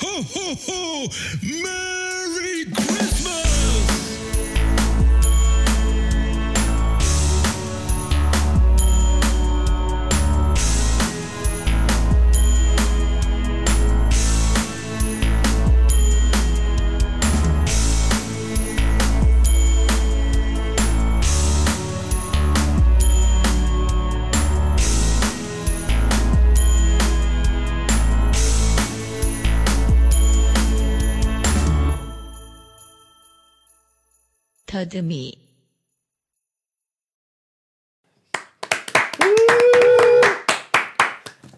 Ho, ho, ho! Merry 더듬이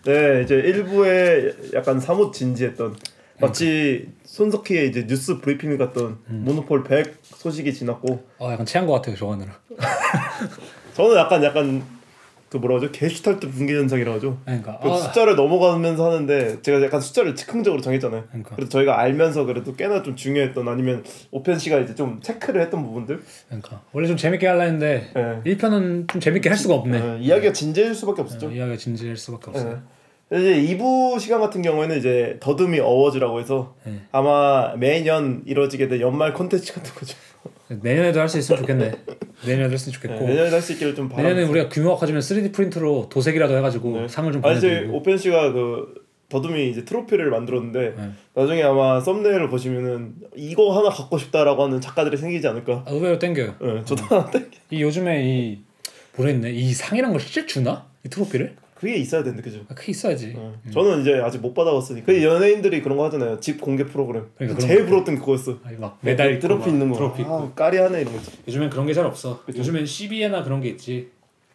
네, 이제 일부에 약간 사뭇 진지했던 마치 손석희의 이제 뉴스 브리핑 같던 모노폴 100 소식이 지났고 아 약간 체한 것 같아요 저거 하느라. 저는 약간 약간 그 뭐라 하죠 게슈탈트 붕괴 현상이라고 하죠. 그러니까 그 아, 숫자를 넘어가면서 하는데 제가 약간 숫자를 즉흥적으로 정했잖아요. 그러니까. 그래서 저희가 알면서 그래도 꽤나 좀 중요했던 아니면 오펜 씨가 이제 좀 체크를 했던 부분들 그러니까 원래 좀 재밌게 하려 했는데 네. 1편은 좀 재밌게 할 수가 없네. 어, 이야기가 진지해질 수밖에 없었죠. 어, 이야기가 진지할 수밖에 없어요. 네. 이제 2부 시간 같은 경우에는 이제 더듬이 어워즈라고 해서 네. 아마 매년 이루어지게 된 연말 콘텐츠 같은 거죠. 내년에도 할 수 있으면 좋겠네. 내년에도 했으면 네, 좋겠고 내년에 할수 있기를 좀 바랍니다. 내년에 우리가 규모가 커지면 3D 프린터로 도색이라도 해가지고 네. 상을 좀아 보내드리고 오펜 씨가 그 더듬이 이제 트로피를 만들었는데 네. 나중에 아마 썸네일을 보시면은 이거 하나 갖고 싶다라고 하는 작가들이 생기지 않을까. 아, 의외로 땡겨요. 네, 저도 하나 땡. 이 요즘에 이 모르겠네 이 상이란 걸 실제 주나? 이 트로피를? 그게 있어야 되는데 그죠. 아, 그게 있어야지. 어. 저는 이제 아직 못 받아봤으니 그 연예인들이 그런 거 하잖아요 집 공개 프로그램 그러니까 제일 부러웠던 그거였어 아니, 막 메달 있고 트로피 막 있는 거 트로피 있고. 아, 까리하네 이런 거. 요즘엔 그런 게 잘 없어. 그죠. 요즘엔 CB에나 그런 게 있지.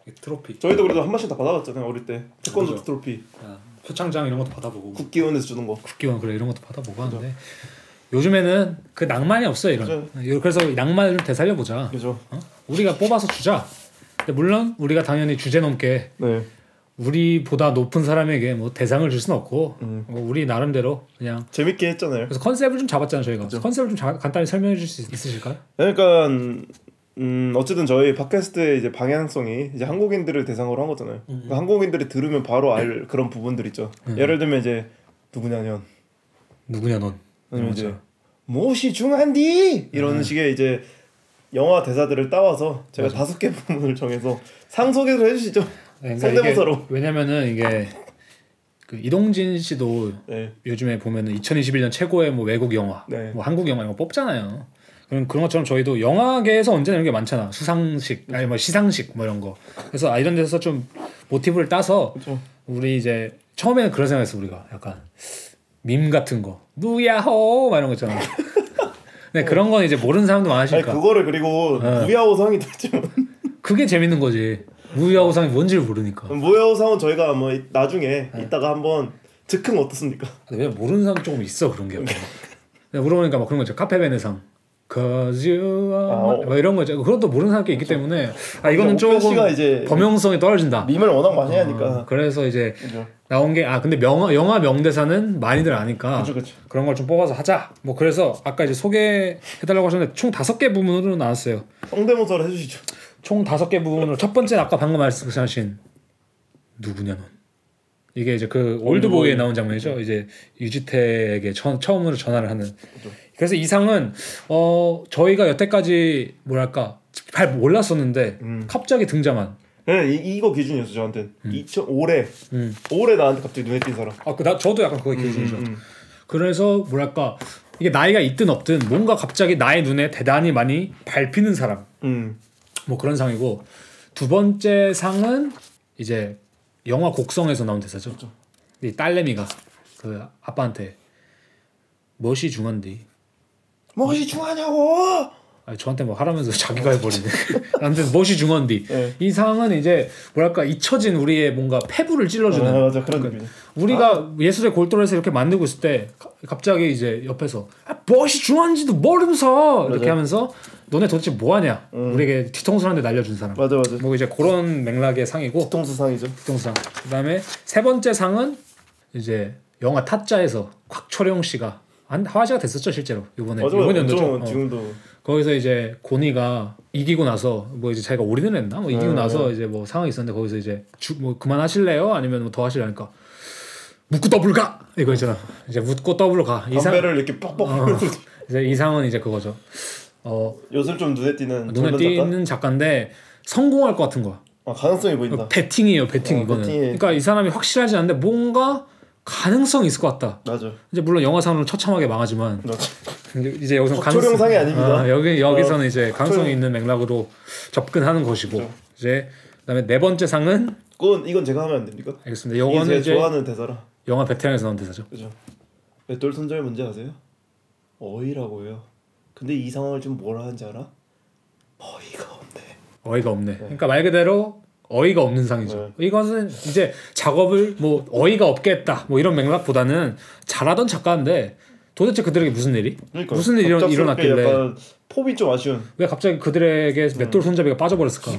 이 트로피. 저희도 그래도 한 번씩 다 받아봤잖아요 어릴 때 태권도 그죠. 트로피 아, 표창장 이런 것도 받아보고 국기원에서 주는 거 국기원 그래 이런 것도 받아보고 하는데 요즘에는 그 낭만이 없어요 이런. 그죠. 그래서 이 낭만을 좀 되살려 보자. 그죠 어? 우리가 뽑아서 주자. 물론 우리가 당연히 주제 넘게 네 우리보다 높은 사람에게 뭐 대상을 줄 수는 없고 음. 뭐 우리 나름대로 그냥 재밌게 했잖아요 그래서 컨셉을 좀 잡았잖아요 저희가 그죠. 컨셉을 좀 자- 간단히 설명해 줄 수 있으실까요? 그러니까 음 어쨌든 저희 팟캐스트의 이제 방향성이 이제 한국인들을 대상으로 한 거잖아요. 그러니까 한국인들이 들으면 바로 알 그런 부분들 있죠. 예를 들면 이제 누구냐면 누구냐 넌? 아니면 이제 이러면서. 무엇이 중한디 이런 식의 이제 영화 대사들을 따와서 제가 다섯 개 부분을 정해서 상소개를 해주시죠. 그러니까 성대모사로. 왜냐면은 이게 그 이동진 씨도 네. 요즘에 보면은 2021년 최고의 뭐 외국 영화, 네. 뭐 한국 영화 이런 거 뽑잖아요. 그런 그런 것처럼 저희도 영화계에서 언제나 이런 게 많잖아. 수상식, 아니 뭐 시상식 뭐 이런 거. 그래서 아 이런 데서 좀 모티브를 따서 그렇죠. 우리 이제 처음에는 그런 생각했어 우리가 약간 밈 같은 거, 누야호 막 이런 거 있잖아. 근데 그런 건 이제 모르는 사람도 아니 많으니까 그거를 그리고 네. 무야호 상이 됐지만 그게 재밌는 거지. 무야호상이 뭔지를 모르니까. 무야호상은 저희가 뭐 이- 나중에 네. 이따가 한번 즉흥 어떻습니까? 왜 모르는 사람 조금 있어 그런 게. 내가 물어보니까 막 그런 거 있죠. 카페베네상. Cause you are 아, my- 어. 뭐 이런 거죠. 그것도 모르는 사람이 있기 때문에 아 이거는 씨가 조금 이제 범용성이 떨어진다. 밈을 워낙 많이 하니까 어, 그래서 이제 그죠. 나온 게 아 근데 명 영화 명대사는 많이들 아니까 그죠. 그런 걸 좀 뽑아서 하자. 뭐 그래서 아까 이제 소개해달라고 하셨는데 총 다섯 개 부분으로 나왔어요. 성대모사를 해주시죠. 총 다섯 개 부분으로 첫 번째 는 아까 방금 말씀하신 누구냐 넌 이게 이제 그 올드보이에 나온 장면이죠 이제 유지태에게 처, 처음으로 전화를 하는 그래서 이 상은 어 저희가 여태까지 뭐랄까 잘 몰랐었는데 음. 갑자기 등장한 네, 이, 이거 기준이었어 저한테는. 2000 올해 음. 올해 나한테 갑자기 눈에 띈 사람. 아, 그, 나, 저도 약간 그거 기준이죠. 음, 음. 그래서 뭐랄까 이게 나이가 있든 없든 뭔가 갑자기 나의 눈에 대단히 많이 밟히는 사람 음. 뭐 그런 상이고 두 번째 상은 이제 영화 곡성에서 나온 대사죠. 이 딸내미가 그 아빠한테 멋이 중한디. 무엇이 중하냐고. 아니, 저한테 뭐 하라면서 자기가 해버리네. 아무튼 멋이 중한디. 네. 이 상은 이제 뭐랄까 잊혀진 우리의 뭔가 패부를 찔러주는. 아, 맞아 그런 느낌. 우리가 예술의 골똘에서 이렇게 만들고 있을 때 가- 갑자기 이제 옆에서 아, 멋이 중요한지도 모르면서 이렇게 맞아. 하면서 너네 도대체 뭐하냐 우리에게 뒤통수 한 대 날려준 사람 맞아 맞아. 뭐 이제 그런 맥락의 상이고 통수 상이죠. 뒤통수 상 그다음에 세 번째 상은 이제 영화 타짜에서 곽철용 씨가 한 화제가 됐었죠 실제로 이번에 맞아 이번. 연도죠 어. 지금도 거기서 이제 고니가 이기고 나서 뭐 이제 자기가 올인을 했나 뭐 이기고 음. 나서 이제 뭐 상황이 있었는데 거기서 이제 주, 뭐 그만하실래요 아니면 뭐 더 하실래니까 묻고 더블 가 이거 있잖아. 이제 묻고 더블 가. 이상 담배를 이렇게 뻑뻑 어, 이제 이상은 이제 그거죠. 어 요즘 좀 눈에 띄는 눈에 젊은 작가? 띄는 작가 인데 성공할 것 같은 거야. 아, 가능성이 보인다. 배팅이에요, 배팅 어, 이거는. 배팅이- 그러니까 이 사람이 확실하지 않은데 뭔가 가능성이 있을 것 같다. 맞아. 이제 물론 영화상으로 처참하게 망하지만 맞아. 이제- 이제 여기서 초령상이 아닙니다. 아, 여기 여기서는 어, 이제 가능성이 있는 맥락으로 접근하는 것이고 그렇죠. 이제 그다음에 네 번째 상은 그건 이건 제가 하면 안 됩니까? 알겠습니다. 제가 이제 좋아하는 대사라. 영화 베테랑에서 나온 대사죠. 그죠. 맷돌 손절 문제 아세요? 어이라고요. 근데 이 상황을 좀 뭐라 하는지 알아? 어이가 없네. 어이가 없네. 그러니까 말 그대로 어이가 없는 상이죠. 네. 이것은 이제 작업을 뭐 어이가 없게 했다 뭐 이런 맥락보다는 잘하던 작가인데 도대체 그들에게 무슨 일이 그러니까 무슨 일이 일어- 일어났길래 약간 폼이 좀 아쉬운. 왜 갑자기 그들에게 맷돌 손잡이가 빠져버렸을까?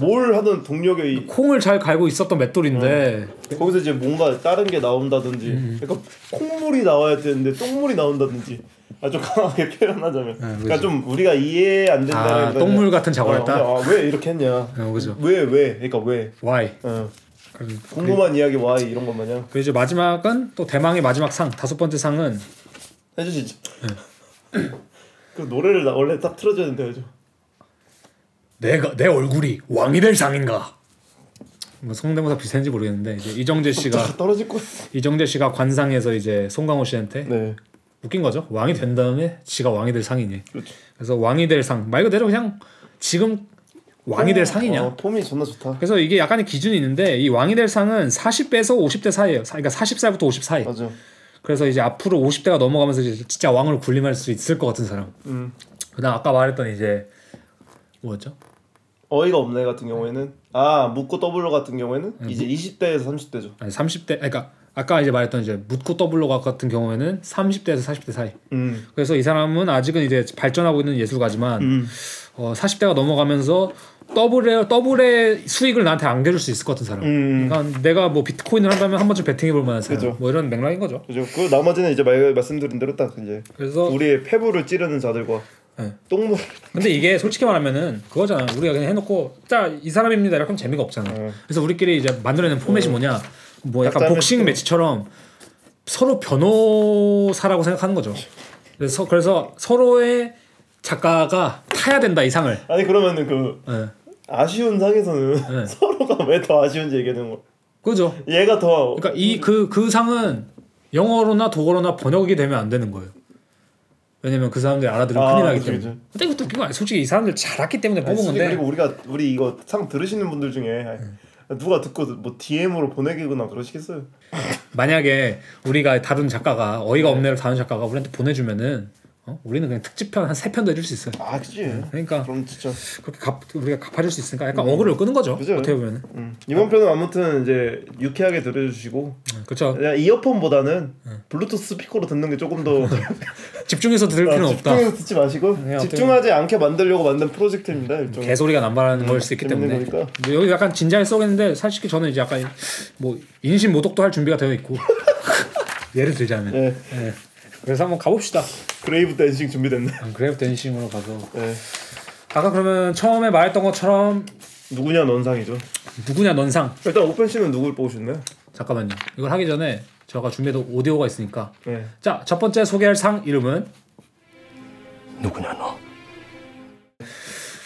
뭘 하든 동력에 이, 콩을 잘 갈고 있었던 맷돌인데 거기서 이제 뭔가 다른 게 나온다든지, 음. 그러니까 콩물이 나와야 되는데 똥물이 나온다든지. 아주 강하게 표현하자면, 그러니까 그죠. 좀 우리가 이해 안 된다. 아, 똥물 같은 작업을 했다? 아, 왜 이렇게 했냐? 어, 그죠. 왜 왜? 그러니까 왜? why? 어. 궁금한 이야기 와 이런 것 마냥 그 이제 마지막은 또 대망의 마지막 상 다섯 번째 상은 해주시죠. 네. 그 노래를 나 원래 딱 틀어줘야 되는데 해줘. 내가 내 얼굴이 왕이 될 상인가? 뭐 성대모사 비슷한지 모르겠는데 이제 이정재 씨가 떨어질 거. 이정재 씨가 관상에서 이제 송강호 씨한테 네. 웃긴 거죠. 왕이 된 다음에 지가 왕이 될 상이니. 그렇죠. 그래서 왕이 될 상 말 그대로 그냥 지금 왕이 될 상이냐. 어, 폼이 존나 좋다. 그래서 이게 약간의 기준이 있는데 이 왕이 될 상은 40대에서 50대 사이예요. 사- 그러니까 40살부터 50 사이. 맞아. 그래서 이제 앞으로 50대가 넘어가면서 이제 진짜 왕을 군림할 수 있을 것 같은 사람. 음. 그다음 아까 말했던 이제 뭐였죠? 어이가 없네 같은 경우에는 아 묻고 더블로 같은 경우에는 음. 이제 20대에서 30대죠. 아니 30대 아니, 그러니까 아까 이제 말했던 이제 묻고 더블로 같은 경우에는 30대에서 40대 사이. 음. 그래서 이 사람은 아직은 이제 발전하고 있는 예술가지만 음. 어, 40대가 넘어가면서 더블의 더블의 수익을 나한테 안겨줄 수 있을 것 같은 사람. 음. 그러니까 내가 뭐 비트코인을 한다면 한 번쯤 베팅해 볼 만한 사람. 그죠. 뭐 이런 맥락인 거죠. 그죠. 그 나머지는 이제 말 말씀드린 대로 딱 이제 그래서 우리의 폐부를 찌르는 자들과 네. 똥물. 근데 이게 솔직히 말하면은 그거잖아. 우리가 그냥 해놓고 자 이 사람입니다. 이렇게 하면 재미가 없잖아. 어. 그래서 우리끼리 이제 만들어내는 포맷이 뭐냐? 뭐 약간 복싱 매치처럼 서로 변호사라고 생각하는 거죠. 그래서 그래서 서로의 작가가 타야 된다 이 상을. 아니 그러면은 그 예. 아쉬운 상에서는 네. 서로가 왜 더 아쉬운지 얘기하는 거. 그죠. 얘가 더 그러니까 이그그 상은 영어로나 독어로나 번역이 되면 안 되는 거예요. 왜냐면 그 사람들이 알아들으면 아, 큰일 나기 그치, 때문에. 그치. 근데 이것도 그거 아니- 솔직히 이 사람들 잘했기 때문에 뽑은 건데. 그리고 우리가 우리 이거 상 들으시는 분들 중에 누가 듣고 뭐 DM으로 보내기거나 그러시겠어요? 만약에 우리가 다룬 작가가 어이가 없네를 다룬 작가가 우리한테 보내주면은 어? 우리는 그냥 특집편 한 세 편도 해줄 수 있어요. 아 그치. 그러니까 그럼 진짜. 그렇게 갚, 우리가 갚아줄 수 있으니까 약간 어그를 끄는 거죠. 그죠. 어떻게 보면은. 음. 이번 편은 아무튼 이제 유쾌하게 들어주시고 그렇죠. 그냥 이어폰보다는 블루투스 스피커로 듣는 게 조금 더 집중해서 들을 필요는 아, 없다. 집중해서 듣지 마시고 어떻게 집중하지 않게 만들려고 만든 프로젝트입니다. 일종. 개소리가 남발하는 걸수 있기 때문에 거니까. 여기 약간 진지하게 써겠는데 사실 저는 이제 약간 뭐 인신 모독도 할 준비가 되어 있고 예를 들자면 네. 예. 그래서 한번 가봅시다. grave dancing 준비됐네. grave dancing으로 가서 네. 아까 그러면 처음에 말했던 것처럼 누구냐 넌상이죠. 누구냐 넌상 일단 오펜 씨는 누굴 뽑으셨나요? 잠깐만요. 이걸 하기 전에 제가 준비해둔 오디오가 있으니까 네. 자 첫 번째 소개할 상 이름은 누구냐 너?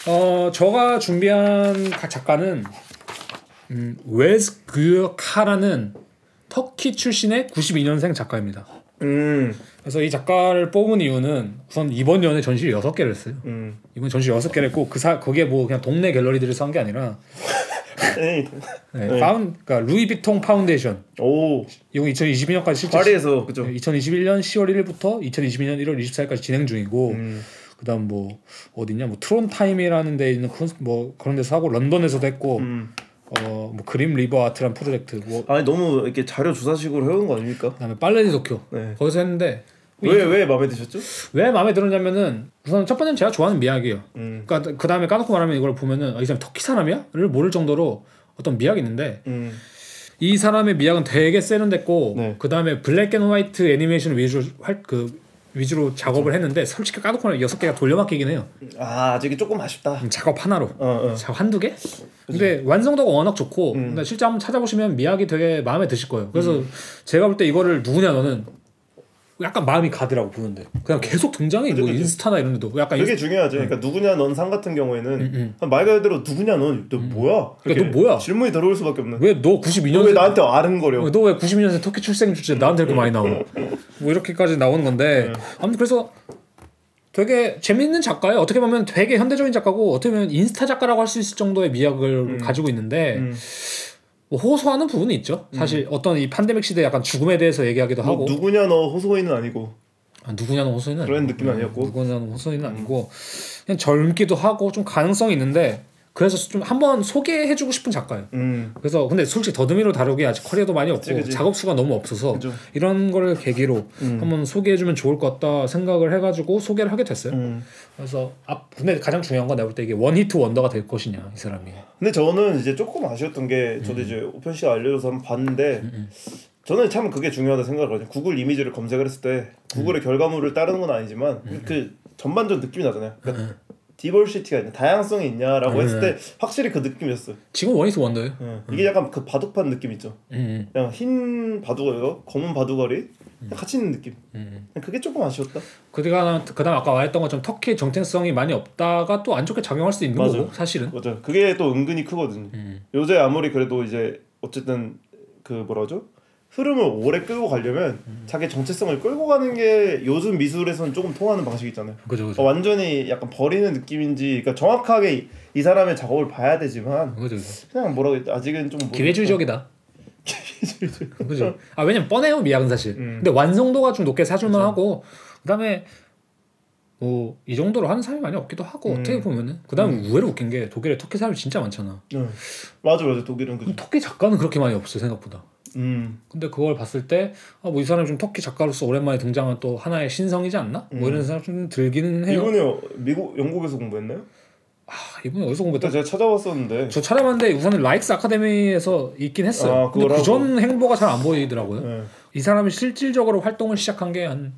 어 저가 준비한 가- 작가는 음, 외즈귀르 카라는 터키 출신의 92년생 작가입니다. 음. 그래서 이 작가를 뽑은 이유는 우선 이번 연에 전시를 6개를 했어요. 음. 이번 전시 6 개를 했고 그 사, 거기에 뭐 그냥 동네 갤러리들에서 한 게 아니라. 네, 네. 파운, 그러니까 루이비통 파운데이션 오. 이건 2022년까지 실제 파리에서 그죠. 네, 2021년 10월 1일부터 2022년 1월 24일까지 진행 중이고 음. 그다음 뭐 어디냐 뭐 트론 타임이라는 데 있는 콘- 뭐 그런 데서 하고 런던에서도 했고 음. 어 뭐 그림 리버 아트란 프로젝트 뭐 아니 너무 이렇게 자료 조사식으로 해온 거 아닙니까? 그다음에 팔레 드 도쿄 네. 거기서 했는데 왜왜 마음에 드셨죠? 왜 마음에 들었냐면은 우선 첫 번째는 제가 좋아하는 미학이에요. 음. 그러니까 그 다음에 까놓고 말하면 이걸 보면은 아, 이 사람 터키 사람이야?를 모를 정도로 어떤 미학이 있는데 음. 이 사람의 미학은 되게 세련됐고 네. 그 다음에 black and white 애니메이션 위주로 활, 그 위주로 작업을 했는데 솔직히 까놓고는 여섯 개가 돌려막기긴 해요. 아 아직 조금 아쉽다. 음, 작업 하나로. 어, 어. 작업 한두 개? 근데 완성도가 워낙 좋고 음. 근데 실제 한번 찾아보시면 미학이 되게 마음에 드실 거예요. 그래서 제가 볼 때 이거를 누구냐 너는 약간 마음이 가더라고 보는데 그냥 계속 등장해 뭐. 인스타나 이런 데도 약간 그게 인... 중요하죠. 그러니까 누구냐 넌 상 같은 경우에는 음. 말 그대로 누구냐 넌너 뭐야? 그러니까 너 뭐야? 질문이 들어올 수밖에 없는. 왜너 너왜 92년생 나한테 아른거려? 너 왜 92년생 터키 출생 주제 나한테 이렇게 많이 나와? 뭐 이렇게까지 나오는 건데 네. 아무튼 그래서 되게 재밌는 작가예요. 어떻게 보면 되게 현대적인 작가고 어떻게 보면 인스타 작가라고 할 수 있을 정도의 미학을 가지고 있는데 음. 뭐 호소하는 부분이 있죠. 사실 어떤 이 팬데믹 시대 약간 죽음에 대해서 얘기하기도 뭐 하고 누구냐 너 호소인은 아니고 아, 누구냐는 호소인은 그런 아니고. 느낌은 아니었고. 누구냐는 호소인은 아니고 그냥 젊기도 하고 좀 가능성이 있는데 그래서 좀 한번 소개해주고 싶은 작가예요. 음. 그래서 근데 솔직히 더듬이로 다루기 아직 커리어도 많이 없고 그치, 그치. 작업 수가 너무 없어서 그죠. 이런 거를 계기로 한번 소개해주면 좋을 것 같다 생각을 해가지고 소개를 하게 됐어요. 음. 그래서 앞 근데 가장 중요한 건 내가 볼 때 이게 원히트 원더가 될 것이냐 이 사람이. 근데 저는 이제 조금 아쉬웠던 게 음. 저도 이제 오편 씨가 알려줘서 한번 봤는데 저는 참 그게 중요하다 생각을 하거든요. 구글 이미지를 검색을 했을 때 구글의 결과물을 따르는 건 아니지만 그 전반적 느낌이 나잖아요. 그러니까 diversity가 있냐, 다양성이 있냐라고 했을 때 확실히 그 느낌이었어요. 지금 one-hit wonder예요. 예. 이게 약간 그 바둑판 느낌 있죠. 음, 그냥 흰 바둑알과 검은 바둑알이 같이 있는 느낌. 음. 그게 조금 아쉬웠다. 그다음 그다음 아까 말했던 것처럼 터키의 정체성이 많이 없다가 또 안 좋게 작용할 수 있는 맞아. 거고 사실은. 맞아. 그게 또 은근히 크거든요. 음. 요새 아무리 그래도 이제 어쨌든 그 뭐라죠? 흐름을 오래 끌고 가려면 음. 자기 정체성을 끌고 가는 게 요즘 미술에서는 조금 통하는 방식 있잖아요. 그죠 어, 그죠. 완전히 약간 버리는 느낌인지, 그러니까 정확하게 이, 이 사람의 작업을 봐야 되지만 그죠 그죠. 그냥 뭐라고 했지? 아직은 좀. 기회주의적이다. 그죠. 아 왜냐면 뻔해요 미학은 사실. 음. 근데 완성도가 좀 높게 사줄만 하고 그다음에 뭐 이 정도로 하는 사람이 많이 없기도 하고 음. 어떻게 보면은 그다음에 의외로 웃긴 게 독일에 터키 사람이 진짜 많잖아. 응. 맞아 맞아 독일은 그죠. 터키 작가는 그렇게 많이 없어 생각보다. 음. 근데 그걸 봤을 때 아 뭐 이 사람이 좀 터키 작가로서 오랜만에 등장한 또 하나의 신성이지 않나? 뭐 이런 생각 좀 들기는 해요. 이분이 미국 영국에서 공부했나요? 아 이분이 어디서 공부했다? 제가 찾아봤었는데 저 찾아봤는데 우선은 라이크스 아카데미에서 있긴 했어요. 아, 근데 그걸 그전 행보가 잘 안 보이더라고요. 네. 이 사람이 실질적으로 활동을 시작한 게 한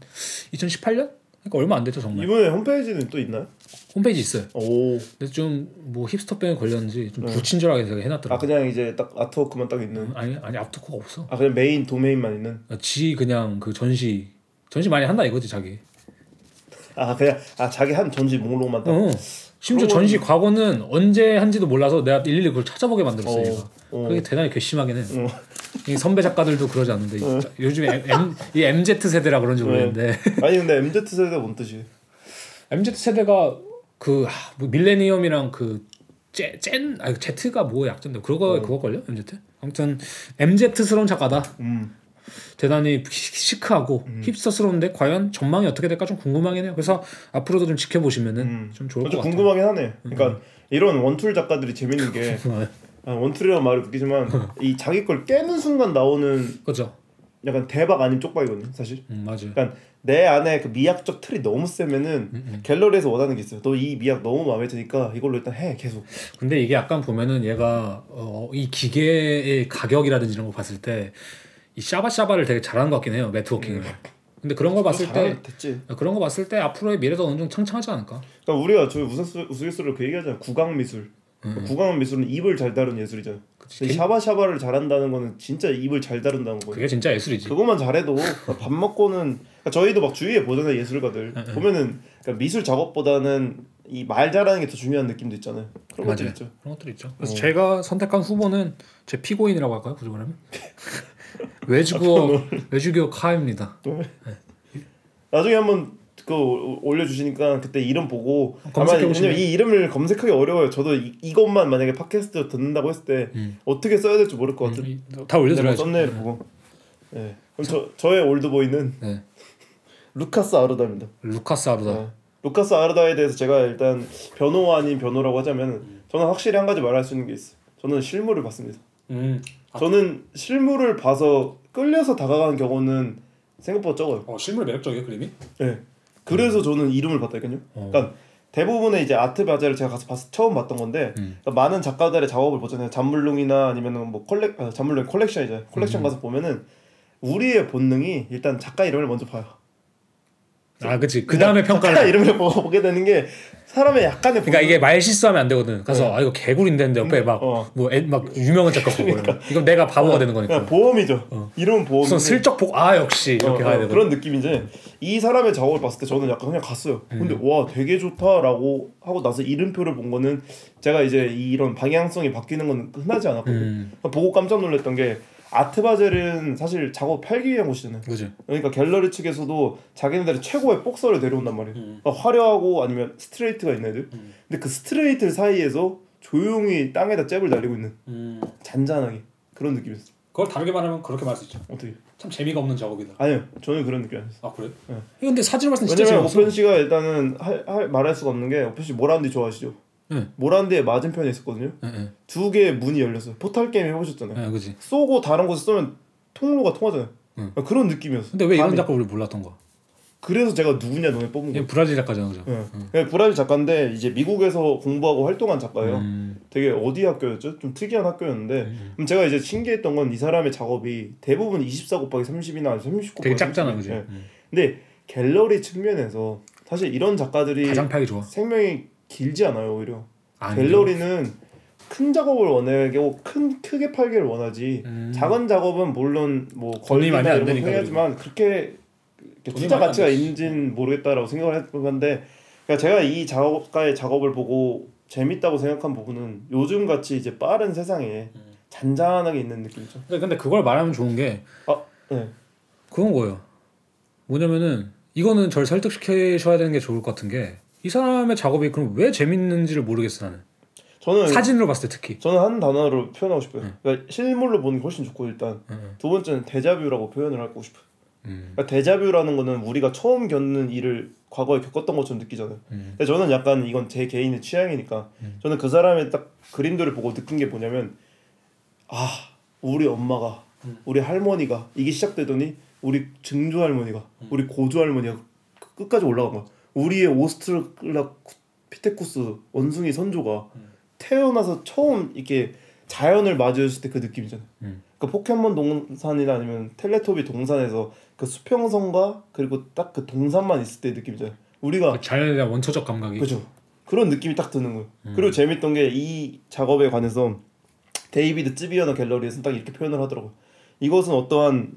2018년? 그러니까 얼마 안 됐죠 정말. 이분의 홈페이지는 또 있나요? 홈페이지 있어요. 오. 근데 좀 뭐 hipster병에 걸렸는지 좀 불친절하게 되게 아 해놨더라고. 그냥 이제 딱 artwork만 딱 있는. 아니 아니 앞토커가 없어. 아 그냥 메인 도메인만 있는. 지 그냥 그 전시 전시 많이 한다 이거지 자기. 아 그냥 아 자기 한 전지 목록만 딱. 어. 심지어 그런 전시 과거는 언제 한지도 몰라서 내가 일일이 그걸 찾아보게 만들었어 어, 얘가. 어. 그게 대단히 괘씸하긴 해. 어. 이 선배 작가들도 그러지 않는데 요즘에 M, M, 이 MZ 세대라 그런지 모르겠는데 아니 근데 MZ 세대가 뭔 뜻이에요? MZ 세대가 그 하, 뭐 밀레니엄이랑 그젠 아니 Z가 뭐 약자인데 그거 그거 걸려 MZ? 아무튼 MZ스러운 작가다. 음. 대단히 시- 시크하고 힙스터스러운데 과연 전망이 어떻게 될까 좀 궁금하긴 해요. 그래서 앞으로도 좀 지켜보시면은 음. 좀 좋을 것좀 같아요. 궁금하긴 하네. 그러니까 이런 원툴 작가들이 재밌는 게 아, 원툴이라는 말을 웃기지만 이 자기 걸 깨는 순간 나오는 그죠? 약간 대박 아닌 쪽박이거든요, 사실. 음, 맞아요. 그러니까 내 안에 그 미학적 틀이 너무 세면은 음, 갤러리에서 원하는 게 있어요. 너 이 미학 너무 마음에 드니까 이걸로 일단 해 계속. 근데 이게 약간 보면은 얘가 어, 이 기계의 가격이라든지 이런 거 봤을 때 이 샤바샤바를 되게 잘하는 것 같긴 해요 네트워킹을. 근데 그런 걸 봤을 때 됐지. 그런 거 봤을 때 앞으로의 미래도 어느 정도 창창하지 않을까? 그러니까 우리가 저 우스갯소- 우스갯소리로 그 얘기하잖아. 구강 미술. 구강 미술은 입을 잘 다루는 예술이잖아. 근데 샤바샤바를 잘한다는 거는 진짜 입을 잘 다룬다는 거예요. 그게 진짜 예술이지. 그것만 잘해도 밥 먹고는 그러니까 저희도 막 주위에 보잖아요 예술가들 보면은 그러니까 미술 작업보다는 이 말 잘하는 게 더 중요한 느낌도 있잖아요. 그런 것들. 있죠. 그런 것들 있죠. 그래서 제가 선택한 후보는 제 피고인이라고 할까요? 굳이 말하면 외주고 외주교 카입니다. 나중에 한번 그 올려주시니까 그때 이름 보고 검색해 보시면. 이 이름을 검색하기 어려워요. 저도 이, 이것만 만약에 팟캐스트 듣는다고 했을 때 어떻게 써야 될지 모를 것 같은. 음, 다 올려드려야죠. 썸네일 보고. 네. 그럼 저 저의 올드보이는 네. 루카스 아르다입니다. 루카스 아르다. 네. 루카스 아르다에 대해서 제가 일단 변호 아닌 변호라고 하자면 저는 확실히 한 가지 말할 수 있는 게 있어요. 저는 실물을 봤습니다. 음. 저는 실물을 봐서 끌려서 다가가는 경우는 생각보다 적어요. 어, 실물 매력적이에요 그림이? 네. 그래서 저는 이름을 봤다니까요. 어. 그러니까 대부분의 이제 아트 바젤을 제가 가서 봤, 처음 봤던 건데 음. 그러니까 많은 작가들의 작업을 보잖아요. 잠물롱이나 아니면 뭐 컬렉 아, 잠물롱 컬렉션이죠. 컬렉션 음. 가서 보면은 우리의 본능이 일단 작가 이름을 먼저 봐요. 아 그치 그 다음에 작가 평가를 이름을 보고 보게 되는 게 사람의 약간의 그러니까 이게 말 실수하면 안 되거든 가서 아 이거 개구리인데 했는데 옆에 네. 어. 막뭐막 유명한 작가 보고 이러면 이건 내가 바보가 되는 거니까 그냥 보험이죠. 이름은 보험. 우선 슬쩍 보고 아 역시 이렇게 어, 가야 어, 되거든 그런 느낌인데 이 사람의 작업을 봤을 때 저는 약간 그냥 갔어요. 음. 근데 와 되게 좋다라고 하고 나서 이름표를 본 거는 제가 이제 이런 방향성이 바뀌는 건 흔하지 않았거든요. 음. 보고 깜짝 놀랐던 게 아트바젤은 사실 작업 팔기 위한 곳이잖아요. 그지 그러니까 갤러리 측에서도 자기네들의 최고의 복서를 내려온단 말이에요. 음. 그러니까 화려하고 아니면 스트레이트가 있는 애들. 근데 그 스트레이트 사이에서 조용히 땅에다 잽을 날리고 있는 잔잔하게 그런 느낌이었어요. 음. 그걸 다르게 말하면 그렇게 말할 수 있죠 어떻게? 참 재미가 없는 작업이다 아니요, 저는 그런 느낌 아니었어요. 아 그래? 네. 근데 사진을 봤을 때 진짜 왜냐면 오펜 씨가 일단은 할, 할 말할 수가 없는 게 오펜 씨 모란디 좋아하시죠? 네. 모란디의 맞은편에 있었거든요. 네, 두 개의 문이 열렸어요. 포탈 게임 해보셨잖아요. 네, 그지 쏘고 다른 곳에 쏘면 통로가 통하잖아요. 응. 그런 느낌이었어. 근데 왜 이런. 작가 우리 몰랐던 거야? 그래서 제가 누구냐 너네 뽑은 거예요. 얘 브라질 작가잖아 그죠? 예. 예, 브라질 작가인데 이제 미국에서 공부하고 활동한 작가예요. 음. 되게 어디 학교였죠? 좀 특이한 학교였는데 그럼 제가 이제 신기했던 건 이 사람의 작업이 대부분 24 곱하기 30이나 30 곱하기 되게 작잖아 30. 그지? 예. 음. 근데 갤러리 측면에서 사실 이런 작가들이 가장 팔기 좋아 생명이 길지 않아요 오히려. 아니, 갤러리는 큰 작업을 원하고 큰 크게 팔기를 원하지 음. 작은 작업은 물론 뭐안 이런 거 되니까 해야지만 그렇게 투자 가치가. 있는지는 모르겠다라고 생각을 했는데 그러니까 제가 이 작업가의 작업을 보고 재밌다고 생각한 부분은 요즘 같이 이제 빠른 세상에 음. 잔잔하게 있는 느낌이죠. 근데, 근데 그걸 말하면 좋은 게 아, 네. 그건 거예요. 뭐냐면은 이거는 절 설득시켜셔야 되는 게 좋을 것 같은 게 이 사람의 작업이 그럼 왜 재밌는지를 모르겠어 나는. 저는 사진으로 봤을 때 특히. 저는 한 단어로 표현하고 싶어요. 음. 그러니까 실물로 보는 게 훨씬 좋고 일단 음. 두 번째는 데자뷰라고 표현을 하고 싶어요. 음. 그러니까 데자뷰라는 거는 우리가 처음 겪는 일을 과거에 겪었던 것처럼 느끼잖아요. 음. 근데 저는 약간 이건 제 개인의 취향이니까 음. 저는 그 사람의 딱 그림들을 보고 느낀 게 뭐냐면 아 우리 엄마가 음. 우리 할머니가 이게 시작되더니 우리 증조 할머니가 음. 우리 고조 할머니가 끝- 끝까지 올라간 거야. 우리의 오스트랄라피테쿠스 원숭이 선조가 음. 태어나서 처음 이렇게 자연을 마주했을 때 그 느낌이잖아요. 음. 그 포켓몬 동산이나 아니면 텔레토비 동산에서 그 수평선과 그리고 딱 그 동산만 있을 때 느낌이잖아요. 우리가 그 자연에 대한 원초적 감각이. 그죠. 그런 느낌이 딱 드는 거예요. 음. 그리고 재밌던 게 이 작업에 관해서 데이비드 즈워너 갤러리에서 딱 이렇게 표현을 하더라고요. 이것은 어떠한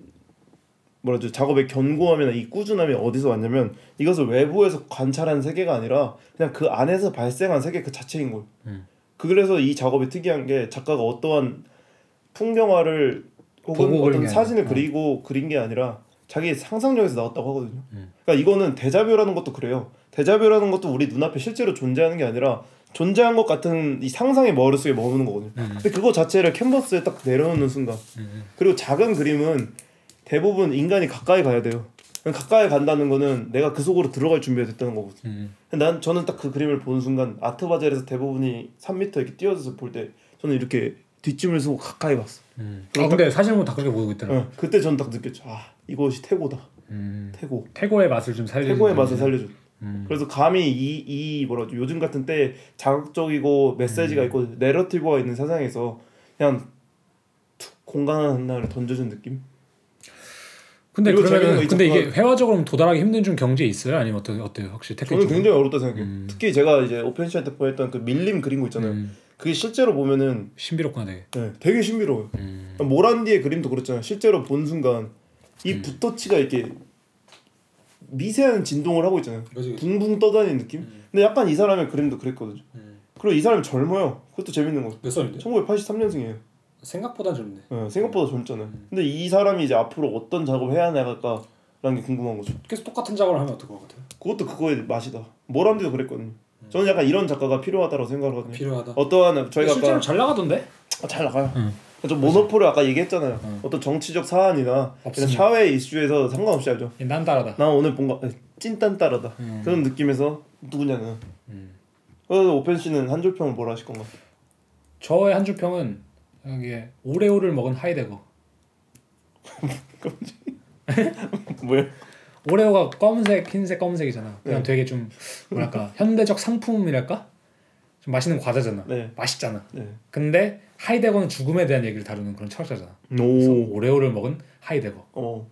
뭐라죠 작업의 견고함이나 이 꾸준함이 어디서 왔냐면 이것을 외부에서 관찰한 세계가 아니라 그냥 그 안에서 발생한 세계 그 자체인 거예요. 음. 그래서 이 작업이 특이한 게 작가가 어떠한 풍경화를 혹은 어떤 게 사진을 아니라. 어. 그리고 그린 게 아니라 자기 상상력에서 나왔다고 하거든요. 음. 그러니까 이거는 데자뷰라는 것도 그래요. 데자뷰라는 것도 우리 눈앞에 실제로 존재하는 게 아니라 존재한 것 같은 이 상상의 머릿속에 머무는 거거든요. 음. 근데 그거 자체를 캔버스에 딱 내려놓는 순간 음. 그리고 작은 그림은 대부분 인간이 가까이 가야 돼요. 가까이 간다는 거는 내가 그 속으로 들어갈 준비가 됐다는 거거든요. 음. 난 저는 딱 그 그림을 보는 순간 아트 바젤에서 대부분이 3m 이렇게 뛰어서 볼 때 저는 이렇게 뒷짐을 쓰고 가까이 봤어. 음. 아 근데 보면 다 그렇게 보이고 있더라. 어, 그때 전 딱 느꼈죠. 아 이것이 태고다. 음. 태고. 태고의 맛을 좀 살려. 태고의 맛을 살려줘. 음. 그래서 감히 이 이 뭐라 죠 요즘 같은 때 자극적이고 메시지가 음. 있고 내러티브가 있는 세상에서 그냥 툭 공간 하나를 던져준 느낌. 근데 그러면 거 근데. 이게 회화적으로 도달하기 힘든 좀 경지에 있어요? 아니면 어때 어때요? 혹시 태클 저는 굉장히 어렵다 생각해요. 음. 특히 제가 이제 오펜시한테 보냈던 그 밀림 그린 거 있잖아요. 음. 그게 실제로 보면은 신비롭구나 되게. 네, 되게 신비로워요. 음. 모란디의 그림도 그렇잖아요. 실제로 본 순간 이 붓터치가 이렇게 미세한 진동을 하고 있잖아요. 그지, 그지. 붕붕 떠다니는 느낌. 음. 근데 약간 이 사람의 그림도 그랬거든요. 음. 그리고 이 사람이 젊어요. 그것도 재밌는 거. 몇 살인데? 1983년생이에요. 생각보다 젊네. 네, 생각보다 젊잖아요. 근데 이 사람이 이제 앞으로 어떤 작업을 해야 나갈까라는 게 궁금한 거죠. 계속 똑같은 작업을 하면 어떨 것 같아요? 그것도 그거의 맛이다. 모란디도 그랬거든요. 저는 약간 이런 작가가 필요하다고 생각을 하거든요. 필요하다. 어떠한 저희가 실제로 아까 잘 나가던데? 아, 잘 나가요. 응. 좀 모노폴을 아까 얘기했잖아요. 응. 어떤 정치적 사안이나 이런. 사회 이슈에서 상관없이 하죠. 난 따라다. 나 오늘 뭔가 찐딴 따라다 음. 그런 느낌에서 누구냐는. 음. 그래서 오펜 씨는 한 줄평을 뭐라 하실 건가? 저의 한 줄 평은 여기에 오레오를 먹은 하이데거. 뭐야? 오레오가 검은색, 흰색, 검은색이잖아. 그냥 네. 되게 좀 뭐랄까 현대적 상품이랄까? 좀 맛있는 과자잖아. 네. 맛있잖아. 네. 근데 하이데거는 죽음에 대한 얘기를 다루는 그런 철학자잖아. 그래서 오. 오레오를 먹은 하이데거. 어.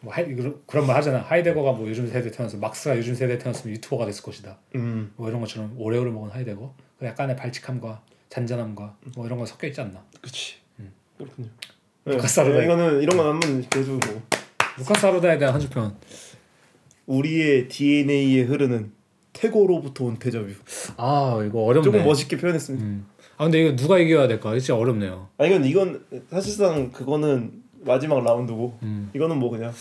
뭐 하이, 그런 그런 말 하잖아. 하이데거가 뭐 요즘 세대 태어나서 막스가 요즘 세대 태어났으면 유튜버가 됐을 것이다. 음. 뭐 이런 것처럼 오레오를 먹은 하이데거. 그 약간의 발칙함과 잔잔함과 뭐 이런 거 섞여 있지 않나. 그치. 그렇군요. 루카스 아르다. 네, 이거는 이런 건 한번 계속 뭐 루카스 아르다에 대한 한 줄평. 우리의 DNA에 흐르는 태고로부터 온 데자뷰. 아 이거 어렵네. 조금 멋있게 표현했습니다. 음. 아 근데 이거 누가 이겨야 될까? 이거 진짜 어렵네요. 아 이건 이건 사실상 그거는 마지막 라운드고 음. 이거는 뭐 그냥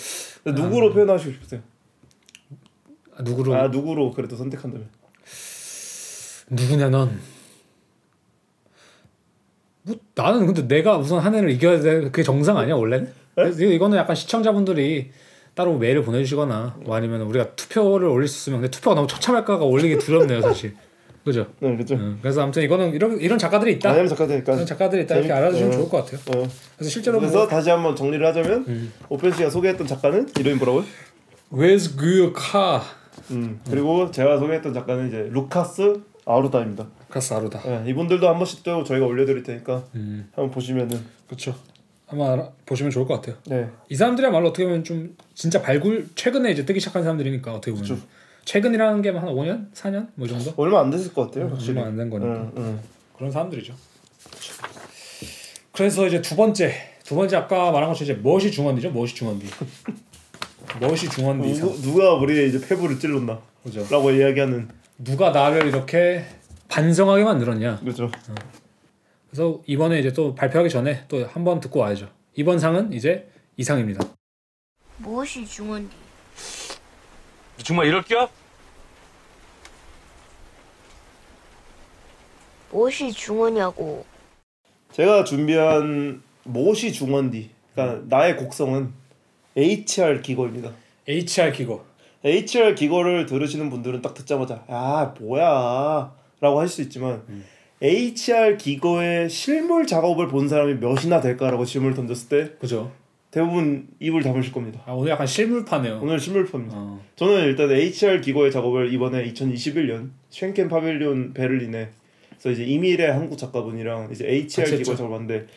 누구로 표현하시고 싶으세요? 아, 누구로 아 누구로 그래도 선택한다면 누구냐 넌. 뭐 나는 근데 내가 우선 한 해를 이겨야 돼 그게 정상 아니야 원래는? 이거- 이거는 약간 시청자분들이 따로 메일을 보내주시거나 뭐 아니면 우리가 투표를 올릴 수 있으면 근데 투표가 너무 처참할까가 올리기 두렵네요 사실. 그죠? 네 그렇죠. 음, 그래서 아무튼 이거는 이런 이런 작가들이 있다. 아니면 작가니까 이런 작가들이 있다 이렇게 재밌- 알아주시면 어. 좋을 것 같아요. 어. 그래서 실제로 그래서 뭐 다시 한번 정리를 하자면 음. 오펜 씨가 소개했던 작가는 이름이 뭐라고요? Car? 음 그리고 제가 소개했던 작가는 이제 루카스 아루다입니다. 아루다. 네, 이분들도 한 번씩 또 저희가 올려드릴 테니까 음, 한번 보시면은 그렇죠. 아마 보시면 좋을 것 같아요. 네 이 사람들이야말로 어떻게 보면 좀 진짜 발굴 최근에 이제 뜨기 시작한 사람들이니까 어떻게 보면 그쵸. 최근이라는 게 한 5년, 4년 뭐이 정도 얼마 안 됐을 것 같아요. 음. 얼마 안 된 거니까. 응, 응. 그런 사람들이죠. 그래서 이제 두 번째 두 번째 아까 말한 것처럼 이제 무엇이 중원디죠? 무엇이 중원디? 무엇이 누구, 누가 우리의 이제 폐부를 찔렀나? 그죠? 라고 이야기하는 누가 나를 이렇게 반성하게 만들었냐? 그렇죠. 그래서 이번에 이제 또 발표하기 전에 또 한 번 듣고 와야죠. 이번 상은 이제 이상입니다. 무엇이 중원디? 정말 이럴 겨? 무엇이 중원이냐고. 제가 준비한 모시 중원디. 그러니까 나의 곡성은 HR 기거입니다. HR 기고. HR 기거를 들으시는 분들은 딱 듣자마자 아 뭐야 라고 할 수 있지만 HR 기거의 실물 작업을 본 사람이 몇이나 될까라고 질문을 던졌을 때 그죠? 대부분 입을 다무실 겁니다. 아 오늘 약간 실물파네요. 오늘 실물파입니다. 어. 저는 일단 HR 기거의 작업을 이번에 2021년 쉔켄 파빌리온 베를린에 서 이제 이밀의 한국 작가분이랑 이제 HR 기거. 작업을 하는데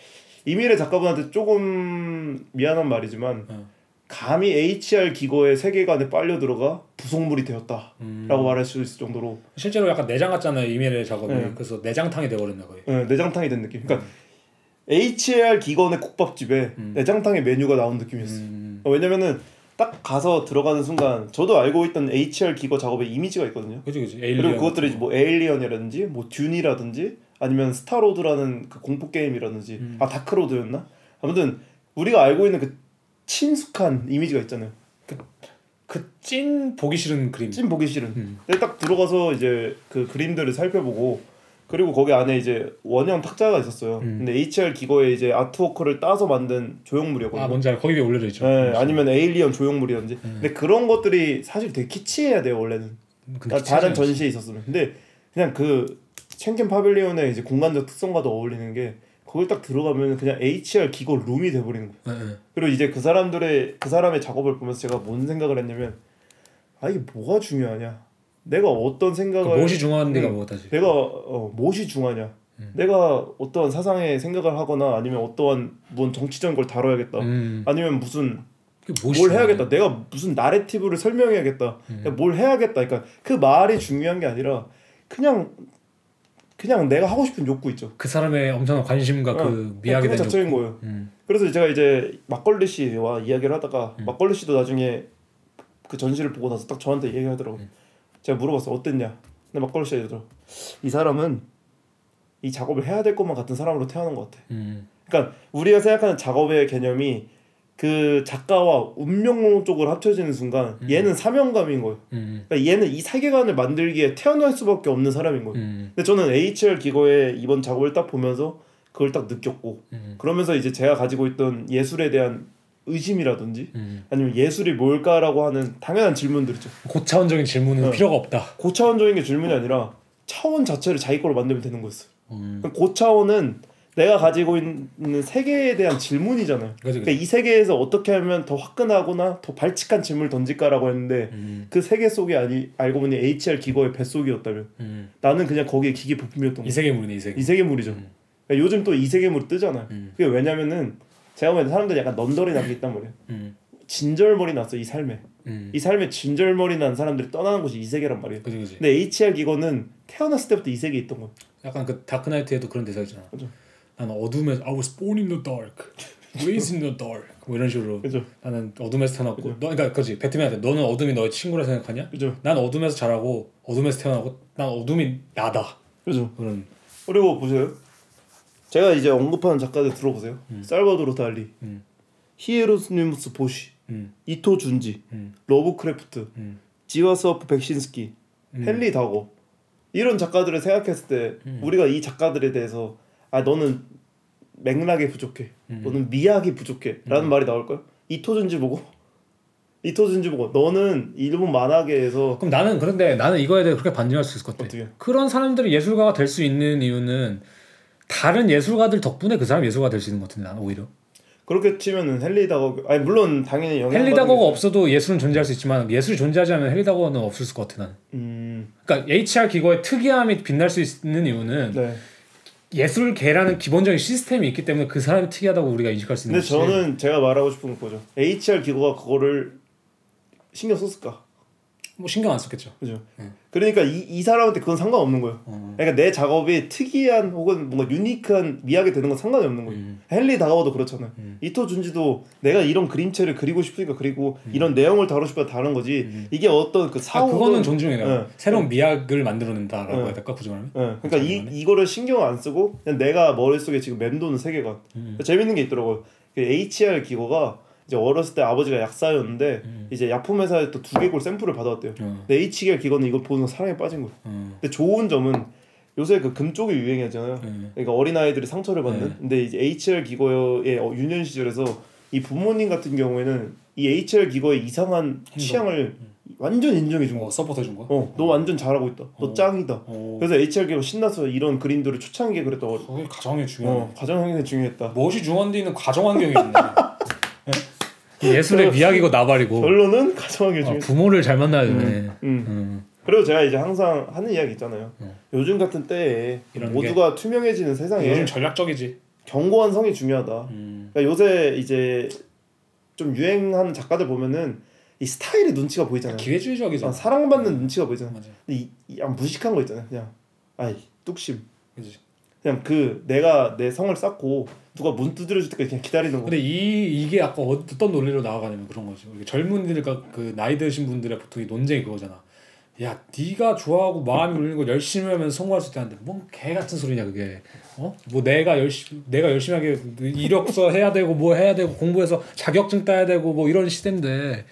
이밀의 작가분한테 조금 미안한 말이지만 어. 감히 HR 기거의 세계관에 빨려 들어가 부속물이 되었다라고 음. 말할 수 있을 정도로 실제로 약간 내장 같잖아요 이미래 작업이. 네. 그래서 내장탕이 돼버렸나 거의. 예, 내장탕이 된 느낌. 그러니까 HR 기거의 국밥집에 음. 내장탕의 메뉴가 나온 느낌이었어요. 음. 어, 왜냐면은 딱 가서 들어가는 순간 저도 알고 있던 HR 기거 작업의 이미지가 있거든요. 그지. 에일리언. 그리고 그것들이 뭐 에일리언이라든지 뭐 듄이라든지 아니면 스타로드라는 그 공포 게임이라든지 음. 아 다크로드였나? 아무튼 우리가 알고 있는 그 친숙한 이미지가 있잖아요. 그찐 보기 싫은 그림. 찐 보기 싫은. 음. 근데 딱 들어가서 이제 그 그림들을 살펴보고 그리고 거기 안에 이제 원형 탁자가 있었어요. 음. 근데 HR 기거에 이제 아트워크를 따서 만든 조형물이었거든요. 아 뭔지 알아. 거기 위에 올려져 있죠. 네, 아니면 에일리언 조형물이라든지. 음. 근데 그런 것들이 사실 되게 키치해야 돼요 원래는. 근데 그러니까 다른. 전시에 있었으면. 근데 그냥 그 쉔켄 파빌리온의 이제 공간적 특성과도 어울리는 게 거길 딱 들어가면 그냥 HR 기거 룸이 돼버리는 거예요. 네, 네. 그리고 이제 그 사람들의 그 사람의 작업을 보면서 제가 뭔 생각을 했냐면 아 이게 뭐가 중요하냐? 내가 어떤 그 생각을 무엇이 중요한데가 음. 뭐다 지. 내가 어, 무엇이 중요하냐? 음. 내가 어떠한 사상의 생각을 하거나 아니면 어떠한 뭔 정치적인 걸 다뤄야겠다. 음. 아니면 무슨 뭘? 해야겠다. 내가 무슨 나레티브를 설명해야겠다. 음. 뭘 해야겠다. 그러니까 그 말이 중요한 게 아니라 그냥 그냥 내가 하고 싶은 욕구 있죠. 그 사람의 엄청난 관심과 어, 그 미학에 대한 자체인 욕구. 거예요. 음. 그래서 제가 이제 막걸리 씨와 이야기를 하다가 음. 막걸리 씨도 나중에 그 전시를 보고 나서 딱 저한테 얘기하더라고. 요 음. 제가 물어봤어 어땠냐. 근데 막걸리 씨가 이러더라고. 이 사람은 이 작업을 해야 될 것만 같은 사람으로 태어난 것 같아. 음. 그러니까 우리가 생각하는 작업의 개념이 그 작가와 운명론 쪽으로 합쳐지는 순간 음. 얘는 사명감인 거예요. 음. 그러니까 얘는 이 세계관을 만들기에 태어날 수밖에 없는 사람인 거예요. 음. 근데 저는 HR 기거의 이번 작업을 딱 보면서 그걸 딱 느꼈고 음. 그러면서 이제 제가 가지고 있던 예술에 대한 의심이라든지 음. 아니면 예술이 뭘까라고 하는 당연한 질문들이죠. 고차원적인 질문은 어. 필요가 없다. 고차원적인 게 질문이 아니라 차원 자체를 자기 거로 만들면 되는 거였어요. 음. 그럼 고차원은 내가 가지고 있는 세계에 대한 질문이잖아요. 그지 그러니까 이 세계에서 어떻게 하면 더 화끈하거나 더 발칙한 질문을 던질까라고 했는데 음. 그 세계 속이 아니 알고 보니 HR 기거의 뱃속이었다면 음. 나는 그냥 거기에 기계 부품이었던 거야. 이 세계물이네 이 세계. 이 세계물이죠. 음. 그러니까 요즘 또 이 세계물이 뜨잖아요. 음. 그게 왜냐면은 제가 보기엔 사람들이 약간 넌더리 난게 있단 말이에요. 음. 진절머리 났어 이 삶에 음. 이 삶에 진절머리 난 사람들이 떠나는 곳이 이 세계란 말이에요. 그지. 근데 HR 기고는 태어났을 때부터 이 세계에 있던 거야. 약간 그 다크나이트에도 그런 대사 있잖아. 그죠. 나는 어둠에서 I was born in the dark, raised in the dark. 뭐 이런 식으로. 그죠. 나는 어둠에서 태어났고, 너 그러니까 그지 배트맨한테 너는 어둠이 너의 친구라 생각하냐? 그죠. 난 어둠에서 자라고 어둠에서 태어나고 난 어둠이 나다. 그죠. 그런. 그리고 보세요. 제가 이제 언급하는 작가들 들어보세요. 살바도르 달리, 음. 히에로니무스 보쉬, 음. 이토 준지, 음. 러브크래프트, 음. 즈지스와프 벡신스키, 헨리 다거 이런 작가들을 생각했을 때 음. 우리가 이 작가들에 대해서 아 너는 맥락이 부족해, 음. 너는 미학이 부족해라는 말이 나올까요? 이토 준지 보고 이토 준지 보고 너는 일본 만화계에서 그럼 나는 그런데 나는 이거에 대해 그렇게 반증할 수 있을 것 같아. 어떻게? 그런 사람들이 예술가가 될 수 있는 이유는 다른 예술가들 덕분에 그 사람 이 예술가 될 수 있는 것 같은데 나는 오히려. 그렇게 치면은 헨리 다고 아니 물론 당연히 영향 헨리 다거가 없어도 예술은 존재할 수 있지만 예술이 존재하지 않으면 헨리 다거는 없을 것 같아 나는. 음, 그러니까 HR 기고의 특이함이 빛날 수 있는 이유는 네. 예술계라는 기본적인 시스템이 있기 때문에 그 사람이 특이하다고 우리가 인식할 수 있는 근데. 저는 제가 말하고 싶은 건 그거죠. HR 기고가 그거를 신경 썼을까? 뭐 신경 안 썼겠죠. 그죠? 네. 그러니까 이, 이 사람한테 그건 상관없는 거예요. 어. 그러니까 내 작업이 특이한 혹은 뭔가 유니크한 미학이 되는 건 상관이 없는 거예요. 음. 헨리 다가워도 그렇잖아요. 이토 준지도 내가 이런 그림체를 그리고 싶으니까 그리고 이런 내용을 다루고 싶어 다른 거지. 이게 어떤 그 음. 아 사후 그거는 존중해요. 네. 새로운 미학을 만들어낸다라고 네. 해야 될까 굳이 말하면. 예, 그러니까 이 이거를 신경 안 쓰고 그냥 내가 머릿 속에 지금 맴도는 세계관 음. 재밌는 게 있더라고요. 그 HR 기거가 이제 어렸을 때 아버지가 약사였는데 이제 약품 회사에 또 두개골 샘플을 받아왔대요. 음. 근데 HR 기거는 이걸 보는 사랑에 빠진 거예요. 음. 근데 좋은 점은 요새 그 금쪽이 유행이잖아요. 음. 그러니까 어린 아이들이 상처를 받는. 네. 근데 이제 HR 기거의 어, 유년 시절에서 이 부모님 같은 경우에는 이 HR 기거의 이상한 취향을 완전 인정해 준 어, 거. support 해준 거야? 어, 너 완전 잘하고 있다. 너 어. 짱이다. 어. 그래서 HR 기거 신나서 이런 그림들을 초창기에 그랬다고. 그게 가정이 중요해. 어, 가장 환경이 중요했다. 무엇이 중요한데는 가정 환경이 있네. 예술의 미학이고 나발이고 결론은 환경이 어, 중요했다. 부모를 잘 만나야 되네. 음. 음. 그리고 제가 이제 항상 하는 이야기 있잖아요. 어. 요즘 같은 때에 모두가 투명해지는 세상에 요즘 전략적이지. 견고한 성이 중요하다. 음. 그러니까 요새 이제 좀 유행하는 작가들 보면은 이 스타일의 눈치가 보이잖아요. 기회주의적이잖아. 아, 사랑받는 눈치가 보이잖아요. 맞아. 근데 이, 이 무식한 거 있잖아요. 그냥 아이 뚝심. 그지. 그냥 그 내가 내 성을 쌓고 누가 문 두드려 줄 때까지 그냥 기다리는 거. 근데 이 이게 아까 어떤 논리로 나아가냐면 그런 거죠. 젊은이들과 그 나이 드신 분들의 보통 이 논쟁이 그거잖아. 야, 네가 좋아하고 마음이 울리는 거 열심히 하면 성공할 수 있다는데 뭔 개 같은 소리냐 그게. 어? 뭐 내가 열심히 내가 열심히 하게 이력서 해야 되고 뭐 해야 되고 공부해서 자격증 따야 되고 뭐 이런 시대인데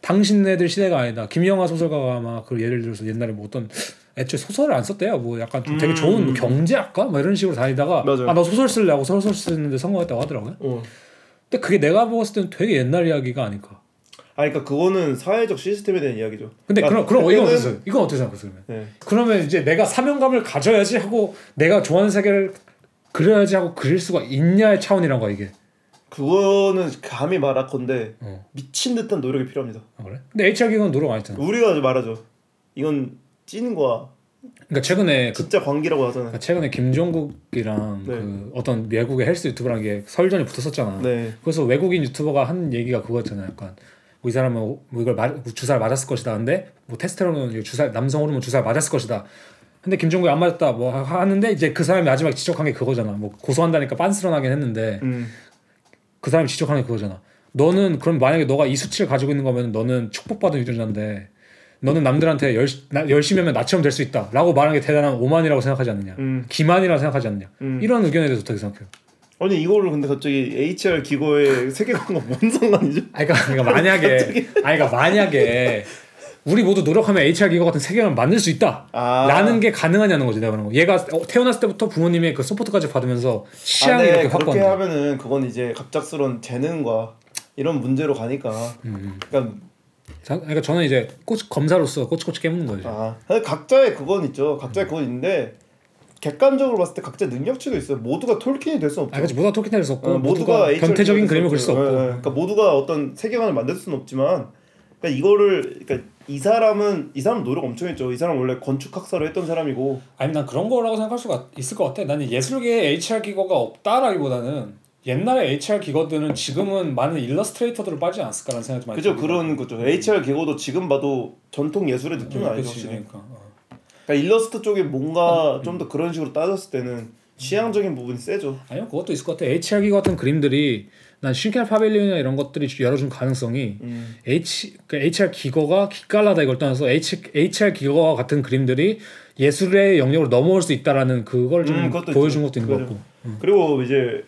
당신네들 시대가 아니다. 김영하 소설가가 막그 예를 들어서 옛날에 뭐 어떤 애초에 소설을 안 썼대요. 뭐 약간 좀 되게 좋은 뭐 경제학과 뭐 이런 식으로 다니다가 맞아요. 아 나 소설 하고 소설 쓰는데 성공했다고 하더라고요. 어. 근데 그게 내가 봤을 때는 되게 옛날 이야기가 아닐까. 아 그러니까 그거는 사회적 시스템에 대한 이야기죠. 근데 그러니까 그럼 그럼 이건 그때는- 어땠어요? 이건 어떻게? 그러면? 네. 그러면 이제 내가 사명감을 가져야지 하고 내가 좋아하는 세계를 그려야지 하고 그릴 수가 있냐의 차원이란 거야 이게. 그거는 감히 말할 건데 어. 미친 듯한 노력이 필요합니다. 아, 그래? 근데 HR 기관 노력 안 했잖아. 우리가 말하죠. 이건 찐과 그러니까 최근에 그 진짜 관계라고 하잖아요. 그러니까 최근에 김종국이랑 네. 그 어떤 외국의 헬스 유튜버랑 게 설전이 붙었었잖아. 네. 그래서 외국인 유튜버가 한 얘기가 그거였잖아요. 약간 뭐 이 사람은 뭐 이걸 맞, 주사를 맞았을 것이다. 근데 뭐 테스테로는 주사 남성 호르몬 주사를 맞았을 것이다. 근데 김종국이 안 맞았다 뭐 하- 하는데 이제 그 사람이 마지막에 지적한 게 그거잖아. 뭐 고소한다니까 빤스런하긴 했는데 음. 그 사람이 지적하는 게 그거잖아. 너는 그럼 만약에 너가 이 수치를 가지고 있는 거면 너는 축복받은 유전자인데 너는 남들한테 열, 나, 열심히 하면 나처럼 될 수 있다라고 말하는 게 대단한 오만이라고 생각하지 않느냐. 음. 기만이라고 생각하지 않느냐. 음. 이런 의견에 대해서 어떻게 생각해요? 아니 이거를 근데 갑자기 HR 기고의 세계관과 뭔 상관이죠? 아니, 그러니까, 그러니까 만약에 아니 그러니까 만약에 우리 모두 노력하면 HR 기거 같은 세계관을 만들 수 있다. 아. 라는 게 가능하냐는 거지 내가 그런 거. 얘가 어, 태어났을 때부터 부모님의 그 서포트까지 받으면서 취향이 아, 네, 이렇게 그렇게 확고한데. 하면은 그건 이제 갑작스러운 재능과 이런 문제로 가니까. 음. 그러니까 자, 그러니까 저는 이제 꼬치, 검사로서 꼬치꼬치 깨무는 거죠. 아 근데 각자의 그건 있죠. 각자의 그건 있는데 객관적으로 봤을 때 각자 능력치도 있어요. 모두가 톨킨이 될 수 없죠. 아, 그렇지. 모두가 톨킨 될수 없고 어, 모두가 HR 변태적인 그림을 될수 그릴 수. 없고. 예, 예. 그러니까 모두가 어떤 세계관을 만들 수는 없지만 그러니까 이거를 그러니까 이 사람은 이 사람 노력 엄청 했죠. 이 사람 원래 건축 학사를 했던 사람이고 아니 난 그런 거라고 생각할 수가 있을 것 같아. 나는 예술계에 HR 기거가 없다라기보다는 옛날에 HR 기거들은 지금은 많은 일러스트레이터들을 빠지지 않았을까라는 생각이 많이 그죠 그런 거죠. HR 기고도 지금 봐도 전통 예술의 느낌은 하고. 아니죠. 그치, 확실히. 그러니까 어. 그러니까 일러스트 쪽에 뭔가 좀더 그런 식으로 따졌을 때는 취향적인 부분이 세죠. 아니요 그것도 있을 것 같아. HR 기거 같은 그림들이 난 싱켈 파빌리온이나 이런 것들이 열어준 가능성이 음. H 그 HR 기거가 기깔나다 이걸 떠나서 H HR 기거와 같은 그림들이 예술의 영역으로 넘어올 수 있다라는 그걸 좀 음, 보여준. 것도 있는 것 그죠. 같고 그리고 이제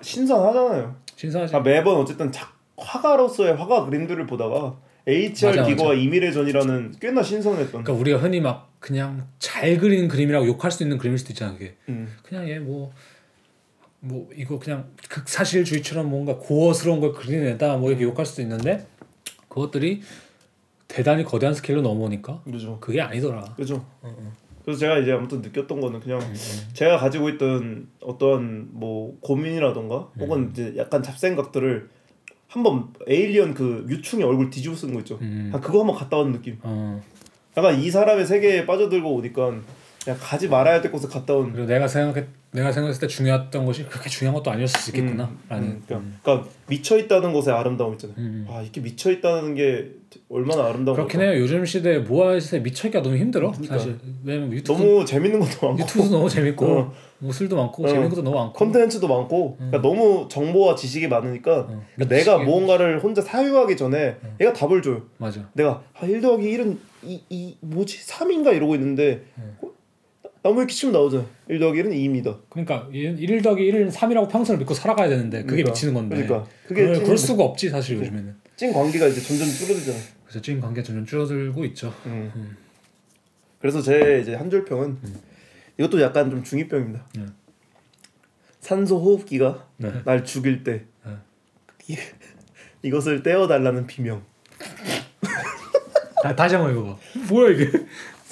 신선하잖아요. 신선하지. 아, 매번 어쨌든 작, 화가로서의 화가 그림들을 보다가 HR 맞아, 기고와 이미래 전이라는 꽤나 신선했던. 그러니까 우리가 흔히 막 그냥 잘 그리는 그림이라고 욕할 수 있는 그림일 수도 있잖아 그게. 음. 그냥 얘뭐뭐 이거 그냥 극사실주의처럼 뭔가 고어스러운 걸 그리내다 뭐 이렇게 욕할 수도 있는데 그것들이 대단히 거대한 스케일로 넘어오니까 그죠. 그게 아니더라. 그죠. 그래서 제가 이제 아무튼 느꼈던 거는 그냥 제가 가지고 있던 어떠한 뭐 고민이라던가 혹은 이제 약간 잡생각들을 한번 에일리언 그 유충의 얼굴 뒤집어 쓴 거 있죠. 음. 아, 그거 한번 갔다 온 느낌. 어. 약간 이 사람의 세계에 빠져들고 오니까 그냥 가지 말아야 될 곳에 갔다 온. 그리고 내가 생각했 내가 생각했을 때 중요했던 것이 그렇게 중요한 것도 아니었을 수 있겠구나라는. 음, 그러니까, 그러니까 미쳐 있다는 것에 아름다움 있잖아요. 음. 아 이렇게 미쳐 있다는 게 얼마나 아름다운 그렇긴 걸까. 해요. 요즘 시대에 모아시에 미쳐 있기가 너무 힘들어. 그러니까. 사실 왜냐면 유튜브 너무 재밌는 것도 많고 유튜브도 너무 재밌고 어. 뭐 술도 많고 어. 재밌는 것도 너무 많고. 컨텐츠도 많고 그러니까 너무 정보와 지식이 많으니까 어. 그러니까 내가. 무언가를 혼자 사유하기 전에 얘가 답을 줘요. 맞아. 내가 아, 1 더하기 1은 이, 이 뭐지 3인가 이러고 있는데 어, 나무 이렇게 치면 나오잖아. 1 더하기 1은 2입니다. 그러니까 1 더하기 1은 3이라고 평소를 믿고 살아가야 되는데 그게 그러니까. 미치는 건데. 그러니까. 그게 찐- 그럴 수가 없지 사실 요즘에는. 찐 관계가 이제 점점 줄어들잖아. 그래서 찐 관계 점점 줄어들고 있죠. 음. 그래서 제 이제 한 줄평은 이것도 약간 좀 중이병입니다. 음. 산소 호흡기가 네. 날 죽일 때 네. 이, 이것을 떼어달라는 비명. 다, 다시 한번 읽어봐. 뭐야 이게?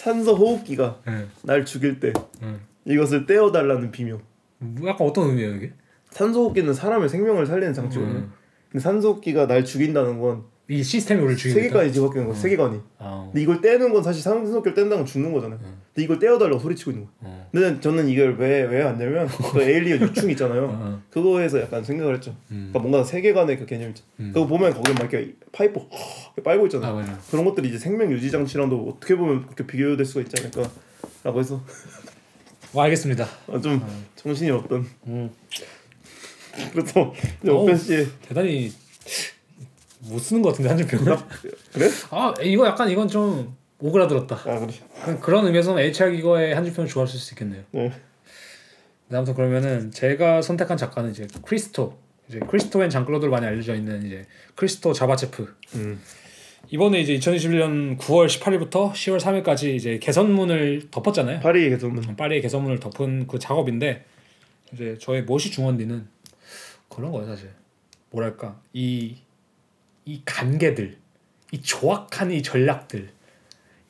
산소 호흡기가 네. 날 죽일 때 네. 이것을 떼어달라는 비명. 뭐 약간 어떤 의미예요 이게? 산소 호흡기는 사람의 생명을 살리는 장치거든요. 음. 근데 산소 호흡기가 날 죽인다는 건 이 시스템이 우리를 죽이고. 세계관이 뒤바뀌는 거야. 세계관이. 아, 근데 이걸 떼는 건 사실 뗀다는 건 죽는 거잖아요. 근데 이걸 떼어달라고 소리치고 있는 거야. 어. 근데 저는 이걸 왜왜 왔냐면 그 에일리언 유충 있잖아요. 어. 그거에서 약간 생각을 했죠. 음. 그러니까 뭔가 세계관의 그 개념 있죠. 음. 그거 보면 거기 막 이렇게 파이프 이렇게 빨고 있잖아요. 아. 그런 것들이 이제 생명 유지 장치랑도 어떻게 보면 그렇게 비교될 수가 있지 않을까 라고 해서 뭐 알겠습니다. 어, 좀 정신이 없던. 음. 어우. 오펜 씨 대단히 못 쓰는 것 같은데 한줄 평을. 그래? 아 이거 약간 이건 좀 오그라들었다. 아 그래. 그런- 그런 의미에서는 HR 기거의 한줄 평을 좋아할 수 있겠네요. 네. 네, 아무튼 그러면은 제가 선택한 작가는 이제 크리스토 이제 크리스토 앤 장클로드로 많이 알려져 있는 이제 크리스토 자바체프 음. 이번에 이제 2021년 9월 18일부터 10월 3일까지 이제 개선문을 덮었잖아요. 파리 개선문. 파리의 개선문을 덮은 그 작업인데 이제 저의 모시 중원디는 그런 거예요 사실 뭐랄까 이 이 간계들 이 조악한 이 전략들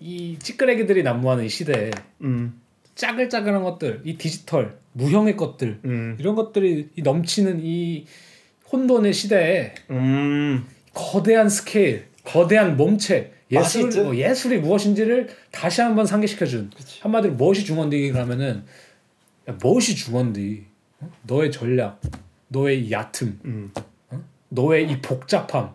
이 찌끄레기들이 난무하는 이 시대에 음. 짜글짜글한 것들 이 디지털 무형의 것들 음. 이런 것들이 이 넘치는 이 혼돈의 시대에 음. 거대한 스케일, 거대한 몸체, 예술? 어, 예술이 무엇인지를 다시 한번 상기시켜준 한마디로 무엇이 중헌디 그러면은 야, 무엇이 중헌디? 어? 너의 전략, 너의 이 얕음, 음. 너의 이 복잡함,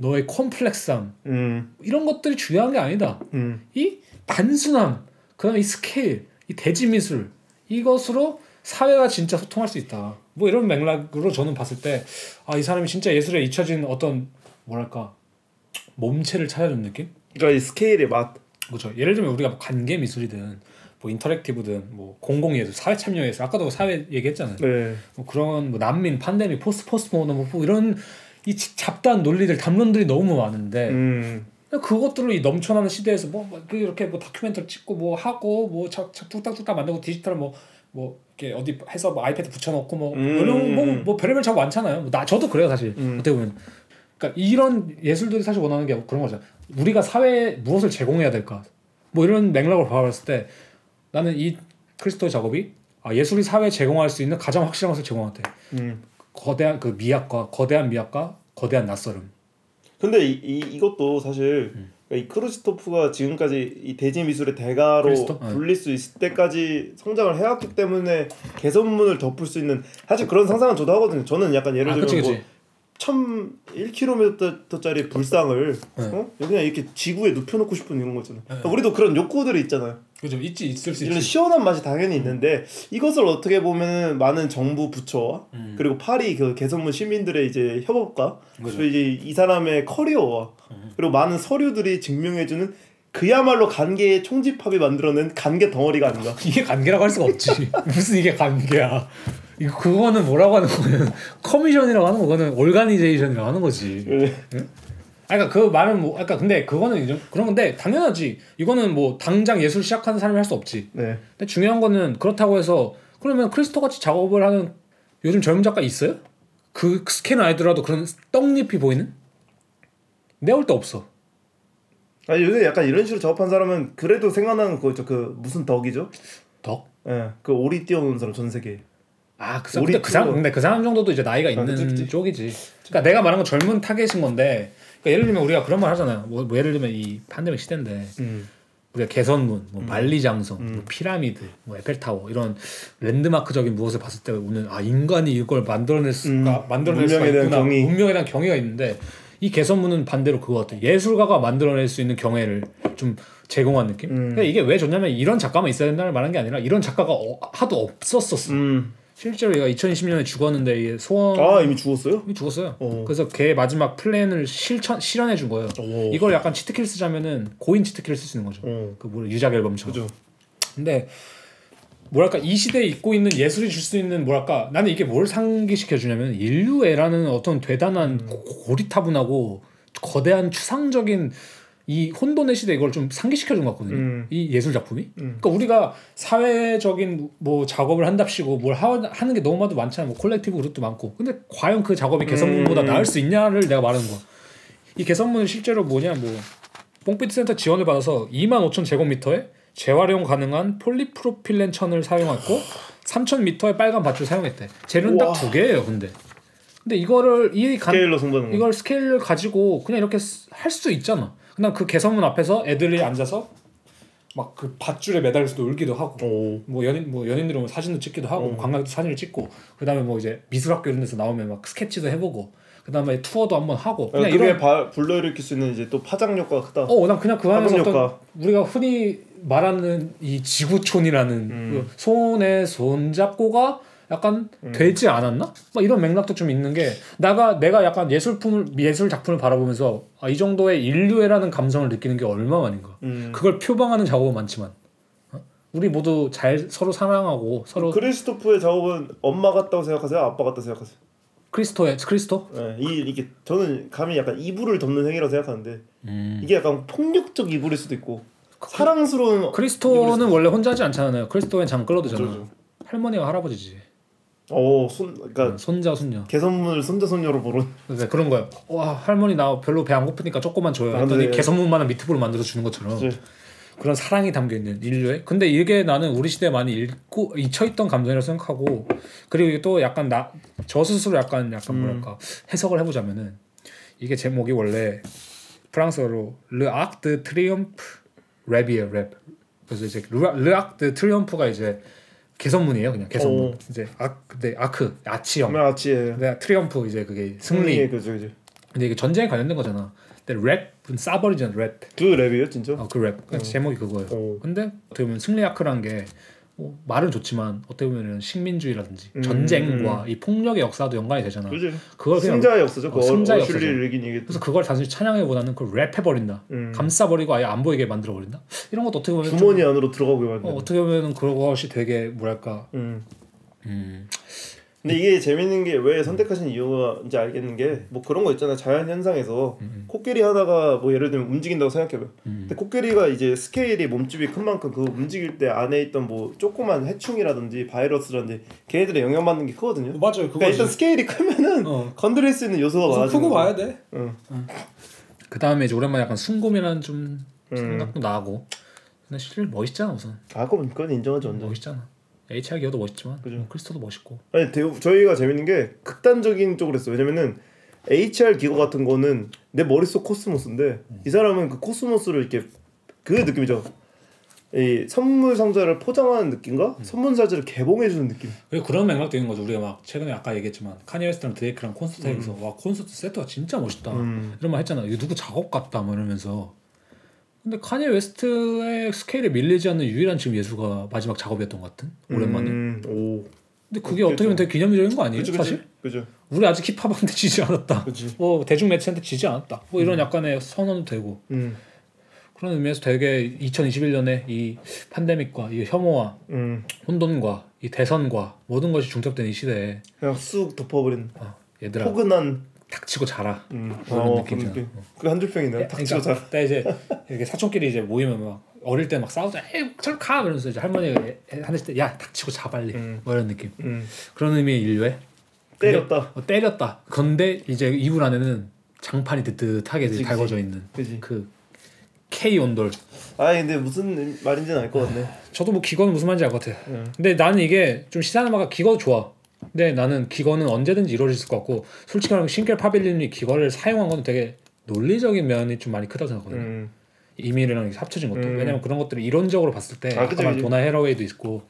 너의 complex함 음. 이런 것들이 중요한 게 아니다. 음. 이 단순함, 그다음 이 스케일, 이 대지 미술 이것으로 사회가 진짜 소통할 수 있다. 뭐 이런 맥락으로 저는 봤을 때 아 이 사람이 진짜 예술에 잊혀진 어떤 뭐랄까 몸체를 찾아준 느낌? 그러니까 이 스케일의 맛. 그렇죠. 예를 들면 우리가 뭐 관계 미술이든 뭐 interactive든 뭐 공공 예술, 사회 참여 예술 아까도 사회 얘기했잖아요. 네. 뭐 그런 뭐 난민, 팬데믹, 포스트 포스트 모던 뭐 이런 이 잡다한 논리들, 담론들이 너무 많은데 음. 그것들을 이 넘쳐나는 시대에서 뭐, 뭐 이렇게 뭐 다큐멘터리 찍고 뭐 하고 뭐착 뚝딱뚝딱 만들고 디지털 뭐뭐 이렇게 어디 해서 뭐 아이패드 붙여놓고 뭐 음. 이런 뭐, 뭐 별의별 작업 많잖아요. 뭐 나 저도 그래요 사실 음. 어떻게 보면. 그러니까 이런 예술들이 사실 원하는 게 그런 거죠. 우리가 사회에 무엇을 제공해야 될까? 뭐 이런 맥락을 봐봤을 때 나는 이 크리스토의 작업이 아, 예술이 사회에 제공할 수 있는 가장 확실한 것을 제공한대. 음. 거대한 그 미학과 거대한 미학과 거대한 낯설음. 근데 이, 이 이것도 사실 그러니까 이 크리스토가 지금까지 이 대지 미술의 대가로 크리스토? 어. 불릴 수 있을 때까지 성장을 해왔기 때문에 개선문을 덮을 수 있는 사실 그런 상상은 저도 하거든요. 저는 약간 예를 아, 들면 그치, 뭐 그치. 1001km짜리 불상을 네. 어? 그냥 이렇게 지구에 눕혀놓고 싶은 이런 거 있잖아요. 그러니까 우리도 그런 욕구들이 있잖아요. 그죠 있지 있을 수 이런 있지. 시원한 맛이 당연히 있는데 이것을 어떻게 보면 많은 정부 부처와 음. 그리고 파리 그 개선문 시민들의 이제 협업과 그죠. 그리고 이제 이 사람의 커리어와 음. 그리고 많은 서류들이 증명해주는 그야말로 간계의 총집합이 만들어낸 간계 덩어리가 아닌가. 이게 관계라고 할 수가 없지. 무슨 이게 관계야. 이거 그거는 뭐라고 하는 거는 커미션이라고 하는 거는 organization이라고 하는 거지. 네. 아, 그러니까 그 말은 뭐, 아까 근데 그거는 이제 그런 건데 당연하지. 이거는 뭐 당장 예술 시작하는 사람이 할 수 없지. 네. 근데 중요한 거는 그렇다고 해서 그러면 크리스토 같이 작업을 하는 요즘 젊은 작가 있어요? 그 스케일 아니더라도 그런 떡잎이 보이는? 볼 때 없어. 아니 요새 약간 이런 식으로 작업한 사람은 그래도 생각나는 그거 있죠. 그 무슨 duck이죠? Duck? 예, 그 오리 띄워놓은 사람 전 세계. 아, 그 사람 근데 그 사람. 근데 그 사람 정도도 이제 나이가 있는 그치, 그치. 쪽이지. 그러니까 내가 말한 건 젊은 타겟인 건데. 그러니까 예를 들면 우리가 그런 말 하잖아요. 뭐, 뭐 예를 들면 이 팬데믹 시대인데 음. 우리가 개선문, 뭐 만리장성, 뭐 피라미드, 뭐 에펠타워 이런 랜드마크적인 무엇을 봤을 때 오는 아 인간이 이걸 만들어낼 수가 음, 만들어낼 수가 문명에 대한 있구나. 경이. 문명에 대한 경의가 있는데 이 개선문은 반대로 그거 같아. 예술가가 만들어낼 수 있는 경외를 좀 제공한 느낌. 음. 그러니까 이게 왜 좋냐면 이런 작가만 있어야 된다는 말한 게 아니라 이런 작가가 어, 하도 없었었어. 음. 실제로 얘가 2020년에 죽었는데 이게 소원 아 이미 죽었어요? 이 죽었어요. 어. 그래서 걔 마지막 플랜을 실천 실현해 준 거예요. 오. 이걸 약간 치트키를 쓰자면은 고인 치트키를 쓸 수 있는 거죠. 어. 그 뭐래 유작 앨범처럼. 그죠. 근데 뭐랄까 이 시대에 입고 있는 예술이 줄 수 있는 뭐랄까 나는 이게 뭘 상기시켜 주냐면 인류애라는 어떤 대단한 음. 고- 고리타분하고 거대한 추상적인 이 혼돈의 시대 이걸 좀 상기시켜 준 것 같거든요. 음. 이 예술 작품이. 음. 그러니까 우리가 사회적인 뭐 작업을 한답시고 뭘 하, 하는 게 너무 많도 많잖아요. 뭐 collective 그룹도 많고. 근데 과연 그 작업이 개선문보다 음. 나을 수 있냐를 내가 말하는 거야. 이 개선문은 실제로 뭐냐 뭐 퐁피두 센터 지원을 받아서 2만 5천 제곱미터에 재활용 가능한 폴리프로필렌 천을 사용했고 3천 미터의 빨간 밧줄 사용했대. 재료는 딱. 두 개예요, 근데. 근데 이거를 이 간, 스케일로 승부하는 거. 이걸 스케일을 가지고 그냥 이렇게 할 수 있잖아. 그냥 그 개선문 앞에서 애들이 앉아서 막 그 밧줄에 매달려서 놀기도 하고 오. 뭐 연인 뭐 연인들은 뭐 사진도 찍기도 하고 어. 관광도 사진을 찍고 그다음에 뭐 이제 미술학교 이런 데서 나오면 막 스케치도 해보고 그다음에 투어도 한번 하고 그냥 아, 그게 이런 바, 불러일으킬 수 있는 이제 또 파장 효과가 크다. 어, 난 그냥 그 안에서 어떤. 우리가 흔히 말하는 이 지구촌이라는 음. 그 손에 손 잡고가 약간 음. 되지 않았나? 막 이런 맥락도 좀 있는 게 나가 내가 약간 예술품을 예술 작품을 바라보면서 아, 이 정도의 인류애라는 감성을 느끼는 게 얼마만인가? 음. 그걸 표방하는 작업은 많지만 어? 우리 모두 잘 서로 사랑하고 서로 크리스토프의 작업은 엄마 같다고 생각하세요? 아빠 같다고 생각하세요? 크리스토의 크리스토? 네, 이 이게 저는 감히 약간 이불을 덮는 행위라고 생각하는데 음. 이게 약간 폭력적 이불일 수도 있고 사랑스러운 크리스토는 원래 혼자 하지 않잖아요. 크리스토엔 장클로드잖아. 그죠, 그죠. 할머니와 할아버지지. 어손 그러니까 손자 손녀. 개선문을 손자 손녀로 보는 그래서 그런 거야. 와 할머니 나 별로 배 안 고프니까 조금만 줘요. 아, 했더니 네. 개선문만한 미트볼을 만들어 주는 것처럼 네. 그런 사랑이 담겨 있는 인류의. 근데 이게 나는 우리 시대에 많이 읽고 잊혀 있던 감정이라고 생각하고 그리고 이게 또 약간 나 저 스스로 약간 약간 음. 뭐랄까 해석을 해보자면은 이게 제목이 원래 프랑스어로 Le Arc de Triomphe Wrap이에요 wrap. 그래서 이제 Le Arc de Triomphe가 이제 개선문이에요 그냥 개선문. 오. 이제 아 근데 arc 아치형. 아치에 근데 triumph 이제 그게 승리. 승리의 그죠 그죠 근데 이게 전쟁에 관련된 거잖아. 근데 wrap은 싸버리잖아 랩. 그 wrap이에요 진짜? 어, 그 랩. 그러니까 제목이 그거예요. 어. 근데 어떻게 보면 승리 arc란 게 뭐, 말은 좋지만 어떻게 보면 식민주의라든지 음, 전쟁과 이 폭력의 역사도 연관이 되잖아. 그지 그걸 그냥 승자의 역사죠 어, 그 승자의 역사죠. 얘기 그래서 그걸 단순히 찬양해보다는 그걸 wrap해버린다. 음. 감싸버리고 아예 안 보이게 만들어버린다. 이런 것도 어떻게 보면 좀- 주머니 안으로 들어가고 어, 만드는 어떻게 보면 그것이 되게 뭐랄까. 음. 음. 근데 이게 재밌는 게 왜 선택하신 이제 알겠는 게 뭐 그런 거 있잖아요 자연 현상에서 음. 코끼리 하나가 뭐 예를 들면 움직인다고 생각해봐요. 음. 근데 코끼리가 이제 스케일이 몸집이 큰 만큼 그 움직일 때 안에 있던 뭐 조그만 해충이라든지 바이러스라든지 걔네들의 영향받는 게 크거든요. 맞아요. 그러니까 일단 스케일이 크면은 어. 건드릴 수 있는 요소가 많아지는 거예요. 돼. 응. 그 다음에 이제 오랜만에 약간 숭고미라는 좀 음. 생각도 나고. 근데 실제 멋있잖아 우선. 아 그건 그건 인정하죠 완전. 멋있잖아. HR 기거도 멋있지만 그죠. 뭐 크리스토도 멋있고. 아니 대, 저희가 재밌는 게 극단적인 쪽으로 했어. 왜냐면은 HR 기거 같은 거는 내 머릿속 코스모스인데 이 사람은 그 코스모스를 이렇게 그 느낌이죠. 이 선물 상자를 포장하는 느낌과 선물 상자를 개봉해 주는 느낌. 그리고 그런 맥락도 있는 거죠. 우리가 막 최근에 아까 얘기했지만 카니 웨스트랑 드레이크랑 콘서트 하면서 와 콘서트 세트가 진짜 멋있다 음. 이런 말 했잖아. 이거 누구 작업 같다 뭐 이러면서. 근데 카니 웨스트의 스케일에 밀리지 않는 유일한 지금 예술가 마지막 작업이었던 것 같은 오랜만에. 음, 오. 근데 그게 어떻게 보면 되게 기념비적인 거 아니에요? 그치 사실? 그치. 그죠. 우리 아직 힙합한테 지지 않았다. 그치. 뭐 대중 매체한테 지지 않았다. 뭐 이런 약간의 선언도 되고 음. 그런 의미에서 되게 2021년에 이 팬데믹과 이 혐오와 음. 혼돈과 이 대선과 모든 것이 중첩된 이 시대에 그냥 쑥 덮어버린 어, 얘들아 포근한 닥치고 자라. 음. 그런 어, 느낌이잖아. 느낌. 그게 한줄 평이네요. 닥치고 자. 때 이제 이렇게 사촌끼리 이제 모이면 막 어릴 때 막 싸우자, 에이 저리 가 이러면서 이제 할머니가 하실 때 야 닥치고 자 빨리 음. 뭐 이런 느낌. 음. 그런 의미의 인류애. 근데- 때렸다. 어, 때렸다. 그런데 이제 이불 안에는 장판이 뜨뜻하게 그치, 그치. 달궈져 있는 그지. 그 K 온돌. 아 근데 무슨 말인지는 알 것 같네. 저도 뭐 기거는 무슨 말인지 알 것 같아요. 음. 근데 나는 이게 좀 시사나마가 기거 좋아. 근데 나는 기거는 언제든지 이루어질 것 같고 솔직히 말하면 싱켈 파빌리온이 기거를 사용한 건 되게 논리적인 면이 좀 많이 크다고 생각하거든요. 음. 이렇게 합쳐진 것도 음. 왜냐면 그런 것들을 이론적으로 봤을 때 아, 아, 그치, 까 말한 그치. 도나 헤러웨이도 있고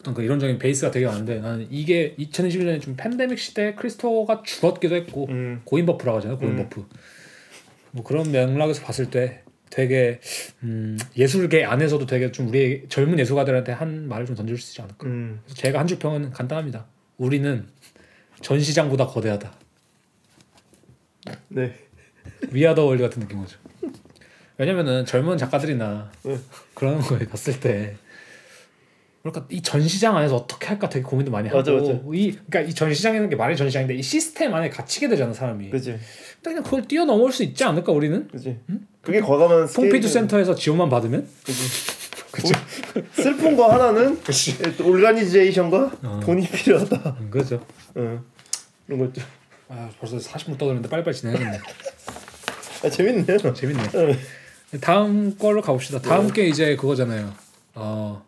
어떤 그 이론적인 베이스가 되게 많은데 나는 이게 2021년에 좀 팬데믹 시대에 크리스토가 죽었기도 했고 음. 고인 buff라고 하잖아요 고인 음. buff 뭐 그런 맥락에서 봤을 때 되게 음, 예술계 안에서도 되게 좀 우리 젊은 예술가들한테 한 말을 좀 던질 수 있지 않을까 음. 그래서 제가 한 줄 평은 간단합니다 우리는 전시장보다 거대하다 네. We are the world 같은 느낌 거죠. 왜냐면은 젊은 작가들이나 네. 그런 거에 갔을 때 그러니까 이 전시장 안에서 어떻게 할까 되게 고민도 많이 하고 맞아, 맞아. 이 그러니까 이 전시장이라는 게 말이 전시장인데 이 시스템 안에 갇히게 되잖아 사람이. 그지. 그냥 그걸 뛰어넘을 수 있지 않을까 우리는? 그지. 그게 과감한 스케일이네. 센터에서 지원만 받으면 그지. 슬픈 거 하나는 또 organization과 어. 돈이 필요하다. 음, 그렇죠. 응. 그런 것도. 아 벌써 40분 떠드는데 빨리빨리 진행해야겠네. 아 재밌네요. 재밌네. 응. 다음 걸로 가봅시다. 다음 게 이제 그거잖아요. 어,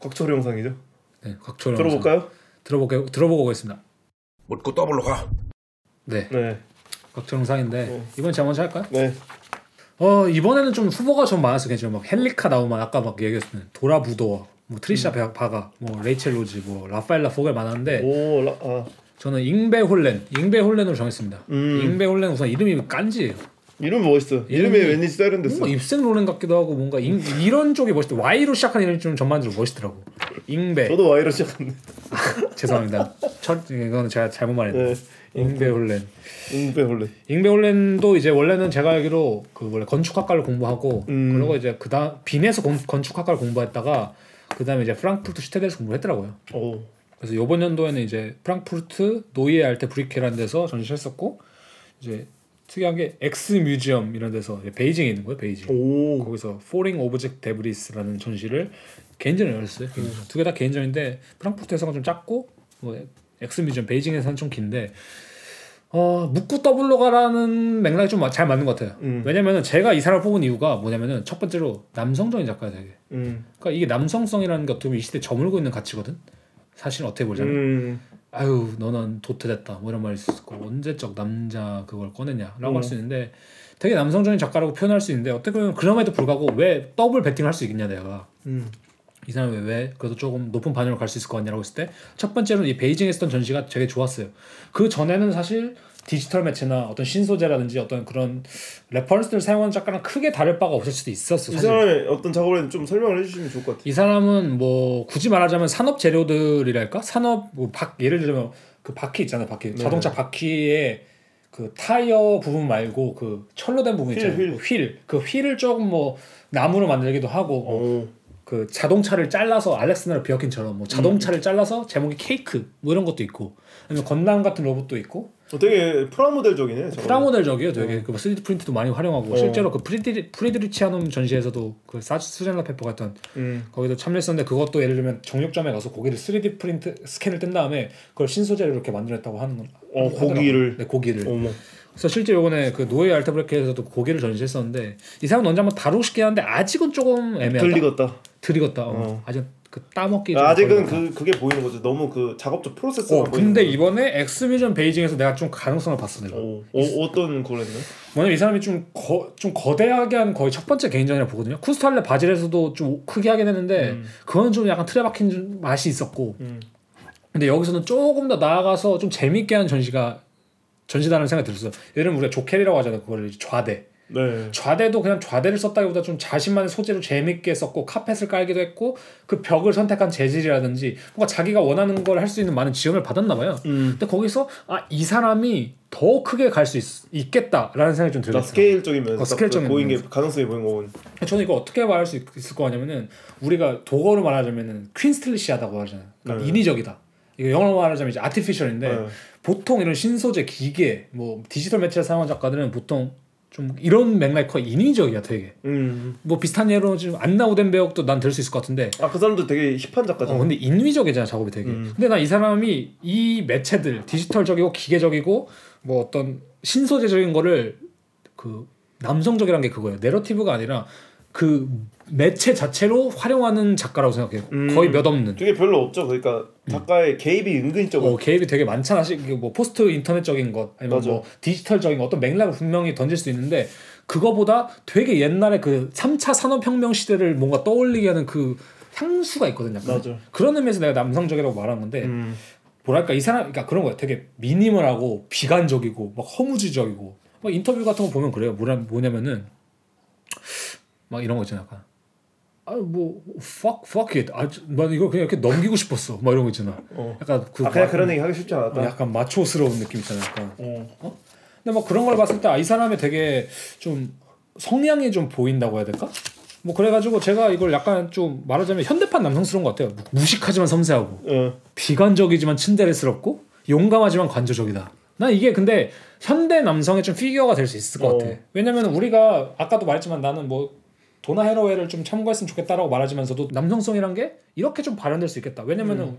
곽철용 상이죠. 네, 곽철 들어볼까요? 들어보게 들어보고 오겠습니다. 묻고 더블로 가. 네, 네. 곽철용 상인데 네. 이번 제가 먼저 할까요? 네. 어 이번에는 좀 후보가 좀 많았어 괜찮아 막 헨리케 나우만 아까 막 얘기했던 도라 부도와 뭐 트리샤 음. 바가 뭐 레이첼 로즈 뭐 라파엘라 포겔 많았는데 오, 라, 아. 저는 잉베 홀렌 잉베 홀렌으로 정했습니다 음. 잉베 홀렌 우선 이름이 깐지예요 이름 멋있어. 이름이 이름이- 왠지 세련됐어. 뭔가 입생 롤렌 같기도 하고 뭔가 잉, 이런 쪽이 멋있다 Y로 시작한 이름이 좀 전반적으로 멋있더라고 잉베 저도 Y로 시작했네. 죄송합니다 첫 이거는 제가 잘못 말했네 네. 잉베 홀렌 잉베 홀렌. 잉베 홀렌도 이제 원래는 제가 알기로 그 원래 건축학과를 공부하고 음. 그리고 이제 그다음 빈에서 건, 건축학과를 공부했다가 그다음에 이제 프랑크푸르트 슈테데에서 공부했더라고요. 오. 그래서 이번 연도에는 이제 프랑크푸르트 노이에 알테 브리케라는 데서 전시했었고 이제 특이한 게 엑스 뮤지엄 이런 데서 베이징에 있는 거예요. 베이징. 오. 거기서 Foreign Object Debris라는 전시를 개인전을 열었어요. 두개 다 개인전인데 프랑크푸르트에서는 좀 작고 뭐 엑스 뮤지엄 베이징에서는 좀 긴데 어 묻고 더블로 가라는 맥락이 좀 잘 맞는 것 같아요. 음. 왜냐면은 제가 이 사람을 뽑은 이유가 뭐냐면은 첫 번째로 남성적인 작가야 되게. 음. 그러니까 이게 남성성이라는 게 어떻게 보면 이 시대에 저물고 있는 가치거든. 사실 어떻게 보자면 음. 아유 너는 도태됐다 뭐 이런 있을 수 있고 언제적 남자 그걸 꺼냈냐라고 음. 할수 있는데 되게 남성적인 작가라고 표현할 수 있는데 어떻게 보면 그럼에도 불구하고 왜 더블 배팅을 할수 있겠냐 내가 음. 이 사람이 왜 그래도 조금 높은 반열로 갈 수 있을 것 같냐라고 했을 때 첫 번째로는 이 베이징에 있었던 전시가 되게 좋았어요. 그 전에는 사실 디지털 매체나 어떤 신소재라든지 어떤 그런 reference를 사용하는 작가랑 크게 다를 바가 없을 수도 있었어. 이 사실. 사람의 어떤 작업을 했는지 좀 설명을 해주시면 좋을 것 같아요. 이 사람은 뭐 굳이 말하자면 산업 재료들이랄까 산업 뭐 바, 예를 들면 그 바퀴 있잖아요 바퀴 네. 자동차 바퀴에 그 타이어 부분 말고 그 철로 된 부분 휠, 있잖아요 휠. 그 휠. 그 휠을 조금 뭐 나무로 만들기도 하고 뭐 오. 그 자동차를 잘라서 알렉산드라 비어켄처럼 뭐 음. 자동차를 잘라서 제목이 케이크 뭐 이런 것도 있고 아니면 건담 같은 로봇도 있고 어, 되게 프라모델적이네. 저거는. 프라모델적이에요 되게 그 3D 프린트도 많이 활용하고 어. 실제로 그 프리드리, 프리데리치아눔 전시에서도 그 사- 수잔나 페퍼 같은 음. 거기도 참여했었는데 그것도 예를 들면 정육점에 가서 고기를 3D 프린트 스캔을 뗀 다음에 그걸 신소재로 이렇게 만들었다고 하는 건 어. 고기를. 네 고기를 어머. 그래서 실제 요번에 그 노예 알타브레크에서도 고기를 전시했었는데 이 사람은 언제 한번 다루고 싶긴 한데 아직은 조금 애매하다 들리겠다. 들이겠다 어. 어. 아직 그 따먹기 좀 아직은 그 그게 보이는 거죠. 너무 그 작업적 프로세스가 어, 보이는 근데 거죠. 이번에 엑스비전 베이징에서 내가 좀 가능성을 봤어 내가. 오, 어, 어떤 거랬나? 뭐냐면 이 사람이 좀, 거, 좀 거대하게 한 거의 첫 번째 개인전이라 보거든요. 쿠스탈레 바질에서도 좀 크게 하긴 했는데 음. 그건 좀 약간 틀에 박힌 좀 맛이 있었고 음. 근데 여기서는 조금 더 나아가서 좀 재밌게 한 전시가 전시다는 생각이 들었어요. 예를 들면 우리가 조켈이라고 하잖아요. 그거를 좌대. 네. 좌대도 그냥 좌대를 썼다기보다 좀 자신만의 소재로 재밌게 썼고 카펫을 깔기도 했고 그 벽을 선택한 재질이라든지 뭔가 자기가 원하는 걸 할 수 있는 많은 지원을 받았나 봐요. 음. 근데 거기서 아 이 사람이 더 크게 갈 수 있겠다라는 생각이 좀나 들었어요. 스케일적인 면에서 어, 스케일적인 보인 게. 가능성이 보인 거군. 저는 이거 어떻게 말할 수 있- 있을 거 같냐면은 우리가 독어로 말하자면은 퀸스틀리시하다고 하잖아요. 그러니까 네. 인위적이다. 이거 영어로 말하자면 이제 아티피셜인데 네. 보통 이런 신소재, 기계, 뭐 디지털 매체를 사용한 작가들은 보통 좀 이런 맥락이 거의 인위적이야, 되게. 음. 뭐 비슷한 예로 지금 안나 우덴 배역도 난들수 있을 것 같은데. 아 그 사람도 되게 힙한 작가잖아. 어, 근데 인위적이잖아 작업이 되게. 음. 근데 난이 사람이 이 매체들 디지털적이고 기계적이고 뭐 어떤 신소재적인 거를 그 남성적이란 게 그거예요. 내러티브가 아니라 그 매체 자체로 활용하는 작가라고 생각해요. 음. 거의 몇 없는. 그게 별로 없죠. 그러니까 작가의 개입이 은근히 적어. 어, 개입이 되게 많잖아. 뭐 포스트 인터넷적인 것 아니면 맞아. 뭐 디지털적인 것, 어떤 맥락을 분명히 던질 수 있는데 그거보다 되게 옛날에 그 3차 산업혁명 시대를 뭔가 떠올리게 하는 그 향수가 있거든요. 약간. 맞아. 그런 의미에서 내가 남성적이라고 말한 건데 음. 뭐랄까 이 사람 그러니까 그런 거야. 되게 미니멀하고 비관적이고 막 허무주적이고 막 인터뷰 같은 거 보면 그래요. 뭐라 뭐냐면은 막 이런 거 있잖아. 약간 아뭐 fuck fuck it. 아, 난 이거 그냥 이렇게 넘기고 싶었어. 막 이런 거 있잖아. 어. 약간 그 아 그냥 마- 그런 얘기 하기 쉽지 않았다. 어, 약간 마초스러운 느낌 있잖아. 약간. 어. 근데 뭐 그런 걸 봤을 때 아, 이 사람이 되게 좀 성향이 좀 보인다고 해야 될까? 뭐 그래가지고 제가 이걸 약간 좀 말하자면 현대판 남성스러운 것 같아요. 무- 무식하지만 섬세하고 어. 비관적이지만 츤데레스럽고 용감하지만 관조적이다. 난 이게 근데 현대 남성의 좀 피규어가 될 수 있을 것 어. 같아. 왜냐면 우리가 아까도 말했지만 나는 뭐 도나 해러웨이를 좀 참고했으면 좋겠다라고 말하지만서도 남성성이란 게 이렇게 좀 발현될 수 있겠다. 왜냐면은 음.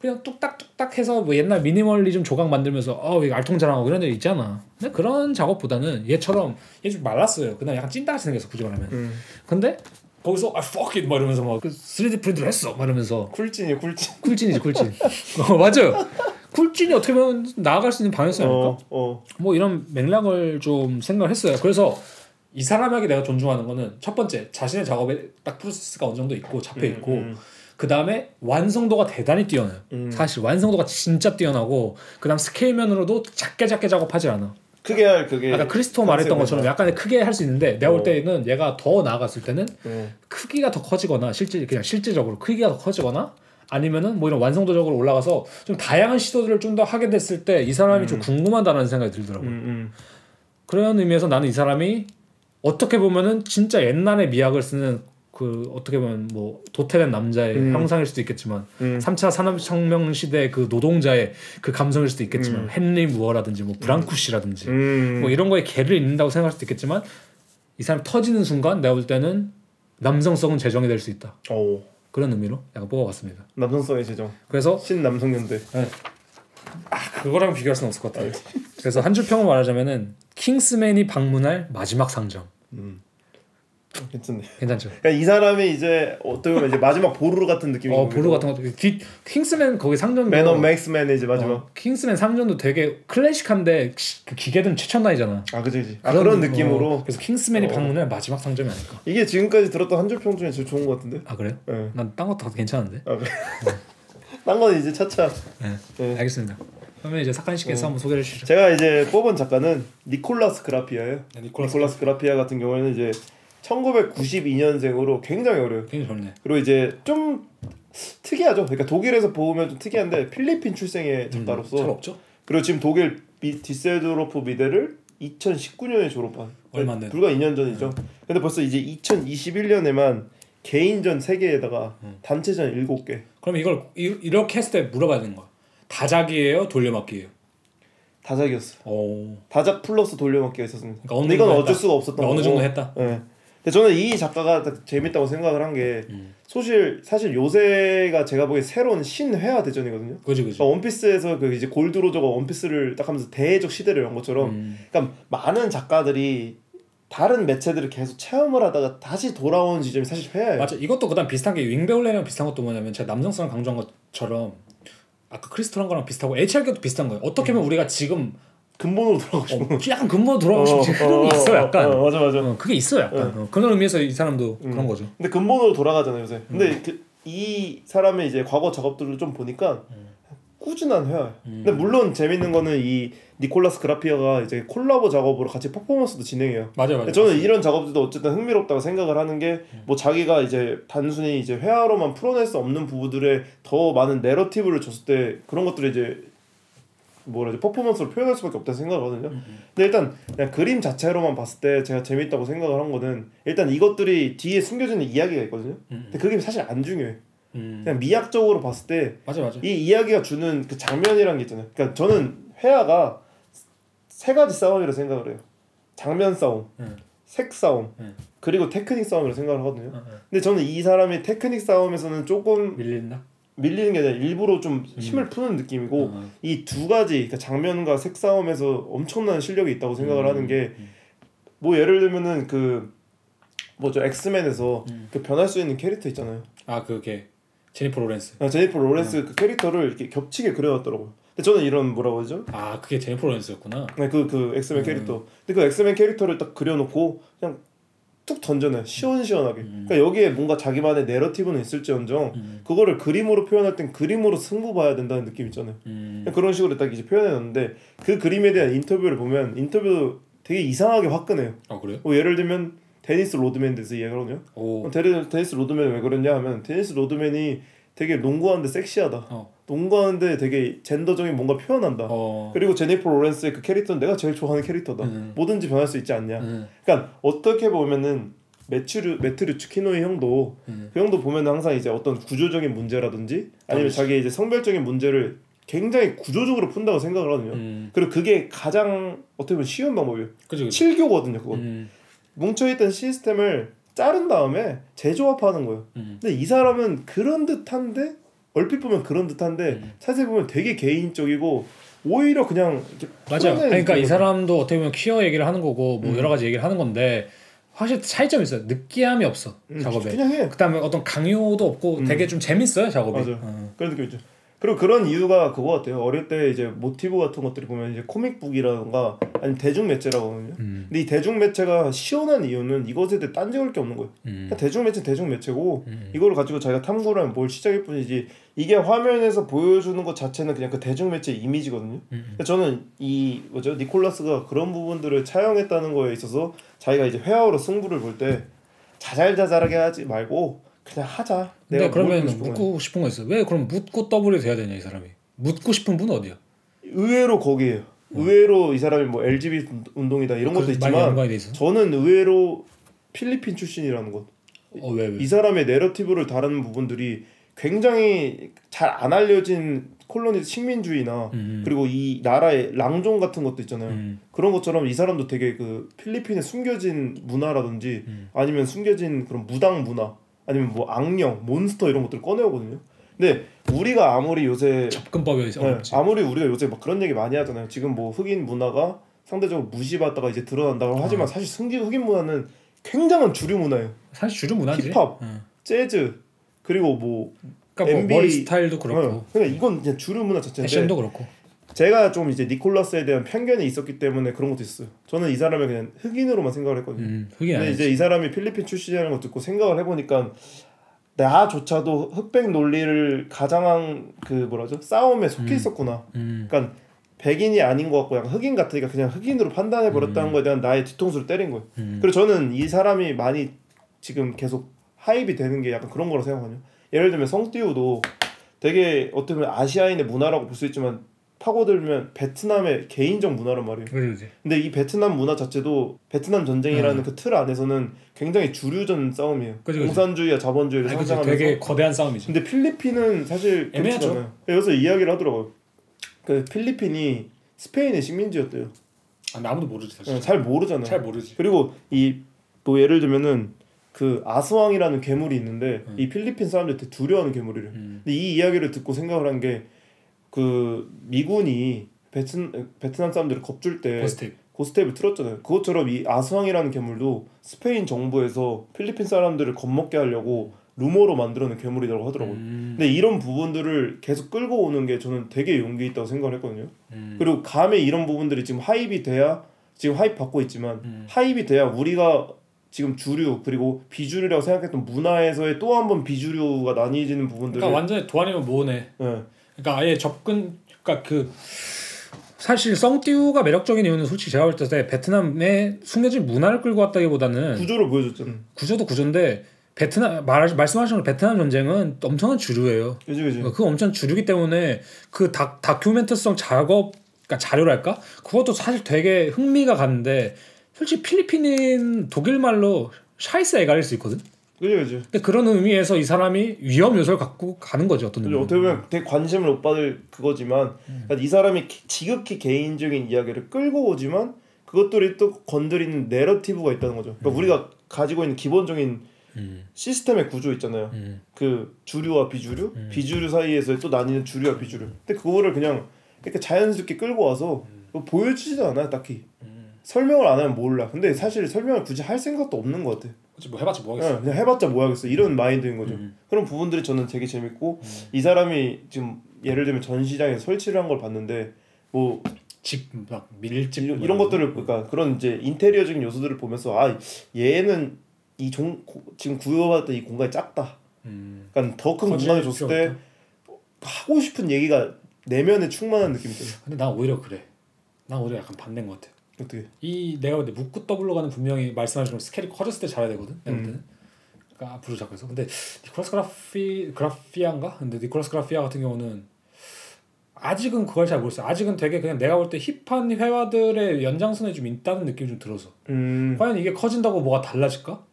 그냥 뚝딱뚝딱 해서 뭐 옛날 미니멀리즘 조각 만들면서 어 이거 알통자랑하고 그런 애 있잖아. 근데 그런 작업보다는 얘처럼 얘 좀 말랐어요. 그다음 약간 찐따같이 생겼어 굳이 말하면. 음. 근데 거기서 아 fuck it 막 이러면서 막그 3D 프린트를 했어 막 이러면서 쿨찐이 쿨찐. 쿨찐이지 쿨찐. 어 맞아요. 쿨찐이 어떻게 보면 나아갈 수 있는 방향성이 아닐까? 어. 어. 뭐 이런 맥락을 좀 생각을 했어요. 그래서 이 사람에게 내가 존중하는 거는 첫 번째 자신의 작업에 딱 프로세스가 어느 정도 있고 잡혀 있고 음. 그 다음에 완성도가 대단히 뛰어나요. 음. 사실 완성도가 진짜 뛰어나고 그 다음 스케일면으로도 작게 작게 작업하지 않아. 크게 할 그게. 아까 크리스토 말했던. 것처럼 약간 크게 할 수 있는데 내가 볼 어. 때는 얘가 더 나아갔을 때는 어. 크기가 더 커지거나 실제 그냥 실질적으로 크기가 더 커지거나 아니면은 뭐 이런 완성도적으로 올라가서 좀 다양한 시도들을 좀 더 하게 됐을 때 이 사람이 좀 궁금하다는 생각이 들더라고요. 음. 음. 그런 의미에서 나는 이 사람이 어떻게 보면은 진짜 옛날에 미학을 쓰는 그 어떻게 보면 뭐 도태된 남자의 음. 형상일 수도 있겠지만 음. 3차 산업혁명 시대 그 노동자의 그 감성일 수도 있겠지만 헨리 무어라든지 뭐 브랑쿠시라든지 음. 뭐 이런 거에 개를 잇는다고 생각할 수도 있겠지만 이 사람이 터지는 순간 내가 볼 때는 남성성은 재정이 될 수 있다 오. 그런 의미로 약간 뽑아봤습니다 남성성의 제정. 그래서 신남성연대. 그거랑 비교할 수는 없을 것 같아요 그래서 한 줄 평을 말하자면은 킹스맨이 방문할 마지막 상점 괜찮네. 괜찮죠? 그러니까 이 사람이 이제 어떻게 보면 이제 마지막 보루 같은 느낌이. 어 보루 같은 것도 기, 킹스맨 거기 상점도 맨온 맥스맨의 이제 마지막. 어, 킹스맨 상점도 되게 클래식한데 기- 그 기계든 최첨단이잖아. 아 그지 그지. 아 그런 느낌으로. 어, 그래서 킹스맨이 어. 방문할 마지막 상점이 아닐까. 이게 지금까지 들었던 한 줄 평 중에 제일 좋은 것 같은데. 아 그래요? 예. 난딴 것도 다 괜찮은데. 아 그래. 딴건 이제 차차. 네. 네. 알겠습니다. 그러면 이제 사칸 씨께서 한번 소개해 주시죠. 제가 이제 뽑은 작가는 니콜라스 그라피아예요. 네, 니콜라스, 그라피아 같은 경우에는 이제 1992년생으로 굉장히 어려요. 굉장히 좋네. 그리고 이제 좀 특이하죠. 그러니까 독일에서 보면 좀 특이한데 필리핀 출생의 작가로서 잘 없죠? 그리고 지금 독일 미, 뒤셀도르프 미대를 2019년에 졸업한 얼마 안. 불과 2년 전이죠. 근데 벌써 이제 2021년에만 개인전 3개에다가 음. 단체전 7개. 그럼 이걸 이, 이렇게 했을 때 물어봐야 되는 거야. 다작이에요, 돌려막기예요. 다작이었어. 오. 다작 플러스 돌려막기가 있었습니다. 그러니까 어느 근데 이건 어쩔 했다. 수가 없었던 어느 거고. 정도 했다. 예. 근데 저는 이 작가가 딱 재밌다고 생각을 한게 음. 사실 사실 요새가 제가 보기엔 새로운 신회화 대전이거든요. 그지 그지. 그러니까 원피스에서 그 이제 골드로저가 원피스를 딱 하면서 대적 시대를 연 것처럼 음. 그러니까 많은 작가들이 다른 매체들을 계속 체험을 하다가 다시 돌아오는 지점이 사실 회화예요. 맞아. 이것도 그다음 비슷한 게 윙배울레랑 비슷한 것도 뭐냐면 제가 남성성을 강조한 것처럼 아까 크리스토란 거랑 비슷하고 HR계도 비슷한 거예요. 어떻게 보면 우리가 지금 근본으로 돌아가고 어, 싶은 약간 근본 들어가고 싶은 흐름이 있어 약간. 어, 맞아 맞아. 어, 그게 있어 약간. 어, 그런 의미에서 이 사람도 그런 거죠. 근데 근본으로 돌아가잖아요 요새. 근데 음. 그, 이 사람의 이제 과거 작업들을 좀 보니까 음. 꾸준한 회화예요. 근데 물론 재밌는 거는 이 니콜라스 그라피아가 이제 콜라보 작업으로 같이 퍼포먼스도 진행해요. 맞아 맞아. 저는 이런 작업들도 어쨌든 흥미롭다고 생각을 하는 게 뭐 자기가 이제 단순히 이제 회화로만 풀어낼 수 없는 부분들에 더 많은 내러티브를 줬을 때 그런 것들을 이제 뭐라 지 퍼포먼스로 표현할 수밖에 없다고 생각하거든요. 근데 일단 그냥 그림 자체로만 봤을 때 제가 재밌다고 생각을 한 거는 일단 이것들이 뒤에 숨겨지는 이야기가 있거든요. 근데 그게 사실 안 중요해. 음. 그냥 미학적으로 봤을 때. 이 이야기가 주는 그 장면이란 게 있잖아요. 그러니까 저는 회화가 세 가지 싸움이라 생각을 해요. 장면 싸움, 음. 색 싸움, 음. 그리고 테크닉 싸움이라 생각을 하거든요. 어, 어. 근데 저는 이 사람이 테크닉 싸움에서는 조금 밀린다. 밀리는 게 아니라 일부러 좀 힘을 푸는 느낌이고 어. 이두 가지 그러니까 장면과 색 싸움에서 엄청난 실력이 있다고 생각을 음. 하는 게 뭐 예를 들면은 그 뭐죠 엑스맨에서 음. 그 변할 수 있는 캐릭터 있잖아요. 아 그게 제니퍼 로렌스. 아, 제니퍼 로렌스 음. 그 캐릭터를 이렇게 겹치게 그려놨더라고요. 저는 이런 뭐라고 하죠? 아 그게 제니퍼 로렌스였구나. 네, 그, 그 엑스맨 음. 캐릭터. 근데 그 엑스맨 캐릭터를 딱 그려놓고 그냥 툭 던져놔요. 시원시원하게. 음. 그러니까 여기에 뭔가 자기만의 narrative는 있을지언정 음. 그거를 그림으로 표현할 땐 그림으로 승부 봐야 된다는 느낌 있잖아요. 음. 그런 식으로 딱 이제 표현해놨는데 그 그림에 대한 인터뷰를 보면 인터뷰 되게 이상하게 화끈해요. 아 그래요? 뭐 예를 들면 데니스 로드맨 대해서 이야기하거든요. 데니스 로드맨 왜 그러냐 하면 데니스 로드맨이 되게 농구하는데 섹시하다. 어. 농구하는데 되게 젠더적인 뭔가 표현한다. 어. 그리고 제니퍼 로렌스의 그 캐릭터는 내가 제일 좋아하는 캐릭터다. 음. 뭐든지 변할 수 있지 않냐. 음. 그러니까 어떻게 보면은 매튜 루 매튜 루츠키노이 형도 음. 그 형도 보면 항상 이제 어떤 구조적인 문제라든지 아니면 그렇지. 자기 이제 성별적인 문제를 굉장히 구조적으로 푼다고 생각을 하거든요. 음. 그리고 그게 가장 어떻게 보면 쉬운 방법이에요. 그죠 그죠. 칠교거든요. 그건 음. 뭉쳐있던 시스템을 자른 다음에 재조합하는 거예요. 음. 근데 이 사람은 그런 듯한데 얼핏 보면 그런 듯한데 음. 자세히 보면 되게 개인적이고 오히려 그냥 맞아. 그러니까 이. 사람도 어떻게 보면 퀴어 얘기를 하는 거고 뭐 음. 여러 가지 얘기를 하는 건데 확실히 차이점이 있어요. 느끼함이 없어 음, 작업에. 그냥 해. 그다음에 어떤 강요도 없고 음. 되게 좀 재밌어요 작업이. 맞아. 어. 그런 느낌이죠. 그리고 그런 이유가 그거 같아요. 어릴 때 이제 모티브 같은 것들이 보면 이제 코믹북이라던가 아니면 대중 매체라고 하거든요. 음. 근데 이 대중 매체가 시원한 이유는 이것에 대해 딴지 걸게 없는 거예요. 음. 그냥 대중 매체 대중 매체고 음. 이거를 가지고 자기가 탐구를 하면 뭘 시작일 뿐이지 이게 화면에서 보여주는 것 자체는 그냥 그 대중 매체 이미지거든요. 음. 근데 저는 이 뭐죠 니콜라스가 그런 부분들을 차용했다는 거에 있어서 자기가 이제 회화로 승부를 볼 때 자잘자잘하게 하지 말고 그냥 하자. 내가 뭘 그러면 보고 싶은. 묻고 싶은 거 있어. 왜 그럼 묻고 더블이 돼야 되냐 이 사람이? 묻고 싶은 분 어디야? 의외로 거기에요. 의외로 이 사람이 뭐 LGBT 운동이다 이런 것도 있지만. 저는 의외로 필리핀 출신이라는 것. 어 왜 왜? 이 사람의 내러티브를 다루는 부분들이 굉장히 잘 안 알려진 콜로니 식민주의나 음. 그리고 이 나라의 랑종 같은 것도 있잖아요. 음. 그런 것처럼 이 사람도 되게 그 필리핀의 숨겨진 문화라든지 음. 아니면 숨겨진 그런 무당 문화 아니면 뭐 악령, 몬스터 이런 것들을 꺼내오거든요. 근데 우리가 아무리 요새 접근법이 네, 어렵지. 아무리 우리가 요새 막 그런 얘기 많이 하잖아요. 지금 뭐 흑인 문화가 상대적으로 무시받다가 이제 드러난다고 어. 하지만 사실 승기 흑인 문화는 굉장한 주류 문화예요. 사실 주류 문화지. 힙합. 응. 재즈 그리고 뭐 그러니까 뭐 NBA 머리 스타일도 그렇고 어, 그러니까 이건 그냥 주류 문화 자체인데 패션도 그렇고. 제가 좀 이제 니콜라스에 대한 편견이 있었기 때문에 그런 것도 있어요. 저는 이 사람을 그냥 흑인으로만 생각을 했거든요. 음, 흑인 근데 아니지. 이제 이 사람이 필리핀 출신이라는 거 듣고 생각을 해보니까 나조차도 흑백 논리를 가장한 그 뭐라죠 싸움에 속해 음. 있었구나. 음. 그러니까 백인이 아닌 것 같고 약간 흑인 같으니까 그냥 흑인으로 판단해 버렸다는 음. 거에 대한 나의 뒤통수를 때린 거예요. 음. 그리고 저는 이 사람이 많이 지금 계속 하입이 되는 게 약간 그런 거라고 생각하거든요. 예를 들면 성띠우도 되게 어떻게 보면 아시아인의 문화라고 볼 수 있지만 파고들면 베트남의 개인적 문화란 말이에요. 그지. 근데 이 베트남 문화 자체도 베트남 전쟁이라는 음. 그틀 안에서는 굉장히 주류전 싸움이에요. 그치, 그치. 공산주의와 자본주의를. 상징하면서. 되게 거대한 싸움이지. 근데 필리핀은 사실 애매하죠. 그렇잖아요. 여기서 이야기를 하더라고요. 그 필리핀이 스페인의 식민지였대요. 아, 아무도 모르지 사실. 어, 잘 모르잖아요. 잘 모르지. 그리고 이 뭐 예를 들면은 그 아스왕이라는 괴물이 있는데 음. 이 필리핀 사람들한테 두려워하는 괴물이래. 요 음. 근데 이 이야기를 듣고 생각을 한게 그 미군이 베트 베트남 사람들을 겁줄 때 고스틱. 고스텝을 틀었잖아요. 그것처럼 이 아스왕이라는 괴물도 스페인 정부에서 필리핀 사람들을 겁먹게 하려고 루머로 만들어낸 괴물이라고 하더라고요. 음. 근데 이런 부분들을 계속 끌고 오는 게 저는 되게 용기 있다고 생각을 했거든요. 음. 그리고 감에 이런 부분들이 지금 하입이 돼야 지금 하입 받고 있지만 음. 하입이 돼야 우리가 지금 주류 그리고 비주류라고 생각했던 문화에서의 또 한 번 비주류가 나뉘어지는 부분들을 그러니까 완전히 도안이면 뭐네. 예. 그러니까 아예 접근 그러니까 그 사실 썽띠우가 매력적인 이유는 솔직히 제가 볼 때 베트남의 숨겨진 문화를 끌고 왔다기보다는 구조를 보여줬잖아. 구조도 구조인데 베트남 말 말씀하신 대로 베트남 전쟁은 엄청난 주류예요. 그지 그지. 그 엄청 주류기 때문에 그 다, 다큐멘터성 작업 그러니까 자료랄까 그것도 사실 되게 흥미가 가는데 솔직히 필리핀인 독일 말로 scheißegal일 수 있거든. 그지 그지. 근데 그런 의미에서 이 사람이 위험 요소를 갖고 가는 거죠 어떤 그죠. 의미로. 어떻게 보면 되게 관심을 못 받을 그거지만 그러니까 이 사람이 기- 지극히 개인적인 이야기를 끌고 오지만 그것들이 또 건드리는 narrative가 있다는 거죠. 그러니까 우리가 가지고 있는 기본적인 음. 시스템의 구조 있잖아요. 음. 그 주류와 비주류, 비주류 사이에서 또 나뉘는 주류와 비주류. 근데 그거를 그냥 이렇게 자연스럽게 끌고 와서 뭐 보여주지도 않아요, 딱히. 설명을 안 하면 몰라. 근데 사실 설명을 굳이 할 생각도 없는 것 같아. 뭐 해봤자 뭐 하겠어. 예, 그냥 해봤자 뭐 하겠어. 이런 마인드인 거죠. 음. 그런 부분들이 저는 되게 재밌고 이 사람이 지금 예를 들면 전시장에 설치를 한 걸 봤는데 뭐 집막 밀집 이런, 뭐 이런 것들을 그러니까 그런 이제 인테리어적인 요소들을 보면서 아 얘는 이 종 지금 구여받았던 이 공간이 작다. 음. 그러니까 더큰 커질 공간을 줬을 때 하고 싶은 얘기가 내면에 충만한 느낌이 들어요. 근데 난 오히려 그래. 난 오히려 약간 반대인 것 같아. 어떻게? 이 내가 근데 묻고 더블로 가는 분명히 말씀하신 대로 스케일이 커졌을 때 잘해야 되거든. 내가 볼 음. 때는. 그러니까 앞으로 잡고서 근데 니콜라스 그라피 그라피아인가? 근데 니콜라스 그라피아 같은 경우는 아직은 그걸 잘 모르겠어. 아직은 되게 그냥 내가 볼 때 hip한 회화들의 연장선에 좀 있다는 느낌이 좀 들어서. 음. 과연 이게 커진다고 뭐가 달라질까?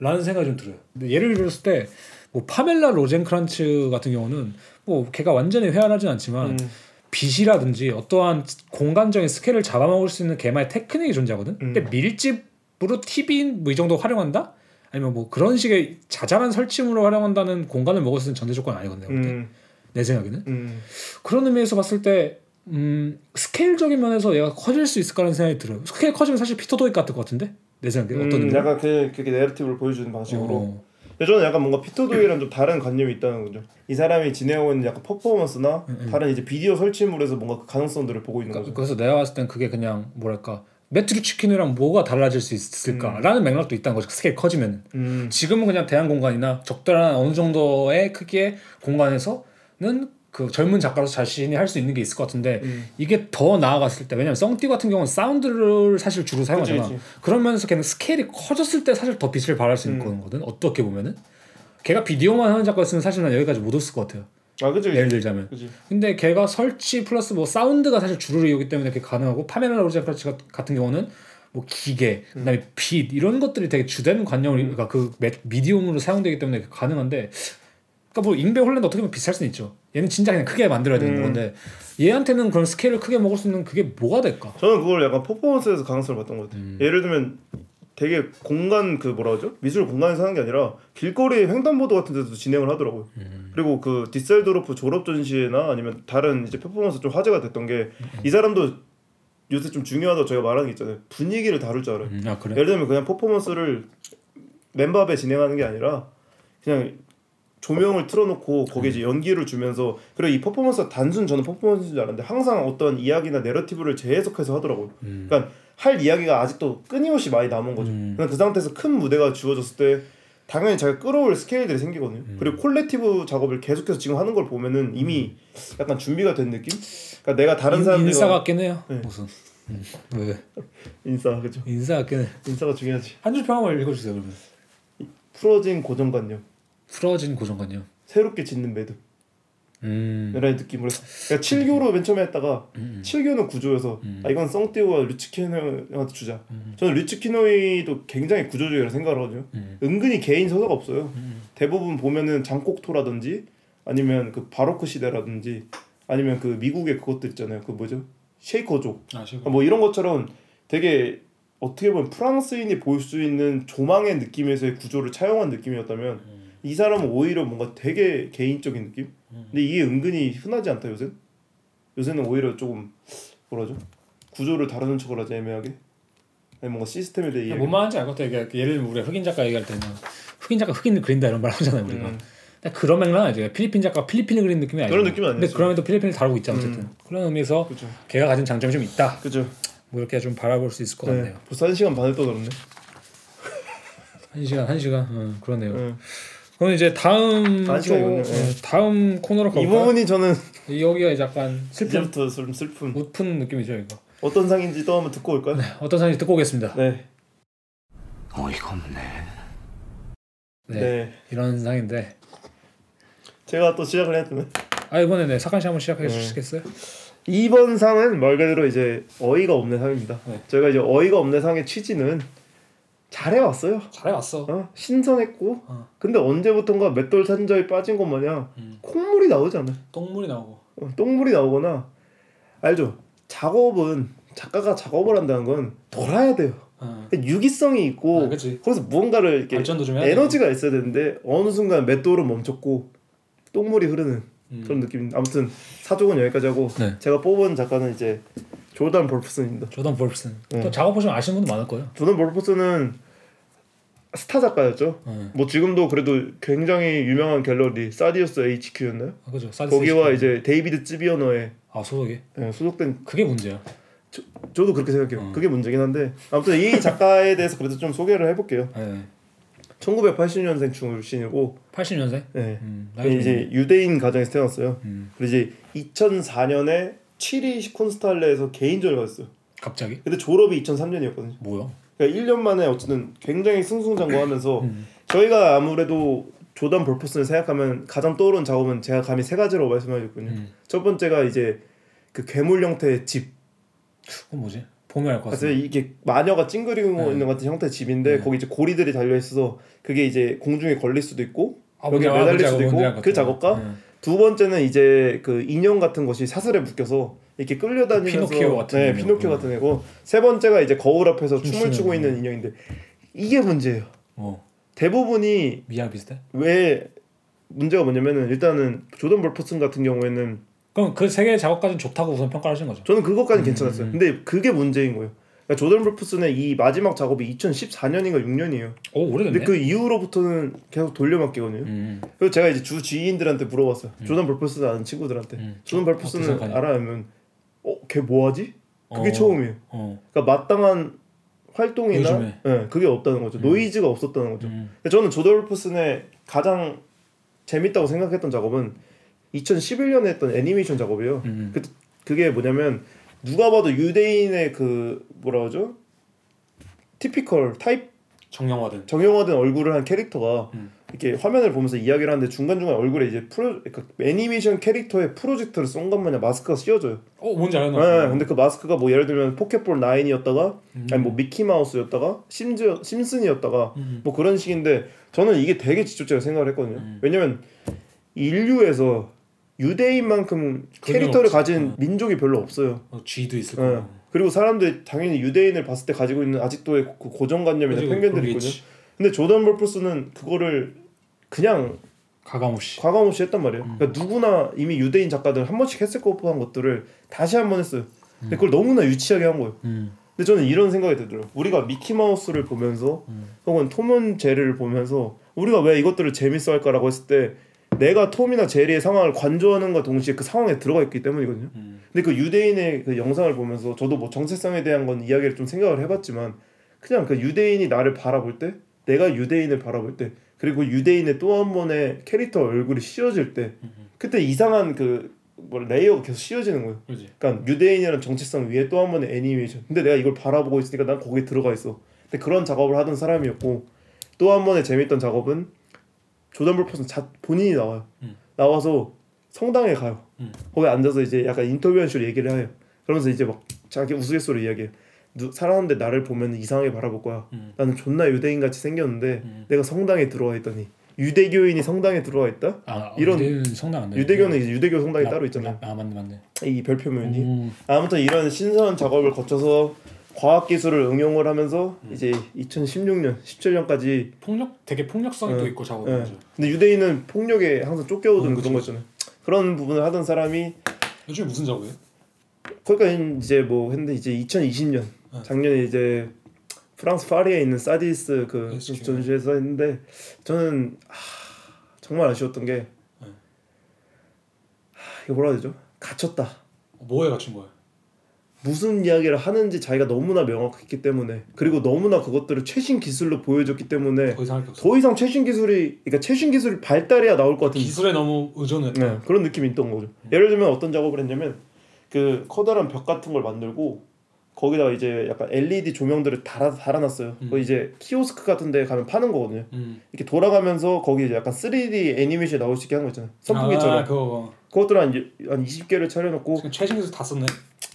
라는 생각이 좀 들어요. 근데 예를 들었을 때 뭐 파멜라 로젠크란츠 같은 경우는 뭐 걔가 완전히 회화하진 않지만 음. 빛이라든지 어떠한 공간적인 스케일을 잡아먹을 수 있는 걔만의 테크닉이 존재하거든. 음. 근데 밀집으로 TV 뭐 이 정도 활용한다? 아니면 뭐 그런 식의 자잘한 설치물을 활용한다는 공간을 먹을 수 있는 전제 조건 아니거든. 내가 볼 때. 음. 내 생각에는 음. 그런 의미에서 봤을 때 음, 스케일적인 면에서 얘가 커질 수 있을까라는 생각이 들어요. 스케일 커지면 사실 피터 도익 같을 것 같은데 내 생각에 어떤 음, 의미로? 약간 그 narrative를 보여주는 방식으로. 어. 근데 저는 약간 뭔가 피터 도익이랑 좀 다른 관념이 있다는 거죠. 이 사람이 진행하고 있는 약간 퍼포먼스나 다른 이제 비디오 설치물에서 뭔가 그 가능성들을 보고 있는 그러니까 거죠. 그래서 내가 봤을 땐 그게 그냥 뭐랄까 매튜 루츠키노이랑 뭐가 달라질 수 있을까라는 맥락도 있다는 거죠. 스케일 커지면 음. 지금은 그냥 대안 공간이나 적절한 어느 정도의 크기의 공간에서는 그 젊은 작가로서 자신이 할 수 있는 게 있을 것 같은데 음. 이게 더 나아갔을 때 왜냐면 성 티우 같은 경우는 사운드를 사실 주로 사용하잖아. 그치, 그치. 그런 면에서 걔는 스케일이 커졌을 때 사실 더 빛을 발할 수 있는 음. 거거든. 어떻게 보면은 걔가 비디오만 하는 작가였으면 사실 난 여기까지 못 왔을 것 같아요. 아 그지. 예를 들자면. 그지. 근데 걔가 설치 플러스 뭐 사운드가 사실 주를 이루기 때문에 그게 가능하고 파멜라 로젠크란츠 같은 경우는 뭐 기계 그다음에 빛 이런 것들이 되게 주된 관념을 그러니까 그 매- medium으로 사용되기 때문에 가능한데 그러니까 뭐 잉베 홀렌 어떻게 보면 비쌀 수는 있죠 얘는 진짜 그냥 크게 만들어야 되는 음. 건데 얘한테는 그런 스케일을 크게 먹을 수 있는 그게 뭐가 될까 저는 그걸 약간 퍼포먼스에서 가능성을 봤던 것 같아요. 음. 예를 들면 되게 공간 그 뭐라 하죠? 미술 공간에서 하는 게 아니라 길거리 횡단보도 같은 데서 진행을 하더라고요. 음. 그리고 그 뒤셀도르프 졸업 전시회나 아니면 다른 이제 퍼포먼스 좀 화제가 됐던 게 이 사람도 요새 좀 중요하다고 저희가 말하는 게 있잖아요. 분위기를 다룰 줄 알아요. 음, 아 그래 예를 들면 그냥 퍼포먼스를 맨밥에 진행하는 게 아니라 그냥 조명을 틀어놓고 거기에 이제 연기를 주면서 그리고 이 퍼포먼스가 단순 저는 퍼포먼스인 줄 알았는데 항상 어떤 이야기나 narrative를 재해석해서 하더라고요. 음. 그러니까 할 이야기가 아직도 끊임없이 많이 남은 거죠. 음. 그냥 그 상태에서 큰 무대가 주어졌을 때 당연히 자기가 끌어올 스케일들이 생기거든요. 음. 그리고 collective 작업을 계속해서 지금 하는 걸 보면은 이미 약간 준비가 된 느낌? 그러니까 내가 다른 인, 사람들과 인싸 같긴 해요 네. 무슨 음. 왜 인싸 그죠? 인싸 같긴 해 인싸가 중요하지. 한 줄 평을 읽어주세요 그러면 풀어진 고정관념, 풀어진 고정관념. 새롭게 짓는 매듭. 음. 라는 느낌으로 그러니까 7교로 맨 처음에 했다가 7교는 구조여서 아 이건 썽띠우와 류츠키노이한테 주자. 저는 류츠키노이도 굉장히 구조적이라고 생각을 하거든요. 음. 은근히 개인 서사가 없어요. 대부분 보면은 장콕토라든지 아니면 그 바로크 시대라든지 아니면 그 미국의 그것들 있잖아요. 그 뭐죠? 쉐이커족. 아, 지금. 아, 뭐 이런 것처럼 되게 어떻게 보면 프랑스인이 볼 수 있는 조망의 느낌에서의 구조를 차용한 느낌이었다면 이 사람은 오히려 뭔가 되게 개인적인 느낌? 근데 이게 은근히 흔하지 않다 요새? 요새는 오히려 조금 뭐라죠? 구조를 다루는 척을 하지 애매하게 아니 뭔가 시스템에 대해 이야기. 뭔 말인지 알 것 같아. 이게 예를 들면 우리가 흑인 작가 얘기할 때는 흑인 작가 흑인을 그린다 이런 말 하잖아요 우리가. 음. 근데 그런 맥락 아니죠. 필리핀 작가 필리핀을 그리는 느낌이 아니죠. 그런 느낌은 근데 아니죠. 그럼에도 필리핀을 다루고 있잖아 어쨌든. 음. 그런 의미에서 그죠. 걔가 가진 장점이 좀 있다. 그죠. 뭐 이렇게 좀 바라볼 수 있을 것 네. 같네요. 벌써 한 시간 반을 떠들었네. 한 시간 한 시간. 어, 그러네요. 네. 그럼 이제 다음. 또, 네. 어, 다음 코너로 이 가볼까요? 부분이 저는 여기가 이제 약간 슬픈 좀 슬픈 웃픈 느낌이죠 이거. 어떤 상인지 또 한번 듣고 올까요? 어떤 사연이 듣고 오겠습니다. 네. 어이가 없네. 네, 네. 이런 상인데. 제가 또 시작을 되네. 아 이번에 네 사칸 씨 한번 시작해 네. 주시겠어요? 2번 상은 말 그대로 이제 어이가 없는 상입니다. 네. 저희가 이제 어이가 없는 상의 취지는 잘해왔어요. 잘해왔어. 어? 신선했고 어. 근데 언제부턴가 맷돌 산저에 빠진 것 마냥 음. 콩물이 나오잖아. 똥물이 나오고. 어, 똥물이 나오거나 알죠? 작업은 작가가 작업을 한다는 건 돌아야 돼요. 어. 유기성이 있고 아. 거기서 무언가를 이렇게 에너지가 있어야 되는데 어느 순간 맷돌은 멈췄고 똥물이 흐르는 음. 그런 느낌입니다. 아무튼 사족은 여기까지 하고 네. 제가 뽑은 작가는 이제 조단 볼프슨입니다. 조던 볼프슨. 네. 또 작업 보시면 아시는 분도 많을 거예요. 조단 볼프슨은 스타 작가였죠. 어. 뭐 지금도 그래도 굉장히 유명한 갤러리 사디 콜스 HQ였나요? 아, 그죠. 거기와 HQ. 이제 데이비드 즈위너의 아 소속이. 예, 소속된 그게 문제야. 저도 그렇게 생각해요. 어. 그게 문제긴 한데 아무튼 이 작가에 대해서 그래도 좀 소개를 해볼게요. 네. 1980년생 출신이고 80년생. 예. 음, 이제 유대인 가정에서 태어났어요. 음. 그리고 이제 2004년에 취리히 쿤스트할레에서 개인전을 갔어요. 갑자기? 근데 졸업이 2003년이었거든요. 뭐야? 그러니까 1년 만에 어쨌든 굉장히 승승장구하면서 음. 저희가 아무래도 조던 볼퍼슨을 생각하면 가장 떠오르는 작업은 제가 감히 세 가지로 말씀드렸거든요. 음. 첫 번째가 이제 그 괴물 형태의 집. 그건 뭐지? 보면 알것 그래서 같아. 이게 마녀가 찡그리고 네. 있는 같은 형태의 집인데 네. 거기 이제 고리들이 달려 있어서 그게 이제 공중에 걸릴 수도 있고 아, 알- 매달릴 뭔지 수도 알- 있고 그. 작업과 음. 두 번째는 이제 그 인형 같은 것이 사슬에 묶여서 이렇게 끌려다니면서 피노키오 같은 네. 피노키오 음. 같은 애고 세 번째가 이제 거울 앞에서 춤을 추고 있는 인형인데 이게 문제예요. 어. 대부분이 미양 비슷해? 왜 문제가 뭐냐면은 일단은 조던 볼퍼슨 같은 경우에는 그럼 그 세 개의 작업까지는 좋다고 우선 하신 거죠. 저는 그것까지 음, 괜찮았어요. 음. 근데 그게 문제인 거예요. 그러니까 조던 볼퍼슨의 이 마지막 작업이 2014년인가 6년이에요. 오 오래됐네. 근데 그 이후로부터는 계속 돌려막기거든요. 음. 그래서 제가 이제 주 지인들한테 물어봤어요. 조던 볼퍼슨 아는 친구들한테. 음. 조던 어떻게 볼퍼슨은 생각하냐? 알아면 어, 걔 뭐하지? 그게 어. 처음이에요. 어. 그러니까 마땅한 활동이나 요즘에. 예, 그게 없다는 거죠. 노이즈가 없었다는 거죠. 음. 저는 조던 볼프슨의 가장 재밌다고 생각했던 작업은 2011년에 했던 애니메이션 작업이에요. 음. 그 그게 뭐냐면 누가 봐도 유대인의 그 뭐라 그러죠? typical type 정형화된. 정형화된 얼굴을 한 캐릭터가 음. 이렇게 화면을 보면서 이야기를 하는데 중간 중간 얼굴에 이제 프로 그러니까 애니메이션 캐릭터의 프로젝터를 쏜 것 마냥 마스크가 씌워져요. 어 뭔지 알겠나? 네, 근데 그 마스크가 뭐 예를 들면 포켓볼 9이었다가 음. 아니 뭐 미키 마우스였다가 심지어 심슨이었다가 음. 뭐 그런 식인데 저는 이게 되게 지적제가 생각을 했거든요. 음. 왜냐면 인류에서 유대인만큼 캐릭터를. 가진 어. 민족이 별로 없어요. 어, 쥐도 있을 예. 거고. 그리고 사람들이 당연히 유대인을 봤을 때 가지고 있는 아직도의 그 고정관념이나 그치, 편견들이 그런 게 있거든요. 있지. 근데 조던 볼프스는 그거를 그냥 가감없이. 과감 없이 했단 말이에요. 음. 그러니까 누구나 이미 유대인 작가들 한 번씩 했을 법한 것들을 다시 한 번 했어요. 음. 근데 그걸 너무나 유치하게 한 거예요. 음. 근데 저는 이런 생각이 들더라고요. 우리가 미키 마우스를 보면서 음. 혹은 톰은 제리를 보면서 우리가 왜 이것들을 재밌어 할까라고 했을 때 내가 톰이나 제리의 상황을 관조하는과 동시에 그 상황에 들어가 있기 때문이거든요. 음. 근데 그 유대인의 그 영상을 보면서 저도 뭐 정체성에 대한 건 이야기를 좀 생각을 해봤지만 그냥 그 유대인이 나를 바라볼 때 내가 유대인을 바라볼 때 그리고 유대인의 또 한 번의 캐릭터 얼굴이 씌워질 때 그때 이상한 그 뭐 layer가 계속 씌워지는 거예요. 그렇지. 그러니까 유대인이라는 정체성 위에 또 한 번의 애니메이션. 근데 내가 이걸 바라보고 있으니까 난 거기에 들어가 있어. 근데 그런 작업을 하던 사람이었고 또 한 번의 재밌던 작업은 조던 볼퍼슨 자 본인이 나와요. 음. 나와서 성당에 가요. 음. 거기 앉아서 이제 약간 인터뷰한 식으로 얘기를 해요. 그러면서 이제 막 자기 우스갯소리 이야기해. 누, 사람들 나를 보면 이상하게 바라볼 거야. 음. 나는 존나 유대인 같이 생겼는데 음. 내가 성당에 들어와 있더니 유대교인이 성당에 들어와 있다. 아 이런- 이런 성당. 유대교는 이제 유대교 성당이 라- 따로 있잖아요. 라- 아 맞네 맞네. 이 별표 면이. 음. 아무튼 이런 신선한 작업을 거쳐서 과학 기술을 응용을 하면서 음. 이제 2016년, 17년까지 폭력 되게 폭력성이 어, 또 있고 예. 맞아. 근데 유대인은 폭력에 항상 쫓겨오던 음, 그런 거 있잖아요. 그런 부분을 하던 사람이 요즘 무슨 작업이에요? 거기까 이제 뭐 했는데 이제 2020년 어. 작년에 이제 프랑스 파리에 있는 사디스 그 그렇죠. 전시회에서 했는데 저는 하, 정말 아쉬웠던 게 네. 하, 이거 뭐라 해야 되죠? 갇혔다. 뭐에 갇힌 거야? 무슨 이야기를 하는지 자기가 너무나 명확했기 때문에 그리고 너무나 그것들을 최신 기술로 보여줬기 때문에 더 이상. 더 이상 최신 기술이 그러니까 최신 기술이 발달해야 나올 것 같은 기술에 너무 의존했다. 네, 그런 느낌이 있던 거죠. 예를 들면 어떤 작업을 했냐면 그 커다란 벽 같은 걸 만들고 거기다가 이제 약간 LED 조명들을 달아 달아놨어요. 음. 거 이제 키오스크 같은데 가면 파는 거거든요. 음. 이렇게 돌아가면서 거기 이제 약간 3D 애니메이션 나올 수 있게 하는 거 있잖아요. 선풍기처럼. 아, 그거. 그것들 한, 이- 한 20개를 차려놓고 지금 최신 기술 다 썼네.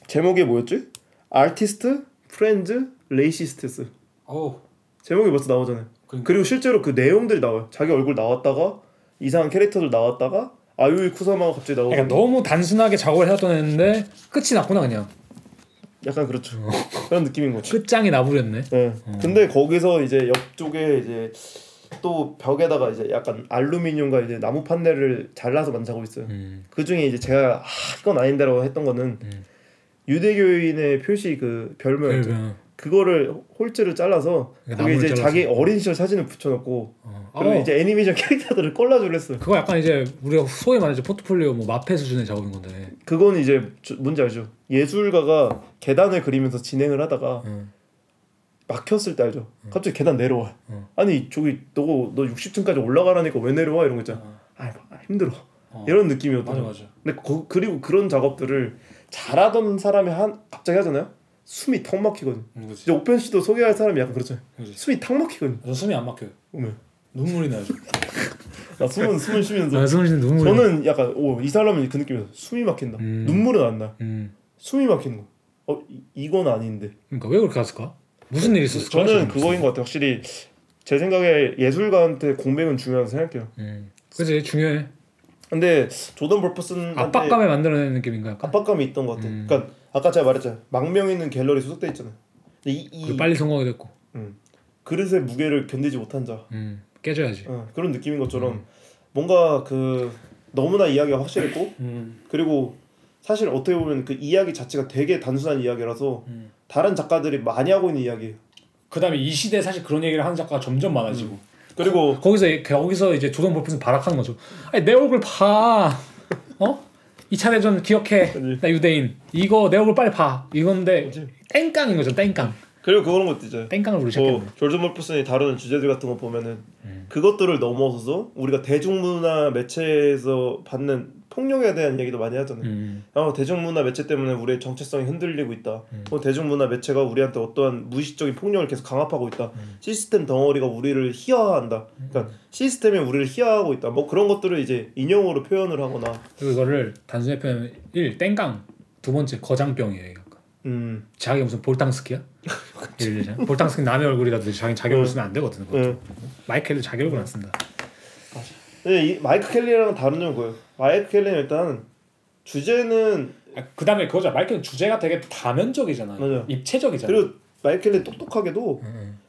제목이 뭐였지? Artists, Friends, Racists. 어우. 제목이 벌써 나오잖아요. 그러니까. 그리고 실제로 그 내용들이 나와요. 자기 얼굴 나왔다가 이상한 캐릭터들 나왔다가 야요이 쿠사마가 갑자기 나오고 그러니까 너무 단순하게 작업을 해왔던 애인데 끝이 났구나 그냥. 약간 그렇죠. 그런 느낌인 거죠. 끝장이 나버렸네. 네. 근데 거기서 이제 옆쪽에 이제 또 벽에다가 이제 약간 알루미늄과 이제 나무 판넬을 잘라서 만들고 있어요. 음. 그 중에 이제 제가 아, 이건 아닌데라고 했던 거는 음. 유대교인의 표시 그 별명 있죠. 그, 그거를 홀즈를 잘라서 그러니까 거기 이제 잘라서. 자기 어린 시절 사진을 붙여놓고 어. 그리고 어. 이제 애니메이션 캐릭터들을 콜라주를 했어요. 그거 약간 이제 우리가 소위 말하죠 포트폴리오 뭐 마페 수준의 작업인 건데. 그건 이제 저- 뭔지 알죠? 예술가가 계단을 그리면서 진행을 하다가 음. 막혔을 때 알죠? 갑자기 계단 내려와. 음. 아니 저기 너너 60층까지 올라가라니까 왜 내려와 이런 거 있잖아. 아 힘들어. 이런 느낌이었던 맞아 맞아. 근데 그, 그리고 그런 작업들을 잘하던 사람이 한 갑자기 하잖아요. 숨이 턱 막히거든. 그렇지. 이제 오펜 씨도 소개할 사람이 약간 그렇잖아요. 숨이 탁 막히거든. 저 숨이 안 막혀요. 오면 눈물이 나요. 나 숨은 숨을 쉬면서 아, 숨을 쉬는 눈물이. 저는 약간 오이 사람은 그 느낌이었어. 숨이 막힌다. 음. 눈물은 안 나. 음. 숨이 막히는 거. 어 이, 이건 아닌데. 그러니까 왜 그렇게 갔을까? 무슨 일이 있었을까? 저는 그거인 것 같아요. 확실히 제 생각에 예술가한테 공백은 중요하다고 생각해요. 음. 그지 중요해. 근데 조던 볼퍼슨 압박감에 만들어내는 느낌인가 약간. 압박감이 있던 것 같아요. 음. 그러니까 아까 제가 말했잖아 요. 망명 있는 갤러리 소속돼 있잖아요. 근데 이, 이 빨리 성공하게 됐고. 음, 그릇의 무게를 견디지 못한 자 음. 깨져야지. 어, 그런 느낌인 것처럼 뭔가 그 너무나 이야기가 확실했고 음. 그리고 사실 어떻게 보면 그 이야기 자체가 되게 단순한 이야기라서 음. 다른 작가들이 많이 하고 있는 이야기예요. 그다음에 이 시대 사실 그런 얘기를 하는 작가가 점점 많아지고. 그리고 거 기서 거기서 이제 조던 볼프슨 발악하는 거죠. 아니 내 얼굴 봐. 어? 2차 대전 기억해. 그치. 나 유대인. 이거 내 얼굴 빨리 봐. 이건데 그치. 땡깡인 거죠. 땡깡. 그리고 그런 것도 있잖아요. 땡깡을 시작했네. 뭐 졸전 몰프슨이 다루는 주제들 같은 거 보면은 음. 그것들을 넘어서서 우리가 대중문화 매체에서 받는 폭력에 대한 얘기도 많이 하잖아요. 음. 어, 대중문화 매체 때문에 우리의 정체성이 흔들리고 있다. 음. 어, 대중문화 매체가 우리한테 어떠한 무의식적인 폭력을 계속 강압하고 있다. 음. 시스템 덩어리가 우리를 희화화한다. 그러니까 시스템이 우리를 희화하고 있다. 뭐 그런 것들을 이제 인형으로 표현을 하거나, 그리고 이거를 단순히 표현하면 1. 땡깡. 두 번째 거장병이에요. 이거. 음, 자기 무슨 볼탕스키야? 예를 들자면 볼탕스키 남의 얼굴이라도 자기 자기 얼굴 쓰면 안 되거든. 그것도. 네. 마이클도 자기 얼굴 안 쓴다. 근데 이 마이크 켈리랑 다른 점은 뭐예요? 켈리는 일단 주제는 아, 그다음에 그거죠. 마이클은 주제가 되게 다면적이잖아요. 맞아요. 입체적이잖아요. 그리고 켈리 똑똑하게도 음,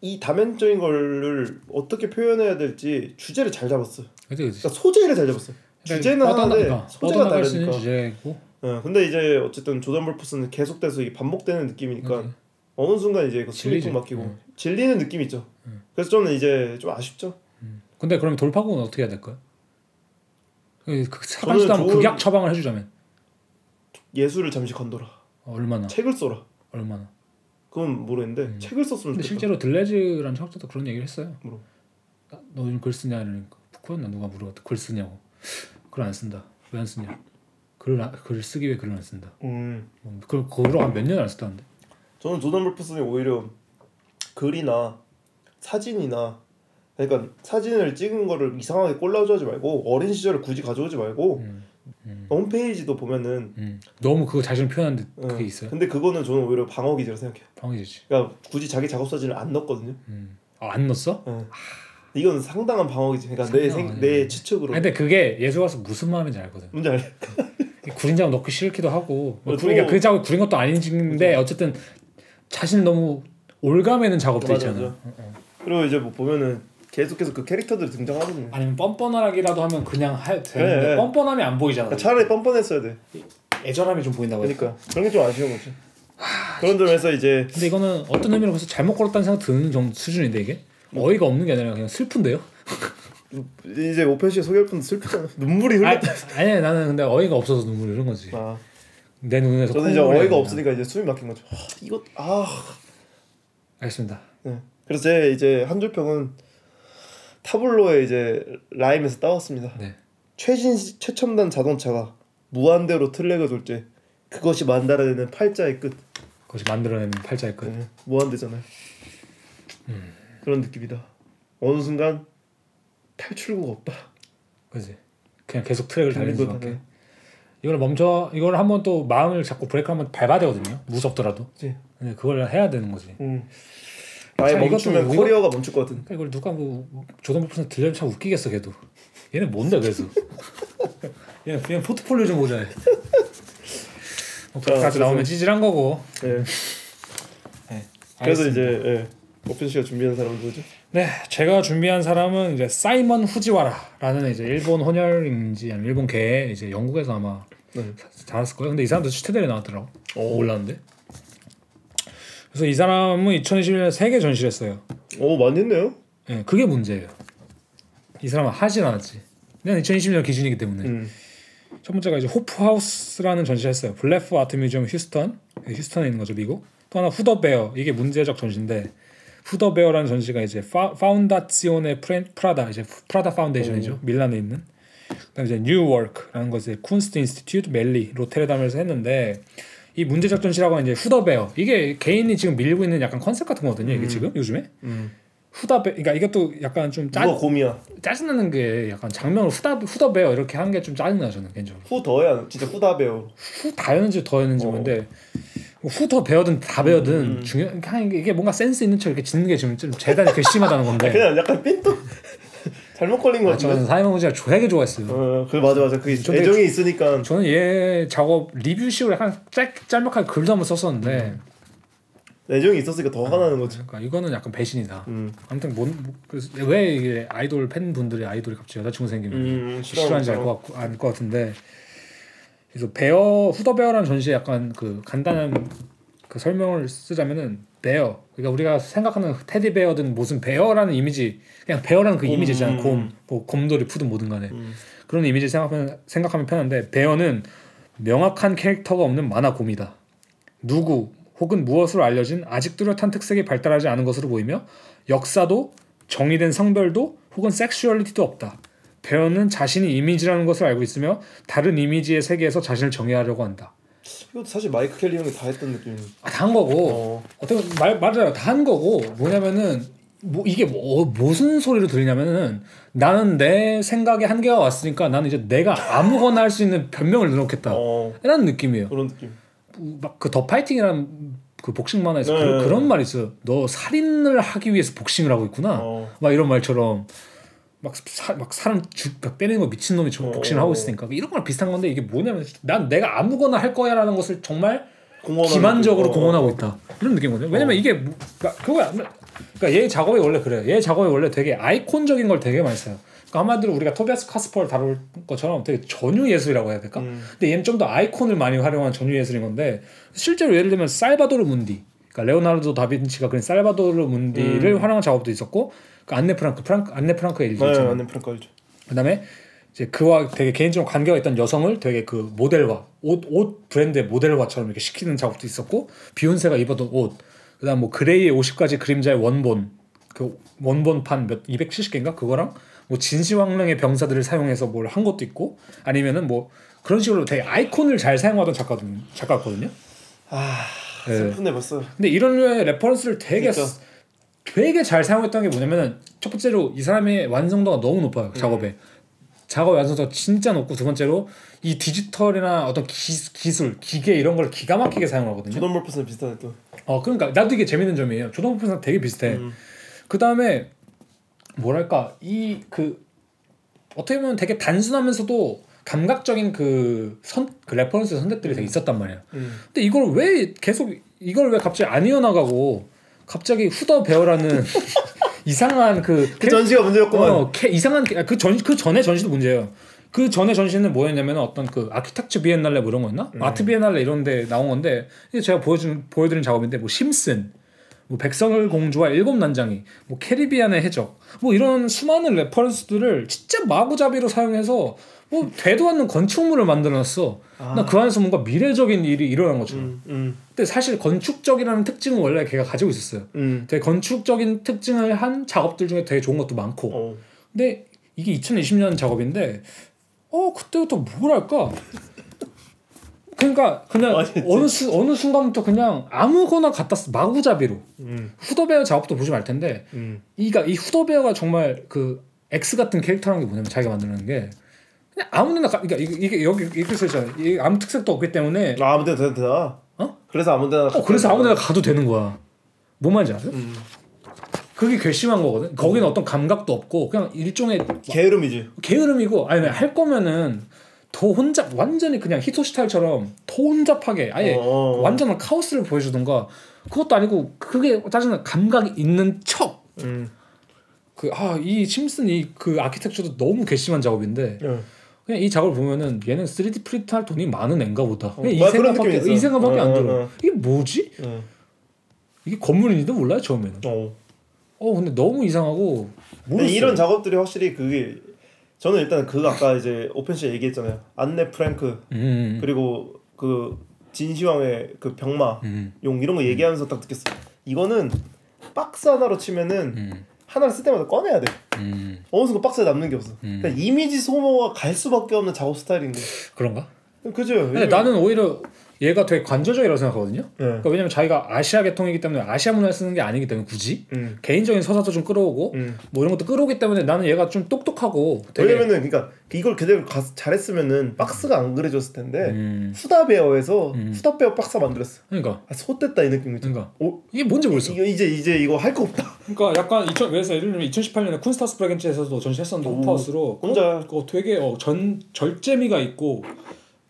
이 다면적인 거를 어떻게 표현해야 될지 주제를 잘 잡았어요. 그치 그치. 그러니까 소재를 잘 잡았어요. 주제는 하나인데 뻗어나가. 소재가 다르니까. 주제고. 예, 근데 이제 어쨌든 조던 볼프스는 계속돼서 이게 반복되는 느낌이니까 음. 어느 순간 이제 그. 좀 막히고 음. 질리는 느낌이 있죠. 그래서 저는 이제 좀 아쉽죠. 근데 그럼 돌파구는 어떻게 해야 될까요? 그, 그 사반시도 한번 좋은- 극약 처방을 해주자면 예술을 잠시 건둬라. 어, 얼마나 책을 써라. 얼마나. 그건 모르겠는데 책을 썼으면 좋겠다. 실제로 들레즈라는 철학자도 그런 얘기를 했어요. 뭐로? 나, 너 요즘 글 쓰냐 이러니까 부쿠였나 누가 물어봤다. 글 쓰냐고. 글 안 쓴다. 왜 안 쓰냐? 글을 안- 글을 쓰기 위해 글을 안 쓴다. 음, 뭐, 그걸 그걸 한몇 년을 안 썼다는데. 저는 조던 볼프스는 오히려 글이나 사진이나 그러니까 사진을 찍은 거를 이상하게 꼴라주지 말고 어린 시절을 굳이 가져오지 말고 음, 홈페이지도 보면은 음. 너무 그거 자신을 표현하는 데 어, 그게 있어요. 근데 그거는 저는 오히려 방어 기제라 생각해요. 방해지지. 그러니까 굳이 자기 작업 사진을 안 넣었거든요. 음. 아, 안 넣었어? 어. 이건 상당한 방어기지. 그러니까 내, 생. 내 추측으로. 근데 그게 예술 가서 무슨 마음인지 알거든. 뭔지 알죠? 구린 작업 넣기 싫기도 하고 뭐 어, 그러니까 또- 그 작업 구린 것도 아닌데 어쨌든 자신을 너무 올가매는 작업도 맞아, 있잖아. 맞아. 그리고 이제 뭐 보면은 계속해서 그 캐릭터들이 등장하거든요. 아니면 뻔뻔하기라도 하면 그냥 해 되는데 네, 네. 뻔뻔함이 안 보이잖아. 그러니까 차라리 뻔뻔했어야 돼. 애절함이 좀 보인다고. 그러니까 그런 게 좀 아쉬운 거지. 그런 점에서 이제 근데 이거는 어떤 의미로 벌써 잘못 걸었다는 생각 드는 정도 수준인데 이게 어이가 없는 게 아니라 그냥 슬픈데요. 이제 오펜 씨 소개할 분도 슬프잖아. 눈물이 아, 흘렀다. 아니 나는 근데 어이가 없어서 눈물이 흐른 거지. 아, 내 눈에서 저는 이제 어이가. 없으니까 이제 숨이 막힌 거죠. 아, 이거 아. 알겠습니다. 네. 그래서 제 이제 한 줄 평은 타블로에 이제 라임에서 따왔습니다. 네. 최신 최첨단 자동차가 무한대로 트랙을 돌때 그것이 만들어내는 팔자의 끝. 그것이 만들어내는 팔자의 끝. 네. 무한대잖아요. 음. 그런 느낌이다. 어느 순간 탈출구가 없다. 그지. 그냥 계속 트랙을 달리는 수밖에. 이걸 멈춰 이걸 한번 또 마음을 잡고 브레이크 한번 밟아야 되거든요. 무섭더라도. 그치. 근데 그걸 해야 되는 거지. 음. 아예 참, 이것도 멈추면 이거- 멈출 것 같은. 그러니까 이걸 누가 뭐 조던 버프는 들려면 참 웃기겠어 걔도. 얘네 뭔데 그래서. 얘는 그냥 포트폴리오 좀 보자. 뭐 자, 까지 나오면 찌질한 거고. 네. 네. 그래서 알겠습니다. 이제 예. 오펜 씨가 준비한 사람은 누구죠? 네, 제가 준비한 사람은 이제 사이먼 후지와라라는 이제 일본 혼혈인지 아니면 일본 개 이제 영국에서 아마 네. 잘했을 거예요. 근데 이 사람도 치태대에 나왔더라고. 올랐는데. 그래서 이 사람은 2021년 세계 전시했어요. 오 많이 했네요. 예, 그게 문제예요. 이 사람은 하진 않았지. 그냥 2020년 기준이기 때문에. 음. 첫 번째가 이제 Hope House라는 전시했어요. Blaffer Art Museum 휴스턴, 예, 휴스턴에 있는 거죠 미국. 또 하나 Who the Bær 이게 문제적 전시인데 Who the Bær라는 전시가 이제 파, Fondazione 프레, 프라다 이제 프라다 Foundation이죠 밀란에 있는. 그다음 이제 New Work라는 것이 Kunstinstituut Melly 로테르담에서 했는데 이 전시라고 하는 이제 Who the Bær 이게 개인이 지금 밀고 있는 약간 컨셉 같은 거거든요 이게 지금 요즘에 음. Who the 베 그러니까 이것도 약간 좀 짜, 곰이야? 짜증나는 게 약간 작명을 Who the Who the Bær 이렇게 하는 게좀 짜증나 저는 개인적으로. Who the야 진짜 Who da Bær. Who da였는지 the였는지 어. 모르는데 Who the Bær든 da Bær든 음. 중요 이게 뭔가 센스 있는 척 이렇게 짓는 게 지금 좀 재단이 괘씸하다는 건데 그냥 약간 삔또 잘못 걸린 것 아, 저는. 사이먼 후지와라 되게 좋아했어요. 어, 그 맞아 맞아. 그 애정이 있으니까. 저는 얘 작업 리뷰식으로 약간 짧, 짤막하게 글도 한번 썼었는데 애정이 있었으니까 더 화나는 거지. 그러니까 이거는 약간 배신이다. 음. 아무튼 뭔, 뭐, 왜 이게 아이돌 팬분들이 아이돌이 갑자기 여자친구 생기면 음, 싫어하는지 알것 같고 알 것 같은데 그래서 bear Who the Bær라는 전시에 약간 그 간단한 그 설명을 쓰자면은 bear 그러니까 우리가 생각하는 테디 베어든 무슨 bear라는 이미지 그냥 bear라는 그 곰. 이미지잖아 곰, 뭐 곰돌이 푸든 뭐든 간에 음. 그런 이미지 생각하면 생각하면 편한데 베어는 명확한 캐릭터가 없는 만화 곰이다 누구 혹은 무엇으로 알려진 아직 뚜렷한 특색이 발달하지 않은 것으로 보이며 역사도 정의된 성별도 혹은 섹슈얼리티도 없다. 배어는 자신이 이미지라는 것을 알고 있으며 다른 이미지의 세계에서 자신을 정의하려고 한다. 이것도 사실 마이크 켈리 형이 다 했던 느낌. 아, 다 한 거고 어. 어떻게 말 맞아요 다한 거고 뭐냐면은 뭐 이게 뭐 무슨 소리로 들리냐면은 나는 내 생각에 한계가 왔으니까 나는 이제 내가 아무거나 할 수 있는 변명을 넣겠다 어 이런 느낌이에요. 그런 느낌. 막 그 더 파이팅이라는 그 복싱 만화에서 네. 그, 그런 말이 있어요. 너 살인을 하기 위해서 복싱을 하고 있구나. 어. 막 이런 말처럼 막, 사, 막 사람 죽, 막 때리는 거 미친 놈이 저 어. 복싱을 하고 있으니까 이런 거랑 비슷한 건데 이게 뭐냐면 난 내가 아무거나 할 거야라는 것을 정말 기만적으로. 어, 공언하고 어. 있다 이런 느낌이거든요. 왜냐면 이게 뭐- 그러니까 그거야. 그러니까 얘 작업이 원래 그래요. 얘 작업이 원래 되게 아이콘적인 걸 되게 많이 써요. 그러니까 한마디로 우리가 토비아스 카스퍼를 다룰 것처럼 되게 전유 예술이라고 해야 될까? 음. 근데 얘는 좀 더 아이콘을 많이 활용한 전유 예술인 건데 실제로 예를 들면 살바도르 문디, 그러니까 레오나르도 다빈치가 그린 살바도르 문디를 음. 활용한 작업도 있었고, 그 안네 프랑크, 프랑크 안네 프랑크의 일기 네, 있잖아요. 안네 프랑크 알죠. 그다음에 이제 그와 되게 개인적으로 관계가 있던 여성을 되게 그 모델화 옷, 옷 브랜드의 모델화처럼 이렇게 시키는 작업도 있었고 비욘세가 입었던 옷 그다음 뭐 그레이의 50가지 그림자의 원본 그 원본판 몇 270개인가 그거랑 뭐 진시황릉의 병사들을 사용해서 뭘 한 것도 있고 아니면은 뭐 그런 식으로 되게 아이콘을 잘 사용하던 작가거든요 작가거든요 아 네. 슬픈데 벌써. 근데 이런 류의 reference를 되게 그러니까. 쓰- 되게 잘 사용했던 게 뭐냐면은 첫 번째로 이 사람의 완성도가 너무 높아요 작업에 작업 완성도가 진짜 높고 두 번째로 이 디지털이나 어떤 기, 기술 기계 이런 걸 기가 막히게 사용하거든요. 조던 울프슨 비슷하네 또. 어 그러니까 나도 이게 재밌는 점이에요. 조던 울프슨이랑 되게 비슷해. 음. 그 다음에 뭐랄까 이 그 어떻게 보면 되게 단순하면서도 감각적인 그 선 그 reference 선택들이 되게 있었단 말이야. 음. 근데 이걸 왜 계속 이걸 왜 갑자기 안 이어나가고 갑자기 Who the Bær라는 이상한 그 그 전시가 문제였구만. 어, 캐, 이상한 그 전 그 전에 전시도 문제예요. 그 전에 전시는 뭐였냐면 어떤 그 아키텍처 비엔날레 뭐 이런 거였나? 아트 비엔날레 이런 데 나온 건데 이게 제가 보여준 보여드린 작업인데 뭐 심슨, 뭐 백설 공주와 일곱 난장이, 뭐 캐리비안의 해적, 뭐 이런 수많은 reference들을 진짜 마구잡이로 사용해서 뭐 되도 않는 건축물을 만들어놨어 놔. 그 안에서 뭔가 미래적인 일이 일어난 것처럼. 음, 음, 근데 사실 건축적이라는 특징은 원래 걔가 가지고 있었어요. 음. 되게 건축적인 특징을 한 작업들 중에 되게 좋은 것도 많고. 어. 근데 이게 2020년 작업인데 어 그때부터 뭐랄까 그러니까 그냥 아. 어느 수, 어느 순간부터 그냥 아무거나 갖다 쓰 마구잡이로 음, 후더베어 작업도 보시면 알 텐데 음. 이가 이 후더베어가 정말 그 X 같은 캐릭터라는 게 뭐냐면 자기가 만드는 게 그냥 아무 데나 가, 그러니까 이게, 이게 여기 이렇게 써있잖아요 이 아무 특색도 없기 때문에 아, 아무 데나 되나 되나? 어? 그래서 아무 데나. 어 그래서 아무 데나 가도 되는 거야 뭔 말인지 알아요? 음. 그게 괘씸한 거거든 거기는 어떤 감각도 없고 그냥 일종의 게으름이지. 게으름이고 아니 할 거면은 더 혼잡 완전히 그냥 히토 스타일처럼 더 혼잡하게 아예 어, 어, 어. 완전한 카오스를 보여주던가 그것도 아니고 그게 짜증나 감각이 있는 척 음. 그아이 심슨 이 그 아키텍처도 너무 괘씸한 작업인데 어. 그냥 이 작업을 보면은 얘는 3D 프린트할 돈이 많은 애인가 보다 그냥 이 그런 생각밖에 이. 생각밖에 어, 안 어, 들어 어. 이게 뭐지 어. 이게 건물인지도 몰라요 처음에는 어. 어 근데 너무 이상하고 모르겠어요. 이런 작업들이 확실히 그게 저는 일단 그 아까 이제 오펜시 얘기했잖아요. 안네 프랭크 음, 그리고 그 진시황의 그 병마 음, 용 이런 거 얘기하면서 딱 느꼈어. 이거는 박스 하나로 치면은 음, 하나를 쓸 때마다 꺼내야 돼. 음. 어느 순간 박스에 남는 게 없어. 음. 그러니까 이미지 소모가 갈 수밖에 없는 작업 스타일인 거. 그런가? 그죠? 근데 나는 오히려 얘가 되게 관조적이라고 생각하거든요. 네. 그러니까 왜냐면 자기가 아시아 계통이기 때문에 아시아 문화를 쓰는 게 아니기 때문에 굳이 음. 개인적인 서사도 좀 끌어오고 음. 뭐 이런 것도 끌어오기 때문에 나는 얘가 좀 똑똑하고 되게 왜냐면은 그러니까 이걸 그대로 가, 잘했으면은 박스가 안 그려졌을 텐데 음, 후다베어에서 음. 후다베어 박스 만들었어. 그러니까 아, 솥됐다 이 느낌 있지. 그러니까 오, 이게 뭔지 모르겠어. 이거 이제 이제 이거 할 거 없다. 그러니까 약간 2000 그래서 예를 들면 2018년에 쿤스타스 브레겐츠에서도 전시했었는데 오, 오프하우스로 혼자. 그거, 그거 되게 어, 전 절제미가 있고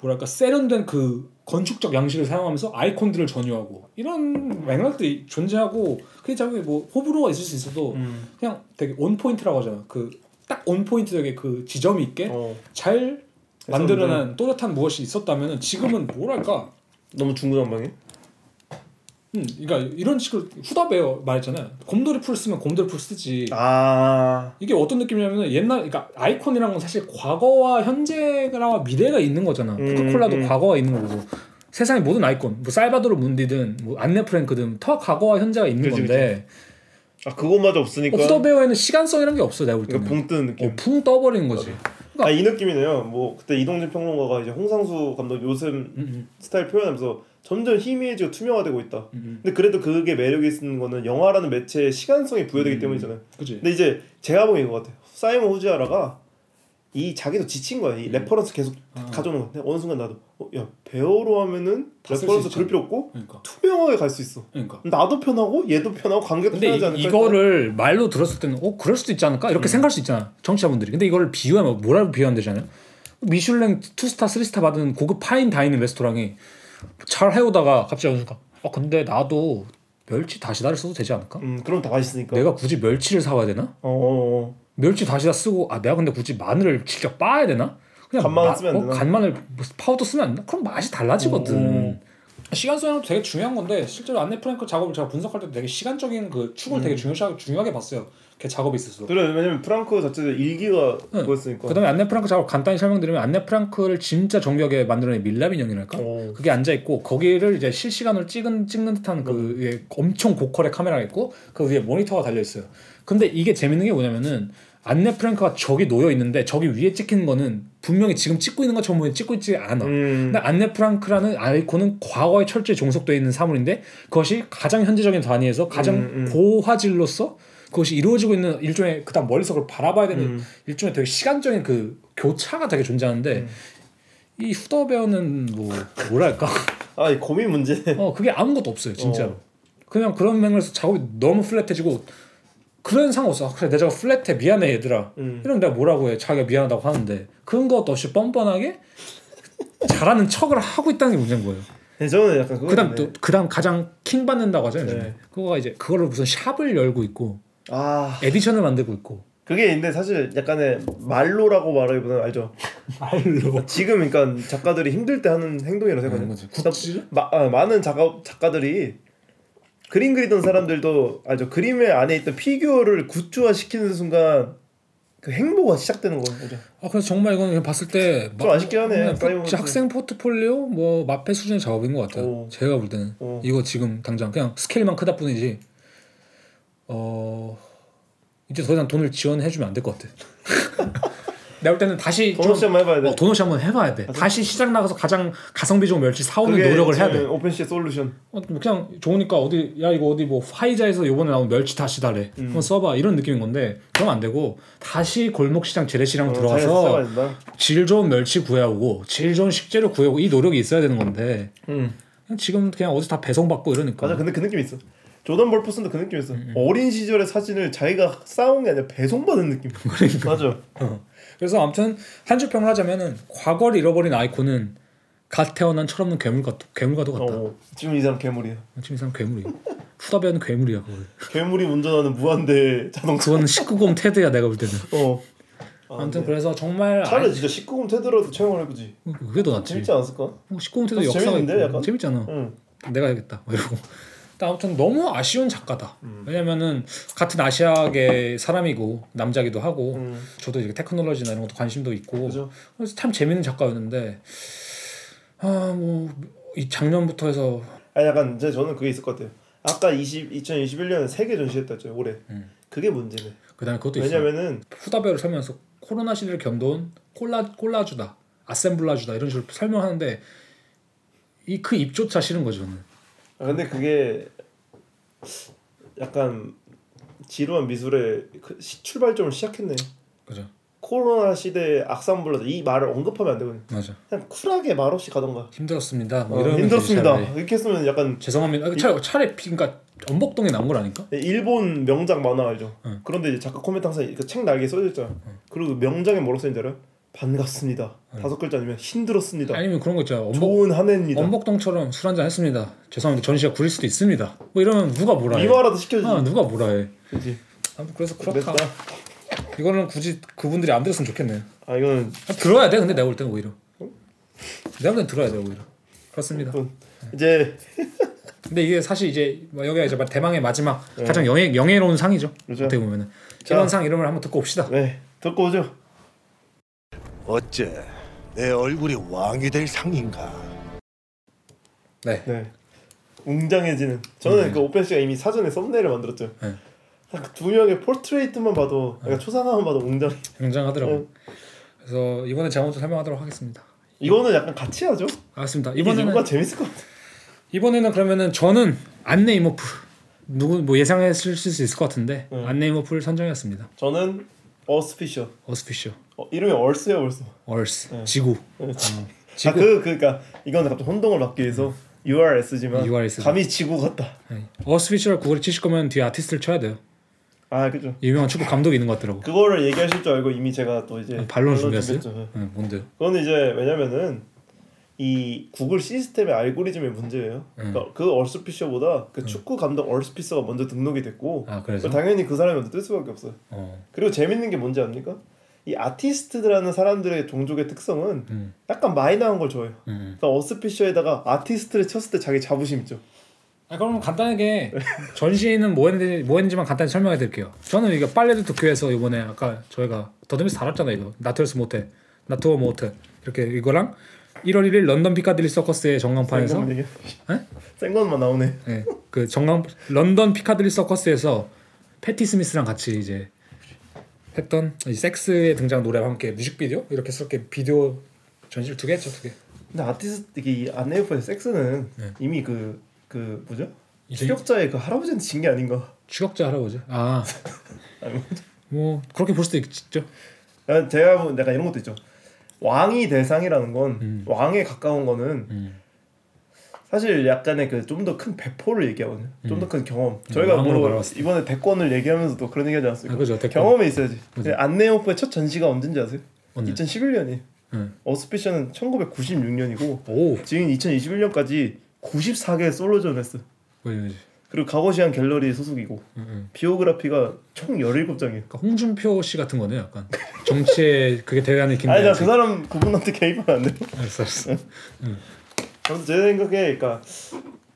뭐랄까 세련된 그 건축적 양식을 사용하면서 아이콘들을 전유하고 이런 맥락들이 존재하고 그게 자기 뭐 호불호가 있을 수 있어도 음. 그냥 되게 on point라고 하잖아. 그 딱 on point적인 그 지점이 있게 어. 잘 만들어낸 또렷한 무엇이 있었다면 지금은 뭐랄까 너무 중구난방해. 음, 그러니까 이런 식으로 Who da Bær 말했잖아요. 곰돌이 푸를 쓰면 곰돌이 푸를 쓰지. 아. 이게 어떤 느낌이냐면 옛날 그러니까 아이콘이란 건 사실 과거와 현재와 미래가 있는 거잖아. 음, 코카콜라도 음. 과거가 있는 거고. 세상의 모든 아이콘, 뭐 살바도르 문디든 뭐 안네 프랭크든 다 과거와 현재가 있는 그치, 건데 아 그것마저 없으니까. 어, 후더베어에는 시간성이란 게 없어 내가 볼 때는. 그러니까 붕 뜨는 느낌. 어, 풍 떠버리는 거지. 아이 느낌이네요. 뭐 그때 이동진 평론가가 이제 홍상수 감독 요즘 음, 음, 스타일 표현하면서 점점 희미해지고 투명화되고 있다. 음, 근데 그래도 그게 매력이 있는 거는 영화라는 매체의 시간성이 부여되기 음. 때문이잖아요. 그지. 근데 이제 제가 보기엔 이거 같아. 사이먼 후지아라가 이 자기도 지친 거야. 이 reference 계속 아. 가져오는. 근데 어느 순간 나도 어, 야 bear로 하면은 reference. 그럴 필요 없고 그러니까. 투명하게 갈 수 있어. 그러니까. 나도 편하고 얘도 편하고 관계도 편하지 이, 않을까? 이거를 말로 들었을 때는 어 그럴 수도 있지 않을까 이렇게 생각할 수 있잖아 청취자분들이 근데 이거를 비유하면 뭐라고 비유하면 되잖아요 미슐랭 two star three star 받은 고급 fine dining 레스토랑이 잘 해오다가 갑자기 어느 순간 어 근데 나도 멸치 다시다를 써도 되지 않을까 음 그럼 다 맛있으니까. 내가 굳이 멸치를 사와야 되나 어, 어, 어. 멸치 다시다 쓰고 아 내가 근데 굳이 마늘을 직접 빻아야 되나 그냥 간마늘 쓰면 안 어, 되나? 간마늘 뭐 파우더 쓰면 안 되나 그럼 맛이 달라지거든 음. 시간 소양도 되게 중요한 건데 실제로 안네 프랭크 작업을 제가 분석할 때 되게 시간적인 그 축을 음. 되게 중요시 중요하게 봤어요. 걔 작업에 있어서. 그래 왜냐면 프랑크 자체도 일기가 응. 그거였으니까. 그다음에 안네 프랑크 작업 간단히 설명드리면 안네 프랑크를 진짜 정교하게 만들어낸 밀랍 인형이랄까? 오. 그게 앉아 있고 거기를 이제 실시간으로 찍은 찍는 듯한 그 위에 엄청 고퀄의 카메라가 있고 그 위에 모니터가 달려 있어요. 근데 이게 재밌는 게 뭐냐면은 안네 프랑크가 저기 놓여 있는데 저기 위에 찍힌 거는 분명히 지금 찍고 있는 것처럼 보이는 찍고 있지 않아. 음. 근데 안네 프랑크라는 아이콘은 과거에 철저히 종속되어 있는 사물인데 그것이 가장 현재적인 단위에서 가장 음, 음. 고화질로서 그것이 이루어지고 있는 일종의 그다음 멀리서 그걸 바라봐야 되는 음. 일종의 되게 시간적인 그 교차가 되게 존재하는데 이 후더베어는 뭐 뭐랄까 아이 고민 문제. 어 그게 아무것도 없어요 진짜로 어. 그냥 그런 맥락에서 작업이 너무 flat해지고 그런 상관없어 아, 그래 내 작업 flat해 미안해 얘들아 음. 이러면 내가 뭐라고 해 자기가 미안하다고 하는데 그런 것도 없이 뻔뻔하게 잘하는 척을 하고 있다는 게 문제인 거예요 네, 저는 약간 그다음 또 그다음 가장 킹 받는다고 하잖아요. 네. 그거가 이제 그거를 무슨 shop을 열고 있고 아 edition을 만들고 있고 그게 있는데 사실 약간의 말로라고 말하기보다는 알죠. 말로. 지금 그러니까 작가들이 힘들 때 하는 행동이라고. 음, 그치. 그러니까 굿즈? 마, 아, 많은 작가 작가들이 그림 그리던 사람들도 아저 그림의 안에 있던 figure를 goods화 시키는 순간 그 행보가 시작되는. 그죠? 아 그래서 정말 이건 그냥 봤을 때 좀 아쉽긴 하네. 진짜 학생 포트폴리오 뭐 마페 수준의 작업인 것 같아요. 오. 제가 볼 때는 오. 이거 지금 당장 그냥 스케일만 크다 뿐이지. 어 이제 더 이상 돈을 지원해주면 안 될 것 같아. 내가 볼 때는 다시 도넛 시 한번 해봐야 돼. 어, 도넛 시 한번 해봐야 돼. 다시 시장 나가서 가장 가성비 좋은 멸치 사오는 노력을 해야 돼. 오펜시의 솔루션. 어, 그냥 좋으니까 어디 야 이거 어디 뭐 화이자에서 요번에 나온 멸치 다시 달래 음. 한번 써봐 이런 느낌인 건데 그러면 안 되고 다시 골목 시장 재래시장 어, 된다. 질 좋은 멸치 구해오고 질 좋은 식재료 구해오고 이 노력이 있어야 되는 건데 음. 그냥 지금 그냥 어디 다 배송 받고 이러니까 맞아. 근데 그 느낌 이 있어. 조던 볼프슨도 그 느낌 이 있어. 음, 어린 시절의 사진을 자기가 쌓은 게 아니라 배송받은 느낌. 그러니까. 맞아. 그래서 아무튼 한 줄 평을 하자면은 과거를 잃어버린 아이콘은 갓 태어난 철없는 괴물 같 괴물과도 같다 어, 지금 이 사람 괴물이야. 지금 이 사람 괴물이야 후다배는 괴물이야 그거 괴물이 운전하는 무한대 자동차. 그거는 19금 테드야 내가 볼 때는 어. 아무튼 그래서 정말 차라리 아이- 진짜 19금 테드라도 채용을 해보지. 그게 더 낫지 재밌지 않았을까? 뭐 19금 테드 그거 역사가 재밌는데, 있고 약간? 재밌잖아 응. 내가 해야겠다 뭐 이러고 아무튼 너무 아쉬운 작가다 음. 왜냐면은 같은 아시아계 사람이고 남자기도 하고 음. 저도 이렇게 테크놀로지나 이런 것도 관심도 있고 그죠. 그래서 참 재밌는 작가였는데 아 뭐 이 작년부터 해서 아니 약간 이제 저는 그게 있을 것 같아요. 아까 20 2021년에 세계 전시했다 했죠 올해. 음. 그게 문제네. 그다음에 그것도 왜냐면은 후다배를 설명해서 코로나 시대를 견뎌온 콜라 콜라주다 아셈블라주다 이런 식으로 설명하는데 이 그 입조차 싫은 거죠 저는 아, 근데 그게 약간 지루한 미술의 그 시- 출발점을 시작했네. 그죠 코로나 시대의 악산불라자 이 말을 언급하면 안 되거든. 맞아 그냥 쿨하게 말 없이 가던가. 힘들었습니다 뭐 어, 되지, 힘들었습니다. 이렇게 했으면 약간 죄송합니다 아, 차라리, 차라리 비- 그러니까 엄복동에 나온 거라니까 일본 명작 만화 알죠? 응. 그런데 이제 작가 코멘트 항상 그 책 날개에 써져 있잖아. 그리고 명작에 뭐라고 써있는지 알아요? 반갑습니다. 다섯 글자 아니면 힘들었습니다. 아니면 그런 거 있잖아 엄복, 좋은 한 해입니다. 엄복동처럼 술 한잔 했습니다 죄송합니다 전시가 구릴 수도 있습니다 뭐 이러면 누가 뭐라 해 미화라도 시켜주지. 아, 누가 뭐라 해 그지. 아무튼 그래서 그렇다 그랬다. 이거는 굳이 그분들이 안 들었으면 좋겠네요 아 이거는 아, 들어야 돼 근데 내가 볼 때는 오히려 내가 볼 때는 들어야 돼 오히려 그렇습니다 좀 이제 근데 이게 사실 이제 뭐 여기가 이제 대망의 마지막 가장 영예, 영예로운 상이죠 네. 그렇죠. 어떻게 보면은 자. 이런 상 이름을 한번 듣고 옵시다 네 듣고 오죠. 어째 내 얼굴이 왕이 될 상인가? 네 네. 웅장해지는. 저는 그 오펜 씨가 이미 사전에 썸네일을 만들었죠. 네. 딱두 명의 portrait만 봐도, 그러니까 초상화만 봐도 웅장. 굉장하더라고 네. 그래서 이번에 제가 먼저 설명하도록 하겠습니다 이거는 약간 같이 하죠. 알겠습니다 이번에는 누가 재밌을 것 같아. 이번에는 그러면은 저는 안네 이모프 누구 뭐 예상했을 수 있을 것 같은데 네. 안네 이모프를 선정했습니다 저는 어스피셔. 어스피셔 어, 이름이 얼스야 벌써. Earth 네. 지구 네. 지구 아 그 그러니까 이거는 갑자기 혼동을 막기 위해서 URS지만 URS. 감히 지구 같다. 네. 어스피셔를 구글에 치실 거면 뒤에 아티스트를 쳐야 돼요 아 그죠. 유명한 축구 감독이 있는 것 같더라고 그거를 얘기하실 줄 알고 이미 제가 또 이제 반론 반론 준비했어요? 준비했죠. 네, 뭔데요? 그거는 이제 왜냐면은 이 구글 시스템의 알고리즘의 문제예요. 음. 그러니까 그 얼스피셔보다 그 축구 감독 얼스피셔가 먼저 등록이 됐고 아 그래서 당연히 그 사람이 먼저 뜰 수밖에 없어요. 어, 그리고 재밌는 게 뭔지 압니까? 이 아티스트라는 사람들의 종족의 특성은 음, 약간 마이너한 걸 좋아해요. 음. 그러니까 어스피셔에다가 아티스트를 쳤을 때 자기 자부심 있죠. 아, 그럼 간단하게 전시는 뭐 했는지 뭐 했는지만 간단히 설명해 드릴게요. 저는 이거 빨래도 도쿄에서 이번에 아까 저희가 더듬이서 달았잖아요 이거 나투어스 모텔 나투어 모텔 이렇게 이거랑 1월 1일 런던 피카딜리 서커스의 전광판에서? 센 것만 나오네. 네, 그 전광 런던 피카딜리 서커스에서 패티 스미스랑 같이 이제 했던 이 섹스에 등장 노래와 함께 뮤직비디오 이렇게 썩게 비디오 전시를 두 개 했죠 두 개. 근데 아티스트 이 안내오프의 섹스는 네. 이미 그그 뭐죠? 추격자의 그 할아버지한테 진 게 아닌가? 추격자 할아버지. 아, 뭐 그렇게 볼 수도 있죠. 약간 제가 보면 약간 이런 것도 있죠. 왕이 대상이라는 건 음. 왕에 가까운 거는 음. 사실 약간의 그 좀 더 큰 배포를 얘기하거든요. 좀 더 큰 경험. 음, 저희가 뭐. 이번에 대권을 얘기하면서도 그런 얘기하지 않았습니까? 아, 그죠. 경험이 있어야지. 안내오프의 첫 전시가 언제인지 아세요? 언제? 2011년이. 응. 어스피셔는 1996년이고 오, 지금 2021년까지 94개 솔로전 했어. 뭐지? 그리고 가거시안 갤러리 소속이고 음. 비오그래피가 총 17장이에요. 그러니까 홍준표 씨 같은 거네요, 약간 정치에 그게 대안을 긴다. 아니 나그 사람 그분한테 개입하면 안 돼요. 알았어, 알았어. 아무튼 제 생각에 그러니까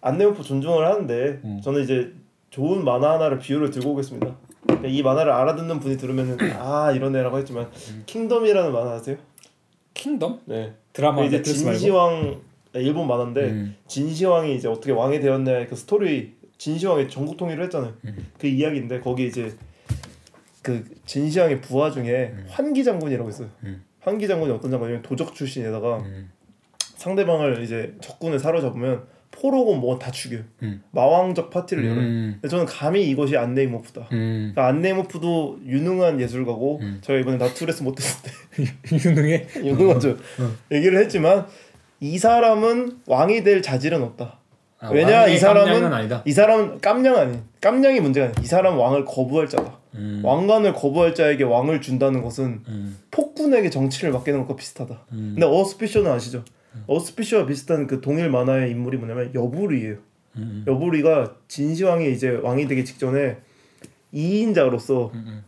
안내오프 존중을 하는데 음. 저는 이제 좋은 만화 하나를 비유를 들고 오겠습니다. 그러니까 이 만화를 알아듣는 분이 들으면은 아 이런 애라고 했지만 킹덤이라는 만화 아세요? 킹덤 네. 드라마 이제. 진시황 일본 만화인데 음. 진시황이 이제 어떻게 왕이 되었냐 그 스토리 진시황이 전국 통일을 했잖아요. 음. 그 이야기인데 거기 이제 그 진시황의 부하 중에 환기 장군이라고 있어요. 음. 환기 장군이 어떤 장군이냐면 도적 출신에다가 음. 상대방을 이제 적군을 사로잡으면 포로고 뭐 다 죽여요. 음. 마왕적 파티를 열어요. 음. 근데 저는 감히 이것이 안네이모프다. 음. 그러니까 안네이모프도 유능한 예술가고 음. 제가 이번에 Natures Mortes 했을 때 유능해. 유능하죠. 어. 얘기를 했지만 이 사람은 왕이 될 자질은 없다. 아, 왜냐 이 사람은. 이 사람은 깜냥 아니 깜냥이 문제가 아니야. 이 사람은 왕을 거부할 자다. 음. 왕관을 거부할 자에게 왕을 준다는 것은 음. 폭군에게 정치를 맡기는 것과 비슷하다. 음. 근데 어스피셔는 아시죠? 어스피셔와 비슷한 그 동일 만화의 인물이 뭐냐면 여부리예요. 음. 여부리가 진시황이 이제 왕이 되기 직전에 2인자로서 음.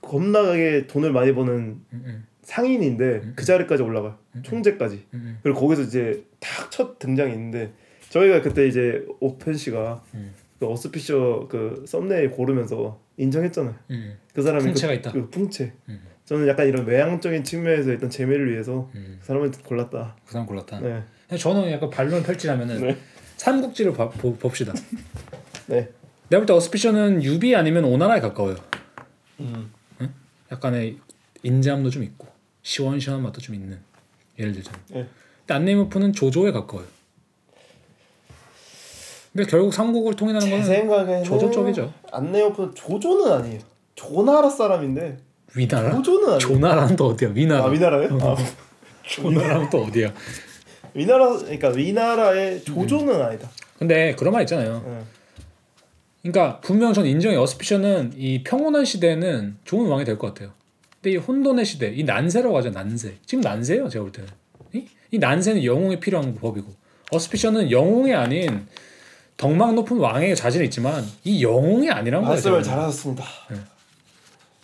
겁나게 돈을 많이 버는 음. 음. 상인인데 그 자리까지 올라가요. 총재까지. 음. 그리고 거기서 이제 딱 첫 등장이 있는데 저희가 그때 이제 오펜 씨가 음. 그 어스피셔 그 썸네일 고르면서 인정했잖아요. 음. 그 사람이 풍채가 그, 있다. 그 풍채. 음. 저는 약간 이런 외향적인 측면에서 일단 재미를 위해서 음. 그 사람을 골랐다. 그 사람 골랐다. 네. 저는 약간 반론 펼치자면은 네. 삼국지를 봐- 보, 봅시다. 네. 내가 볼 때 어스피셔는 유비 아니면 오나라에 가까워요. 음. 약간의 인자함도 좀 있고 시원시원한 맛도 좀 있는 예를 들자면. 네. 근데 안네이모프는 조조에 가까워요. 근데 결국 삼국을 통일하는 제 거는 조조 쪽이죠. 안내오프 조조는 아니에요. 조나라 사람인데 위나라? 조조는 아니에요. 조나라는 또 어디야? 위나라. 아 위나라요? 아, 조나라는 또 어디야? 위나라 그러니까 위나라의 조조는 아니다. 근데 그런 말 있잖아요. 네. 그러니까 분명 전 인정해 어스피셔는 이 평온한 시대에는 좋은 왕이 될 것 같아요. 근데 이 혼돈의 시대, 이 난세라고 하죠 난세. 지금 난세예요 제가 볼 때는. 이, 이 난세는 영웅이 필요한 법이고 어스피셔는 영웅이 아닌 덕망 높은 왕의 자질이 있지만 이 영웅이 아니란 거예요. 말씀을. 잘하셨습니다. 네.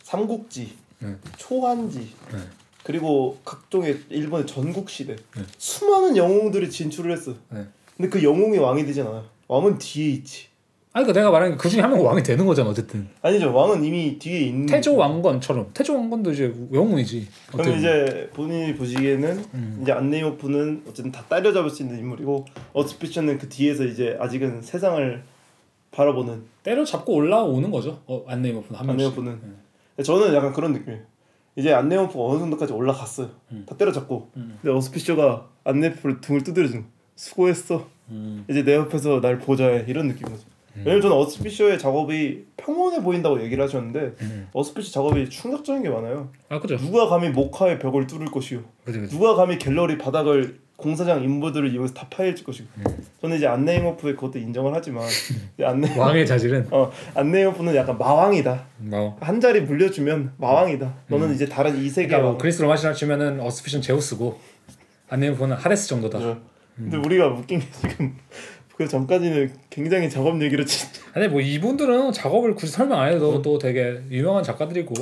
삼국지, 네. 초한지, 네. 그리고 각종의 일본의 전국 시대 네. 수많은 영웅들이 진출을 했어. 네. 근데 그 영웅이 왕이 되진 않아요. 왕은 뒤에 있지. 아니 그러니까 내가 말하는 그 중에 한명 왕이 되는 거잖아 어쨌든. 아니죠. 왕은 이미 뒤에 있는. 태조 왕건처럼 태조 왕건도 이제 영웅이지. 그럼. 이제 본인이 보시기에는 음. 이제 안네이오프는 어쨌든 다 따려잡을 수 있는 인물이고 어스피처는 그 뒤에서 이제 아직은 세상을 바라보는 때려잡고 올라오는 거죠. 어, 안네이모프는 한 명씩. 안네오프는. 저는 약간 그런 느낌이에요. 이제 안네오프가 어느 정도까지 올라갔어요. 음. 다 때려잡고. 음. 근데 어스피셔가 안네오프를 등을 거야. 수고했어. 음. 이제 내 옆에서 날 보자해 이런 느낌이죠. 왜냐면 저는 어스피셔의 작업이 평온해 보인다고 얘기를 하셨는데 음. 어스피셔 작업이 충격적인 게 많아요. 아 그죠. 누가 감히 목화의 벽을 뚫을 것이요. 그죠 그죠. 누가 감히 갤러리 바닥을 공사장 인부들을 이용해서 다 파헤칠 것이고. 음. 저는 이제 안네이모프의 그것도 인정을 하지만 안네 왕의 자질은 어 안네이모프는 약간 마왕이다. 뭐한 자리 물려주면 마왕이다. 너는 이제 다른 이 세계 그러니까 뭐 왕. 그리스 로마 신화 치면은 어스피션 제우스고 안네이모프는 하레스 정도다. 그죠? 근데 우리가 웃긴 게 지금 그 전까지는 굉장히 작업 얘기를 진 아니 뭐 이분들은 작업을 굳이 설명 안 해도 또 되게 유명한 작가들이고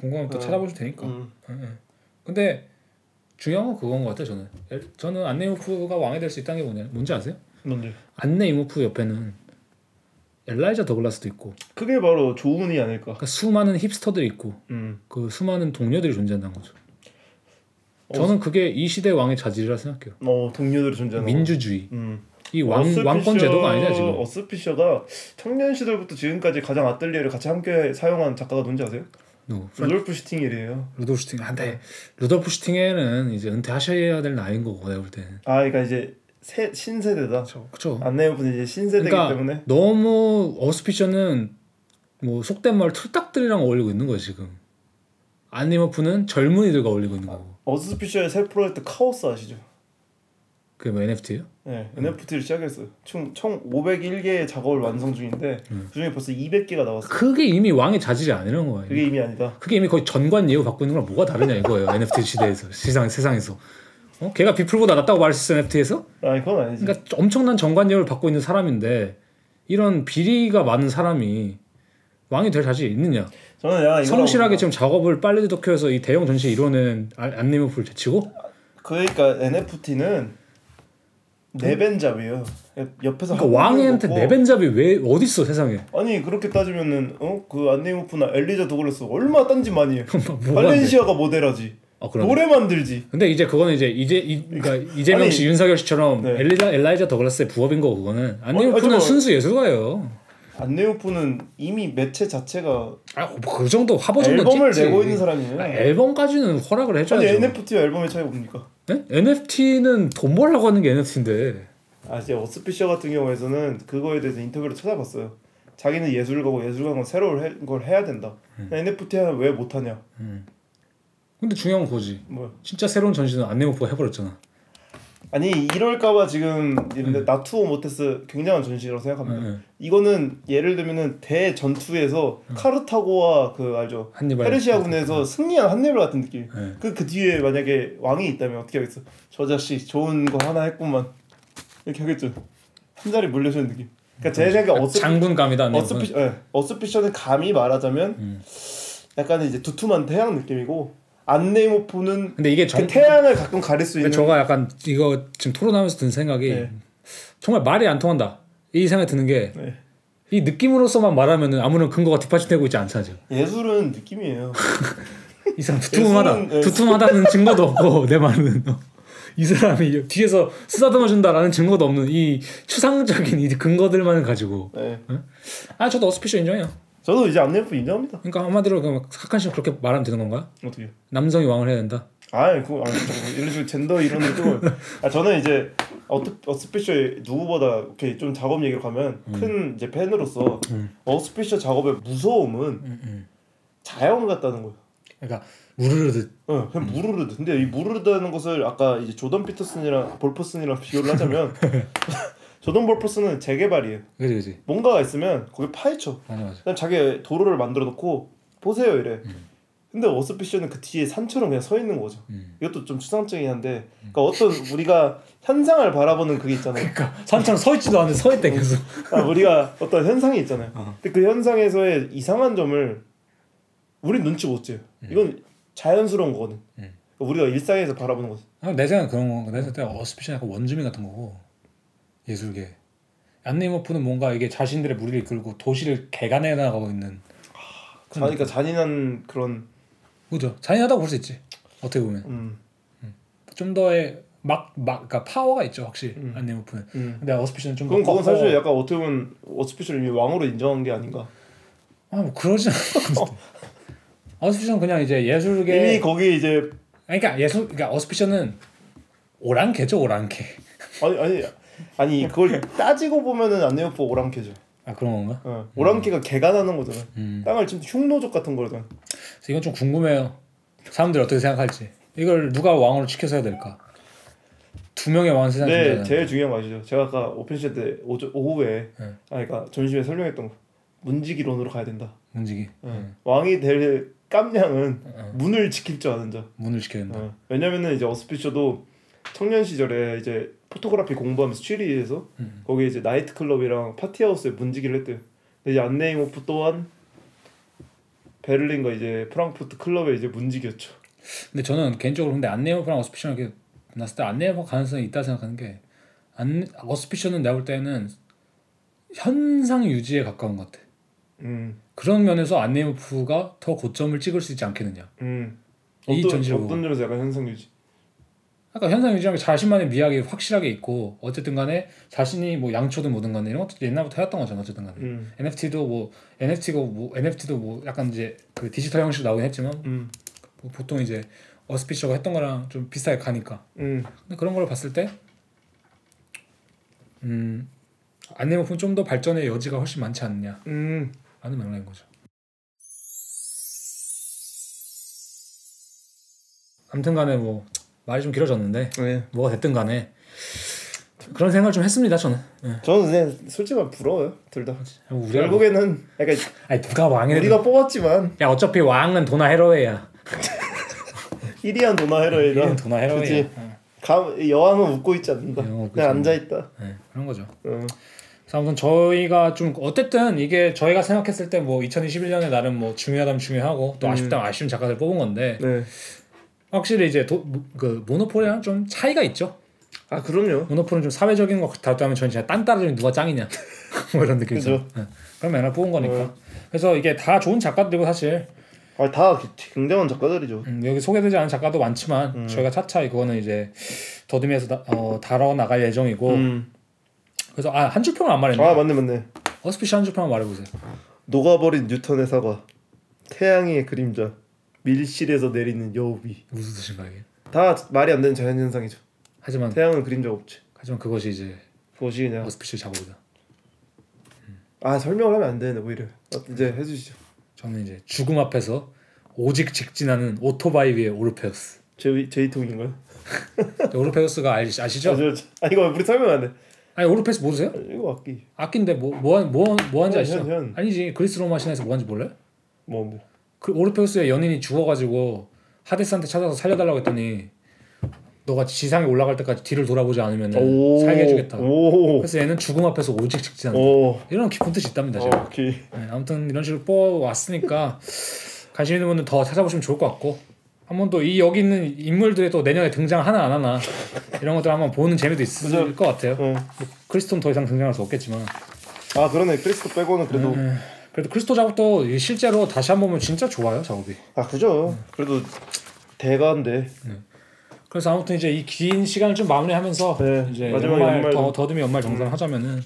궁금하면 또 어. 찾아보셔도 되니까. 음. 응, 응. 근데 중요한 건 그건 것 같아요 저는. 엘- 저는 안네이모프가 왕이 될 수 있다는 게 뭐냐 뭔지 아세요? 뭔지. 안네이모프 옆에는 엘라이자 더글라스도 있고 그게 바로 조운이 아닐까. 그러니까 수많은 힙스터들이 있고 음. 그 수많은 동료들이 존재한다는 거죠. 어, 저는 그게 이 시대 왕의 자질이라 생각해요. 어 동료들이 존재하는. 거. 민주주의. 음. 이 왕, 어스피셔- 왕권 제도가 아니냐 지금. 어스피셔가 청년 시절부터 지금까지 가장 아뜰리에를 같이 함께 사용한 작가가 누군지 아세요? 루돌프 스팅겔이에요. 루돌프 스팅겔. 한데 루돌프 스팅겔은 이제 은퇴하셔야 될 나이인 거고 내가 볼 때는. 아, 그러니까 이제 새 신세대다. 그렇죠. 안내분이 이제 신세대이기 그러니까 때문에 너무 어스피셔는 뭐 속된 말 틀딱들이랑 어울리고 있는 거예요 지금. 안네 이모프는 젊은이들과 어울리고 있는 거고. 어스피셔의 새 프로젝트 카오스 아시죠? 그게 뭐 NFT예요? 네, 음. NFT를 시작했어요. 총, 총 501개의 작업을 완성 중인데 음. 그중에 벌써 200개가 나왔어요. 그게 이미 왕의 자질이 아니라는 거예요. 그게 이미 아니다. 그게 이미 거의 전관 예우 갖고 있는 거랑 뭐가 다르냐 이거예요. NFT 시대에서 세상 세상에서. 어? 걔가 비플보다 낫다고 말할 수 있어 NFT에서? 아니 그건 아니지. 그러니까 엄청난 전관 예우를 받고 있는 사람인데 이런 비리가 많은 사람이 왕이 될 자질이 있느냐? 저는 이거라고 성실하게. 지금 작업을 빨리 도쿄에서 이 대형 전시 이뤄낸 아- 안내무프를 제치고 그러니까 NFT는 네벤잡이에요. 옆에서 그러니까 왕한테. 네벤잡이 왜 어디 있어 세상에? 아니 그렇게 따지면은 어그 안네이모프나 엘리자 도글라스 얼마 딴지 많이 해. 뭐가 발렌시아가 모델하지. 아. 노래 만들지. 근데 이제 그거는 이제 이제 이, 그러니까 이재명 아니, 씨, 윤석열 씨처럼 네. 엘리자 엘라이자 더글라스의 부업인 거고 그거는 아니, 안내무프는 잠깐만. 순수 예술가예요. 안네이모프는 이미 매체 자체가 아그 정도 화보 정도 앨범을 찍지. 내고 있는 사람이에요. 아, 앨범까지는 허락을 아니 해줘야죠. NFT와 앨범의 차이가 뭡니까? 네? NFT는 돈 벌려고 하는 게 NFT인데. 아 이제 어스피셔 같은 경우에서는 그거에 대해서 인터뷰를 찾아봤어요. 자기는 예술가고 예술가는 새로운 해- 걸 해야 된다. 음. NFT 하면 왜 못하냐? 근데 중요한 건 그거지. 뭐 진짜 새로운 전시는 안내무프가 해버렸잖아. 아니 이럴까봐 지금 근데 나투오 모테스 굉장한 전시라고 생각합니다. 음. 이거는 예를 들면은 대전투에서 카르타고와 그 알죠. 페르시아군에서 승리한 한니발 같은 느낌. 네. 그그 뒤에 만약에 왕이 있다면 어떻게 하겠어? 저 자식 좋은 거 하나 했구만 이렇게 하겠죠. 한 자리 물려주는 느낌. 그러니까 제 생각 에 어스 장군감이다. 어스피 예, 어스피셔는 감히 말하자면 음. 약간 이제 두툼한 태양 느낌이고 안네이모프는 근데 이게 정 그 태양을 가끔 가릴 수 있는 저가 약간 이거 지금 토론하면서 든 생각이 네. 정말 말이 안 통한다. 이 생각이 드는 게이 네. 느낌으로서만 말하면은 아무런 근거가 뒷받침되고 있지 않잖아 지금. 예술은 느낌이에요. 이 사람 두툼하다. 예술은, 예. 두툼하다는 증거도 없고 내 말은 어. 이 사람이 뒤에서 쓰다듬어 준다라는 증거도 없는 이 추상적인 이 근거들만을 가지고 네. 아 저도 어스피셔 인정해요. 저도 이제 안네이모프 인정합니다. 그러니까 한마디로 그냥 사칸씩 그렇게 말하면 되는 건가요? 어떻게? 남성이 왕을 해야 된다. 아니 그거 아니 잠깐만. 이런 식으로 젠더 이런 느낌을 아 저는 이제 어트 어스피셔 누구보다 이렇게 좀 작업 얘기로 가면 음. 큰 이제 팬으로서 어스피셔 작업의 무서움은 음, 자연 같다는 거예요. 그러니까 무르르듯 어, 그냥 무르르드. 근데 이 무르르드하는 것을 아까 이제 조던 피터슨이랑 볼퍼슨이랑 비교를 하자면 조던 볼퍼슨은 재개발이에요. 그지 그지 뭔가가 있으면 거기 파헤쳐. 맞아 맞아. 그냥 자기 도로를 만들어 놓고 보세요 이래. 근데 어스피셔는 그 뒤에 산처럼 그냥 서 있는 거죠. 음. 이것도 좀 추상적이긴 한데, 그러니까 어떤 우리가 현상을 바라보는 그게 있잖아요. 그러니까 산처럼 서 있지도 않는데 서 있대 계속. 아, 우리가 어떤 현상이 있잖아요. 어. 근데 그 현상에서의 이상한 점을 우리 눈치 못 채요. 이건 자연스러운 거거든. 음. 우리가 일상에서 바라보는 거지. 아, 내 생각 그런 거. 내 생각 어스피션 약간 원주민 같은 거고 예술계. 안네이머프는 뭔가 이게 자신들의 무리를 이끌고 도시를 개간해 나가고 있는. 그러니까 잔인한 그런 그죠? 잔인하다고 볼 수 있지. 어떻게 보면 음, 좀 더의 막 막 그러니까 파워가 있죠 확실히 음. 안네이머프는. 음. 근데 어스피션은 좀더 그건 그건 사실 약간 어떻게 보면 어스피셔를 이미 왕으로 인정한 게 아닌가. 아뭐 그러진 않아. 어스피션은 그냥 이제 예술계. 이미 거기 이제 아니, 그러니까 예술 그러니까 어스피션은 오랑캐죠 오랑캐. 아니 아니 아니 그걸 따지고 보면은 안네오프 오랑캐죠. 아 그런 건가? 어. 오랑캐가 개간하는 거잖아. 음. 땅을 좀 흉노족 같은 거잖아. 그래서 이건 좀 궁금해요. 사람들이 어떻게 생각할지. 이걸 누가 왕으로 지켜서 해야 될까? 두 명의 왕 세상 네, 존재하는. 제일 중요한 거 아시죠? 제가 아까 오펜쇼 때 오전, 오후에 네. 아 그러니까 전시회 설명했던 거 문지기론으로 가야 된다. 문지기. 어. 왕이 될 깜냥은 어. 문을 지킬 줄 아는 자. 문을 지켜야 된다. 어. 왜냐면은 이제 어스피셔도 청년 시절에 이제 photography 공부하면서 취리히에서 음. 거기 이제 나이트 클럽이랑 party house에 문지기를 했대요. 근데 이제 안네이모프 또한 베를린과 이제 프랑크푸르트 클럽에 이제 문지기였죠. 근데 저는 개인적으로 근데 안네이머프랑 어스피션 이렇게 났을 때 안네이머프 가능성이 있다 생각하는 게 안, 어스피션은 내가 볼 때는 현상 유지에 가까운 것 같아. 음, 그런 면에서 안네이머프가 더 고점을 찍을 수 있지 않겠느냐. 음. 이 어떤 전시를 어떤 점에서 약간 현상 유지. 아까 현상 게 자신만의 미학이 확실하게 있고 어쨌든 간에 자신이 뭐 양초든 뭐든 간에 이런 것도 옛날부터 해왔던 거잖아 어쨌든 간에. 음, NFT도 뭐 NFT가 뭐 NFT도 뭐 약간 이제 그 디지털 형식으로 나오긴 했지만 음, 뭐 보통 이제 어스피셔가 했던 거랑 좀 비슷하게 가니까. 음. 근데 그런 걸 봤을 때 음, 안내모품 좀 더 발전의 여지가 훨씬 많지 않느냐. 음. 라는 맥락인 거죠. 아무튼 간에 뭐 말이 좀 길어졌는데 네. 뭐가 됐든 간에 그런 생각을 좀 했습니다 저는 예. 저는 그냥 솔직히 말 부러워요 둘 다. 우리가 결국에는 약간 아니 누가 왕이 우리가 뽑았지만 야 어차피 왕은 도나 헤로웨야 1위한 도나 헤로이다. 이런 도나 헤로웨야 그치. 어, 감 여왕은 웃고 있지 않는다. 그냥 있지 앉아 있다. 예, 그런 거죠 어. 아무튼 저희가 좀 어쨌든 이게 저희가 생각했을 때 뭐 2021년에 나름 뭐 중요하다면 중요하고 또 음. 아쉽다면 아쉬운 작가들 뽑은 건데 네. 확실히 이제 도, 그 모노폴이랑 좀 차이가 있죠. 아 그럼요. 모노폴은 좀 사회적인 것 같다면 저는 진짜 딴 따라주면 누가 짱이냐 뭐 이런 느낌이죠. 네. 그런 면을 뽑은 거니까. 어. 그래서 이게 다 좋은 작가들이고 사실 아, 다 굉장한 작가들이죠. 음, 여기 소개되지 않은 작가도 많지만 음. 저희가 차차 그거는 이제 더듬이에서 다, 어, 다뤄 나갈 예정이고 음. 그래서 아 한 줄평을 안 말했네. 아 맞네 맞네. 어스피시 한 줄평 말해보세요. 녹아버린 뉴턴의 사과, 태양의 그림자, 밀실에서 내리는 여우비. 무슨 뜻인가 이게? 다 말이 안 되는 자연 현상이죠. 하지만 태양은 그림자가 없지. 하지만 그것이 이제 그것이 그냥 어스피시 작업이다. 아 설명을 하면 안 되네 오히려. 어, 이제 해주시죠. 저는 이제 죽음 앞에서 오직 직진하는 오토바이 위의 오르페우스. 제이 제이통인가요? 오르페우스가 알, 아시죠? 아, 저, 저, 아 이거 우리 설명 안 돼. 아니 오르페우스 모르세요? 아, 이거 악기. 아낀데 뭐뭐 뭐 뭐, 하는지 현, 아시죠? 현, 현. 아니지 그리스 로마 신화에서 뭐 하는지 몰라요? 뭔데? 그 오르페우스의 연인이 죽어가지고 하데스한테 찾아서 살려달라고 했더니 너가 지상에 올라갈 때까지 뒤를 돌아보지 않으면 오. 살게 해주겠다. 오. 그래서 얘는 죽음 앞에서 오직 직진한다. 오. 이런 깊은 뜻이 있답니다. 어, 제가. 네, 아무튼 이런 식으로 뽑아왔으니까 관심 있는 분들 더 찾아보시면 좋을 것 같고 한번 또 이 여기 있는 인물들이 또 내년에 등장 하나 안 하나 이런 것들 한번 보는 재미도 있을 그죠. 것 같아요. 어. 크리스톤 더 이상 등장할 수 없겠지만 아 그러네. 크리스토 빼고는 그래도 음, 그래도 크리스토 작업도 이 실제로 다시 한 번 보면 진짜 좋아요 작업이. 아 그죠. 그래도 대가인데. 그래서 아무튼 이제 이 긴 시간을 좀 마무리하면서 네, 이제 마지막 연말 연말도. 더 더듬이 연말 정산을 하자면은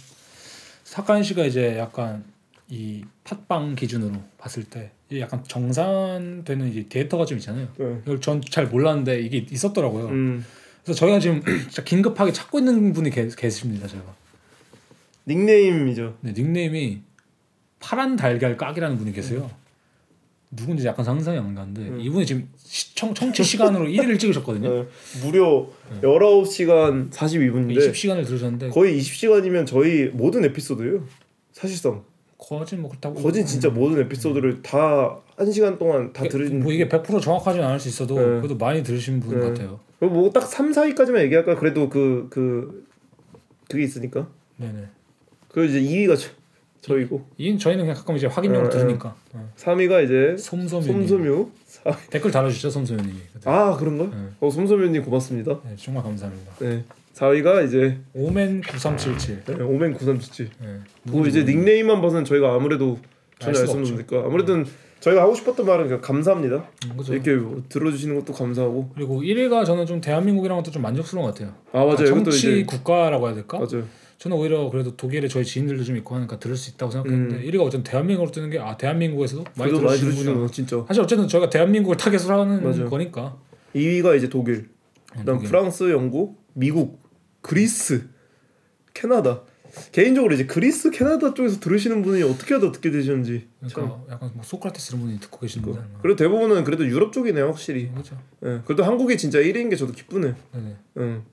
사카인 씨가 이제 약간 이 팟빵 기준으로 봤을 때 약간 정산되는 이제 데이터가 좀 있잖아요. 네. 이걸 전 잘 몰랐는데 이게 있었더라고요. 음. 그래서 저희가 지금 진짜 긴급하게 찾고 있는 분이 계, 계십니다. 제가 닉네임이죠. 네, 닉네임이 파란 달걀 깍이라는 분이 계세요. 누군지 약간 상상이 안 가는데 이분이 지금 시청 청취 시간으로 1위를 찍으셨거든요. 네. 무려 19시간 42분인데 20시간을 들으셨는데 거의 20시간이면 저희 모든 에피소드예요. 사실상 거진 뭐 그렇다고 거진 진짜 모든 에피소드를 다한 시간 동안 다 이게- 들은 뭐 이게 100% 정확하지는 않을 수 있어도 네. 그래도 많이 들으신 분 네. 같아요. 뭐딱 3, 4위까지만 얘기할까? 그래도 그그 그게 있으니까. 네네. 그 이제 2위가 저, 저희고 이 저희는 그냥 가끔 이제 확인용으로 어, 들으니까. 어. 3위가 이제 솜솜이. 솜솜유. 댓글 달아주시죠 솜솜이님이. 아 그런가? 네. 어 솜솜유님 고맙습니다. 네, 정말 감사합니다. 네. 4위가 이제 오멘 9377. 네, 오멘 9377. 네. 그 이제 닉네임만 봐서는 저희가 아무래도 전혀 알알 수가 수 없는 없죠. 거니까 아무래도 저희가 하고 싶었던 말은 그냥 감사합니다. 음, 그죠. 이렇게 뭐 들어주시는 것도 감사하고 그리고 1위가 저는 좀 대한민국이랑 것도 좀 만족스러운 것 같아요. 아 맞아요. 정치 이제 국가라고 해야 될까? 맞아요. 저는 오히려 그래도 독일에 저희 지인들도 좀 있고 하니까 들을 수 있다고 생각했는데 1위가 어쨌든 대한민국으로 뜨는 게 아 대한민국에서도 많이 그래도 들으시는구나. 진짜. 사실 어쨌든 저희가 대한민국을 타겟으로 하는 맞아요. 거니까. 2위가 이제 독일, 그다음 독일. 프랑스, 영국, 미국, 그리스, 캐나다. 개인적으로 이제 그리스, 캐나다 쪽에서 들으시는 분이 어떻게 하다 듣게 되셨는지. 참. 그러니까 약간 뭐 소크라테스 이런 분이 듣고 계시는 분들. 그리고 대부분은 그래도 유럽 쪽이네요, 확실히. 그렇죠. 예. 그래도 한국이 진짜 1위인 게 저도 기쁘네요. 네네. 응.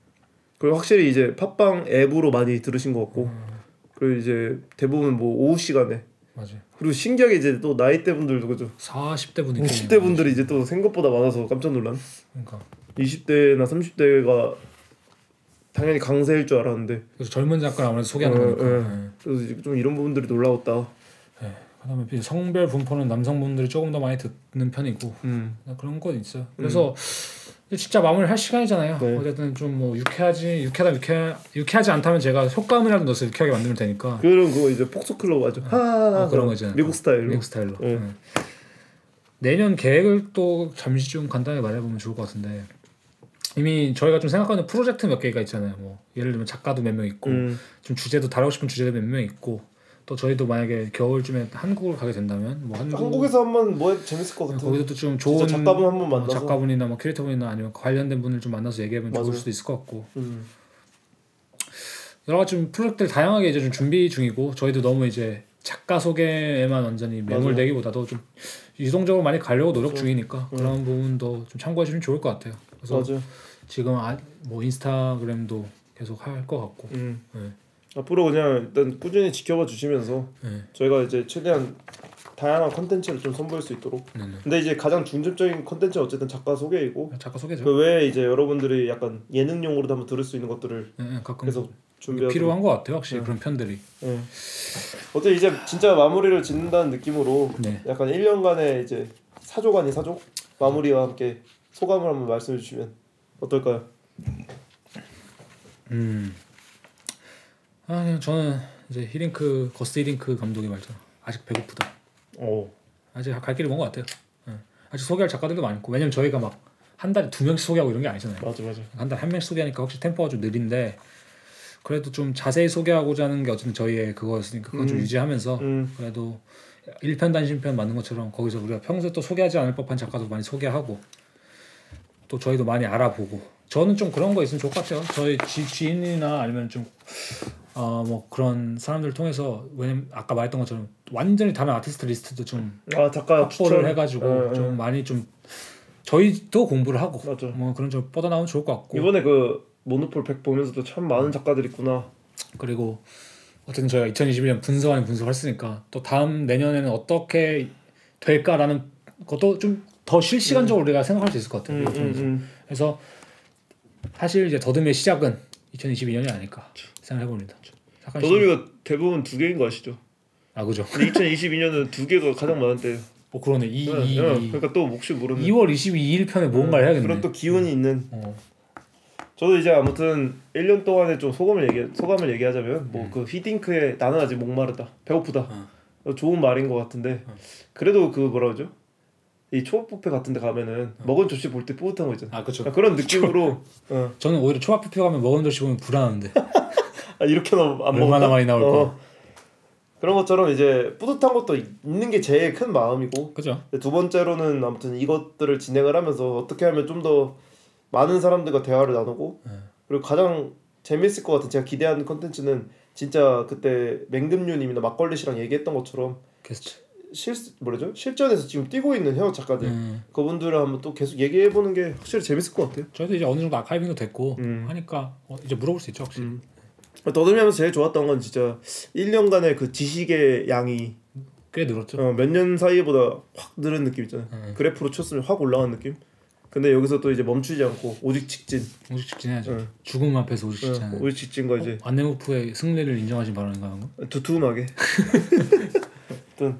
그리고 확실히 이제 팟빵 앱으로 많이 들으신 것 같고. 음. 그리고 이제 대부분 뭐 오후 시간에. 맞아요. 그리고 신기하게 이제 또 나이대 분들도 그죠. 40대 분이 50대 분들이 이제 또 생각보다 많아서 깜짝 놀란. 그러니까 20대나 30대가 당연히 강세일 줄 알았는데 그래서 젊은 작가를 아무래도 소개하는 어, 거니까. 예. 네. 그래서 좀 이런 부분들이 놀라웠다. 네. 그다음에 성별 분포는 남성분들이 조금 더 많이 듣는 편이고 음. 그런 건 있어요. 그래서 이제 진짜 마무리 할 시간이잖아요. 네. 어쨌든 좀 뭐 유쾌하지 유쾌하다 유쾌 유쾌하지 않다면 제가 효과음이라도 넣어서 유쾌하게 만들면 되니까 그런 그거 이제 폭소 클럽 아주 하 어, 그런 거 있잖아요. 미국 스타일로. 미국 스타일로. 네. 네. 내년 계획을 또 잠시 좀 간단하게 말해보면 좋을 것 같은데 이미 저희가 좀 생각하는 프로젝트 몇 개가 있잖아요. 뭐 예를 들면 작가도 몇 명 있고 음. 좀 주제도 다루고 싶은 주제도 몇 명 있고 또 저희도 만약에 겨울쯤에 한국을 가게 된다면 뭐 한국 한국에서 한번 뭐 재밌을 것 같아. 거기서 또 좀 좋은 작가분 한번 어, 만나서. 작가분이나 뭐 크리에이터분이나 아니면 관련된 분을 좀 만나서 얘기하면 좋을 맞아요. 수도 있을 것 같고 음. 여러 가지 좀 프로젝트를 다양하게 이제 좀 준비 중이고 저희도 너무 이제 작가 소개에만 완전히 매몰되기보다도 좀 유동적으로 많이 가려고 노력 중이니까 그런 부분도 좀 참고해 주시면 좋을 것 같아요. 그래서 맞아. 지금 아, 뭐 인스타그램도 계속 할 것 같고 음. 네. 앞으로 그냥 일단 꾸준히 지켜봐 주시면서 네. 저희가 이제 최대한 다양한 컨텐츠를 좀 선보일 수 있도록. 네 네. 근데 이제 가장 중점적인 컨텐츠는 어쨌든 작가 소개이고 작가 소개죠. 그 외에 이제 여러분들이 약간 예능용으로도 한번 들을 수 있는 것들을 네, 네, 가끔 계속 준비하고 필요한 것 같아요. 확실히 네. 그런 편들이. 예. 어때 이제 진짜 마무리를 짓는다는 느낌으로 네. 약간 1년간의 이제 아닌 사족 마무리와 함께 소감을 한번 말씀해 주시면 어떨까요? 음. 아 그냥 저는 이제 히링크 거스트 히링크 감독의 말처럼 아직 배고프다. 오. 아직 갈 길이 먼 것 같아요. 예. 아직 소개할 작가들도 많고 왜냐면 저희가 막 한 달에 두 명씩 소개하고 이런 게 아니잖아요. 맞아 맞아. 한 달에 한 명씩 소개하니까 확실히 템포가 좀 느린데 그래도 좀 자세히 소개하고자 하는 게 어쨌든 저희의 그거였으니까 좀 음. 유지하면서 음. 그래도 1편 단신편 만든 것처럼 거기서 우리가 평소에 또 소개하지 않을 법한 작가도 많이 소개하고 또 저희도 많이 알아보고 저는 좀 그런 거 있으면 좋을 것 같아요. 저희 지, 지인이나 아니면 좀 어 뭐 그런 사람들을 통해서 왜냐면 아까 말했던 것처럼 완전히 다른 아티스트 리스트도 좀 아 작가 확보를 해가지고 어, 어. 좀 많이 좀 저희도 공부를 하고 맞아. 뭐 그런 좀 뻗어 나오면 좋을 것 같고 이번에 그 모노폴 100 보면서도 참 많은 작가들 있구나. 그리고 어쨌든 저희가 2021년 분석 아닌 분석을 했으니까 또 다음 내년에는 어떻게 될까라는 것도 좀 더 실시간적으로 우리가 생각할 수 있을 것 같아요. 음, 음, 음. 그래서 사실 이제 더듬의 시작은 2022년이 아닐까 생각해 봅니다. 더더미가 대부분 두 개인 거 아시죠? 아 그죠. 근데 2022년은 두 개가 가장 많은 때예요. 뭐 그러네. 이, 네, 이, 네. 이 그러니까 또 혹시 모르는 2월 22일 편에 뭔가를 해야겠네. 그런 또 기운이 있는 어. 저도 이제 아무튼 1년 동안에 좀 소감을 얘기 소감을 얘기하자면 뭐그 히딩크의 나는 아직 목마르다 배고프다 어, 좋은 말인 것 같은데 그래도 그 뭐라 그러죠 이 초밥 뷔페 같은 데 가면은 먹은 접시 볼때 뿌듯한 거 있잖아 아 그렇죠. 아, 그런 느낌으로 어. 저는 오히려 초밥 뷔페 가면 먹은 접시 보면 불안한데. 아, 이렇게는 안 얼마나 먹었나? 많이 나올까? 어. 그런 것처럼 이제 뿌듯한 것도 있는 게 제일 큰 마음이고 그죠. 두 번째로는 아무튼 이것들을 진행을 하면서 어떻게 하면 좀 더 많은 사람들과 대화를 나누고 네. 그리고 가장 재밌을 것 같은 제가 기대하는 컨텐츠는 진짜 그때 맹금류님이나 막걸리 씨랑 얘기했던 것처럼 게스트. 실 뭐라죠 실전에서 지금 뛰고 있는 현역 작가들 음. 그분들을 한번 또 계속 얘기해 보는 게 확실히 재밌을 것 같아요. 저희도 이제 어느 정도 아카이빙도 됐고 음. 하니까 어, 이제 물어볼 수 있죠 확실히. 음. 더듬이하면서 제일 좋았던 건 진짜 1년간의 그 지식의 양이 꽤 늘었죠. 어, 몇 년 사이보다 확 늘은 느낌 있잖아요. 음. 그래프로 쳤으면 확 올라간 느낌. 근데 여기서 또 이제 멈추지 않고 오직 직진. 오직 직진해야죠. 응. 죽음 앞에서 오직 어, 직진. 오직 직진과 이제 안내무프의 승리를 인정하신 발언인가 요 두툼하게. 아무튼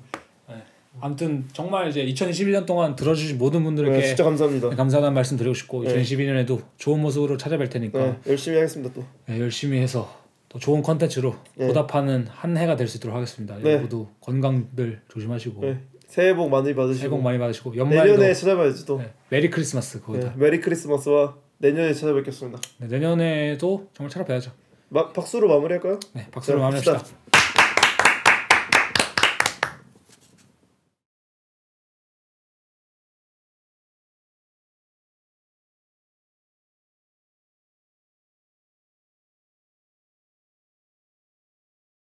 아무튼 정말 이제 2021년 동안 들어주신 모든 분들께 네, 진짜 감사합니다. 감사하다는 말씀 드리고 싶고 네. 2022년에도 좋은 모습으로 찾아뵐 테니까 네, 열심히 하겠습니다 또. 네, 열심히 해서 또 좋은 컨텐츠로 네. 보답하는 한 해가 될 수 있도록 하겠습니다. 네. 모두 건강들 조심하시고 네. 새해 복 많이 받으시고 새해 복 많이 받으시고 연말도 내년에 찾아봐야지 또. 네, Merry Christmas 네, 거기다 Merry Christmas와 내년에 찾아뵙겠습니다. 네, 내년에도 정말 찾아뵈야죠. 마, 박수로 마무리할까요? 네, 박수로 자, 마무리합시다.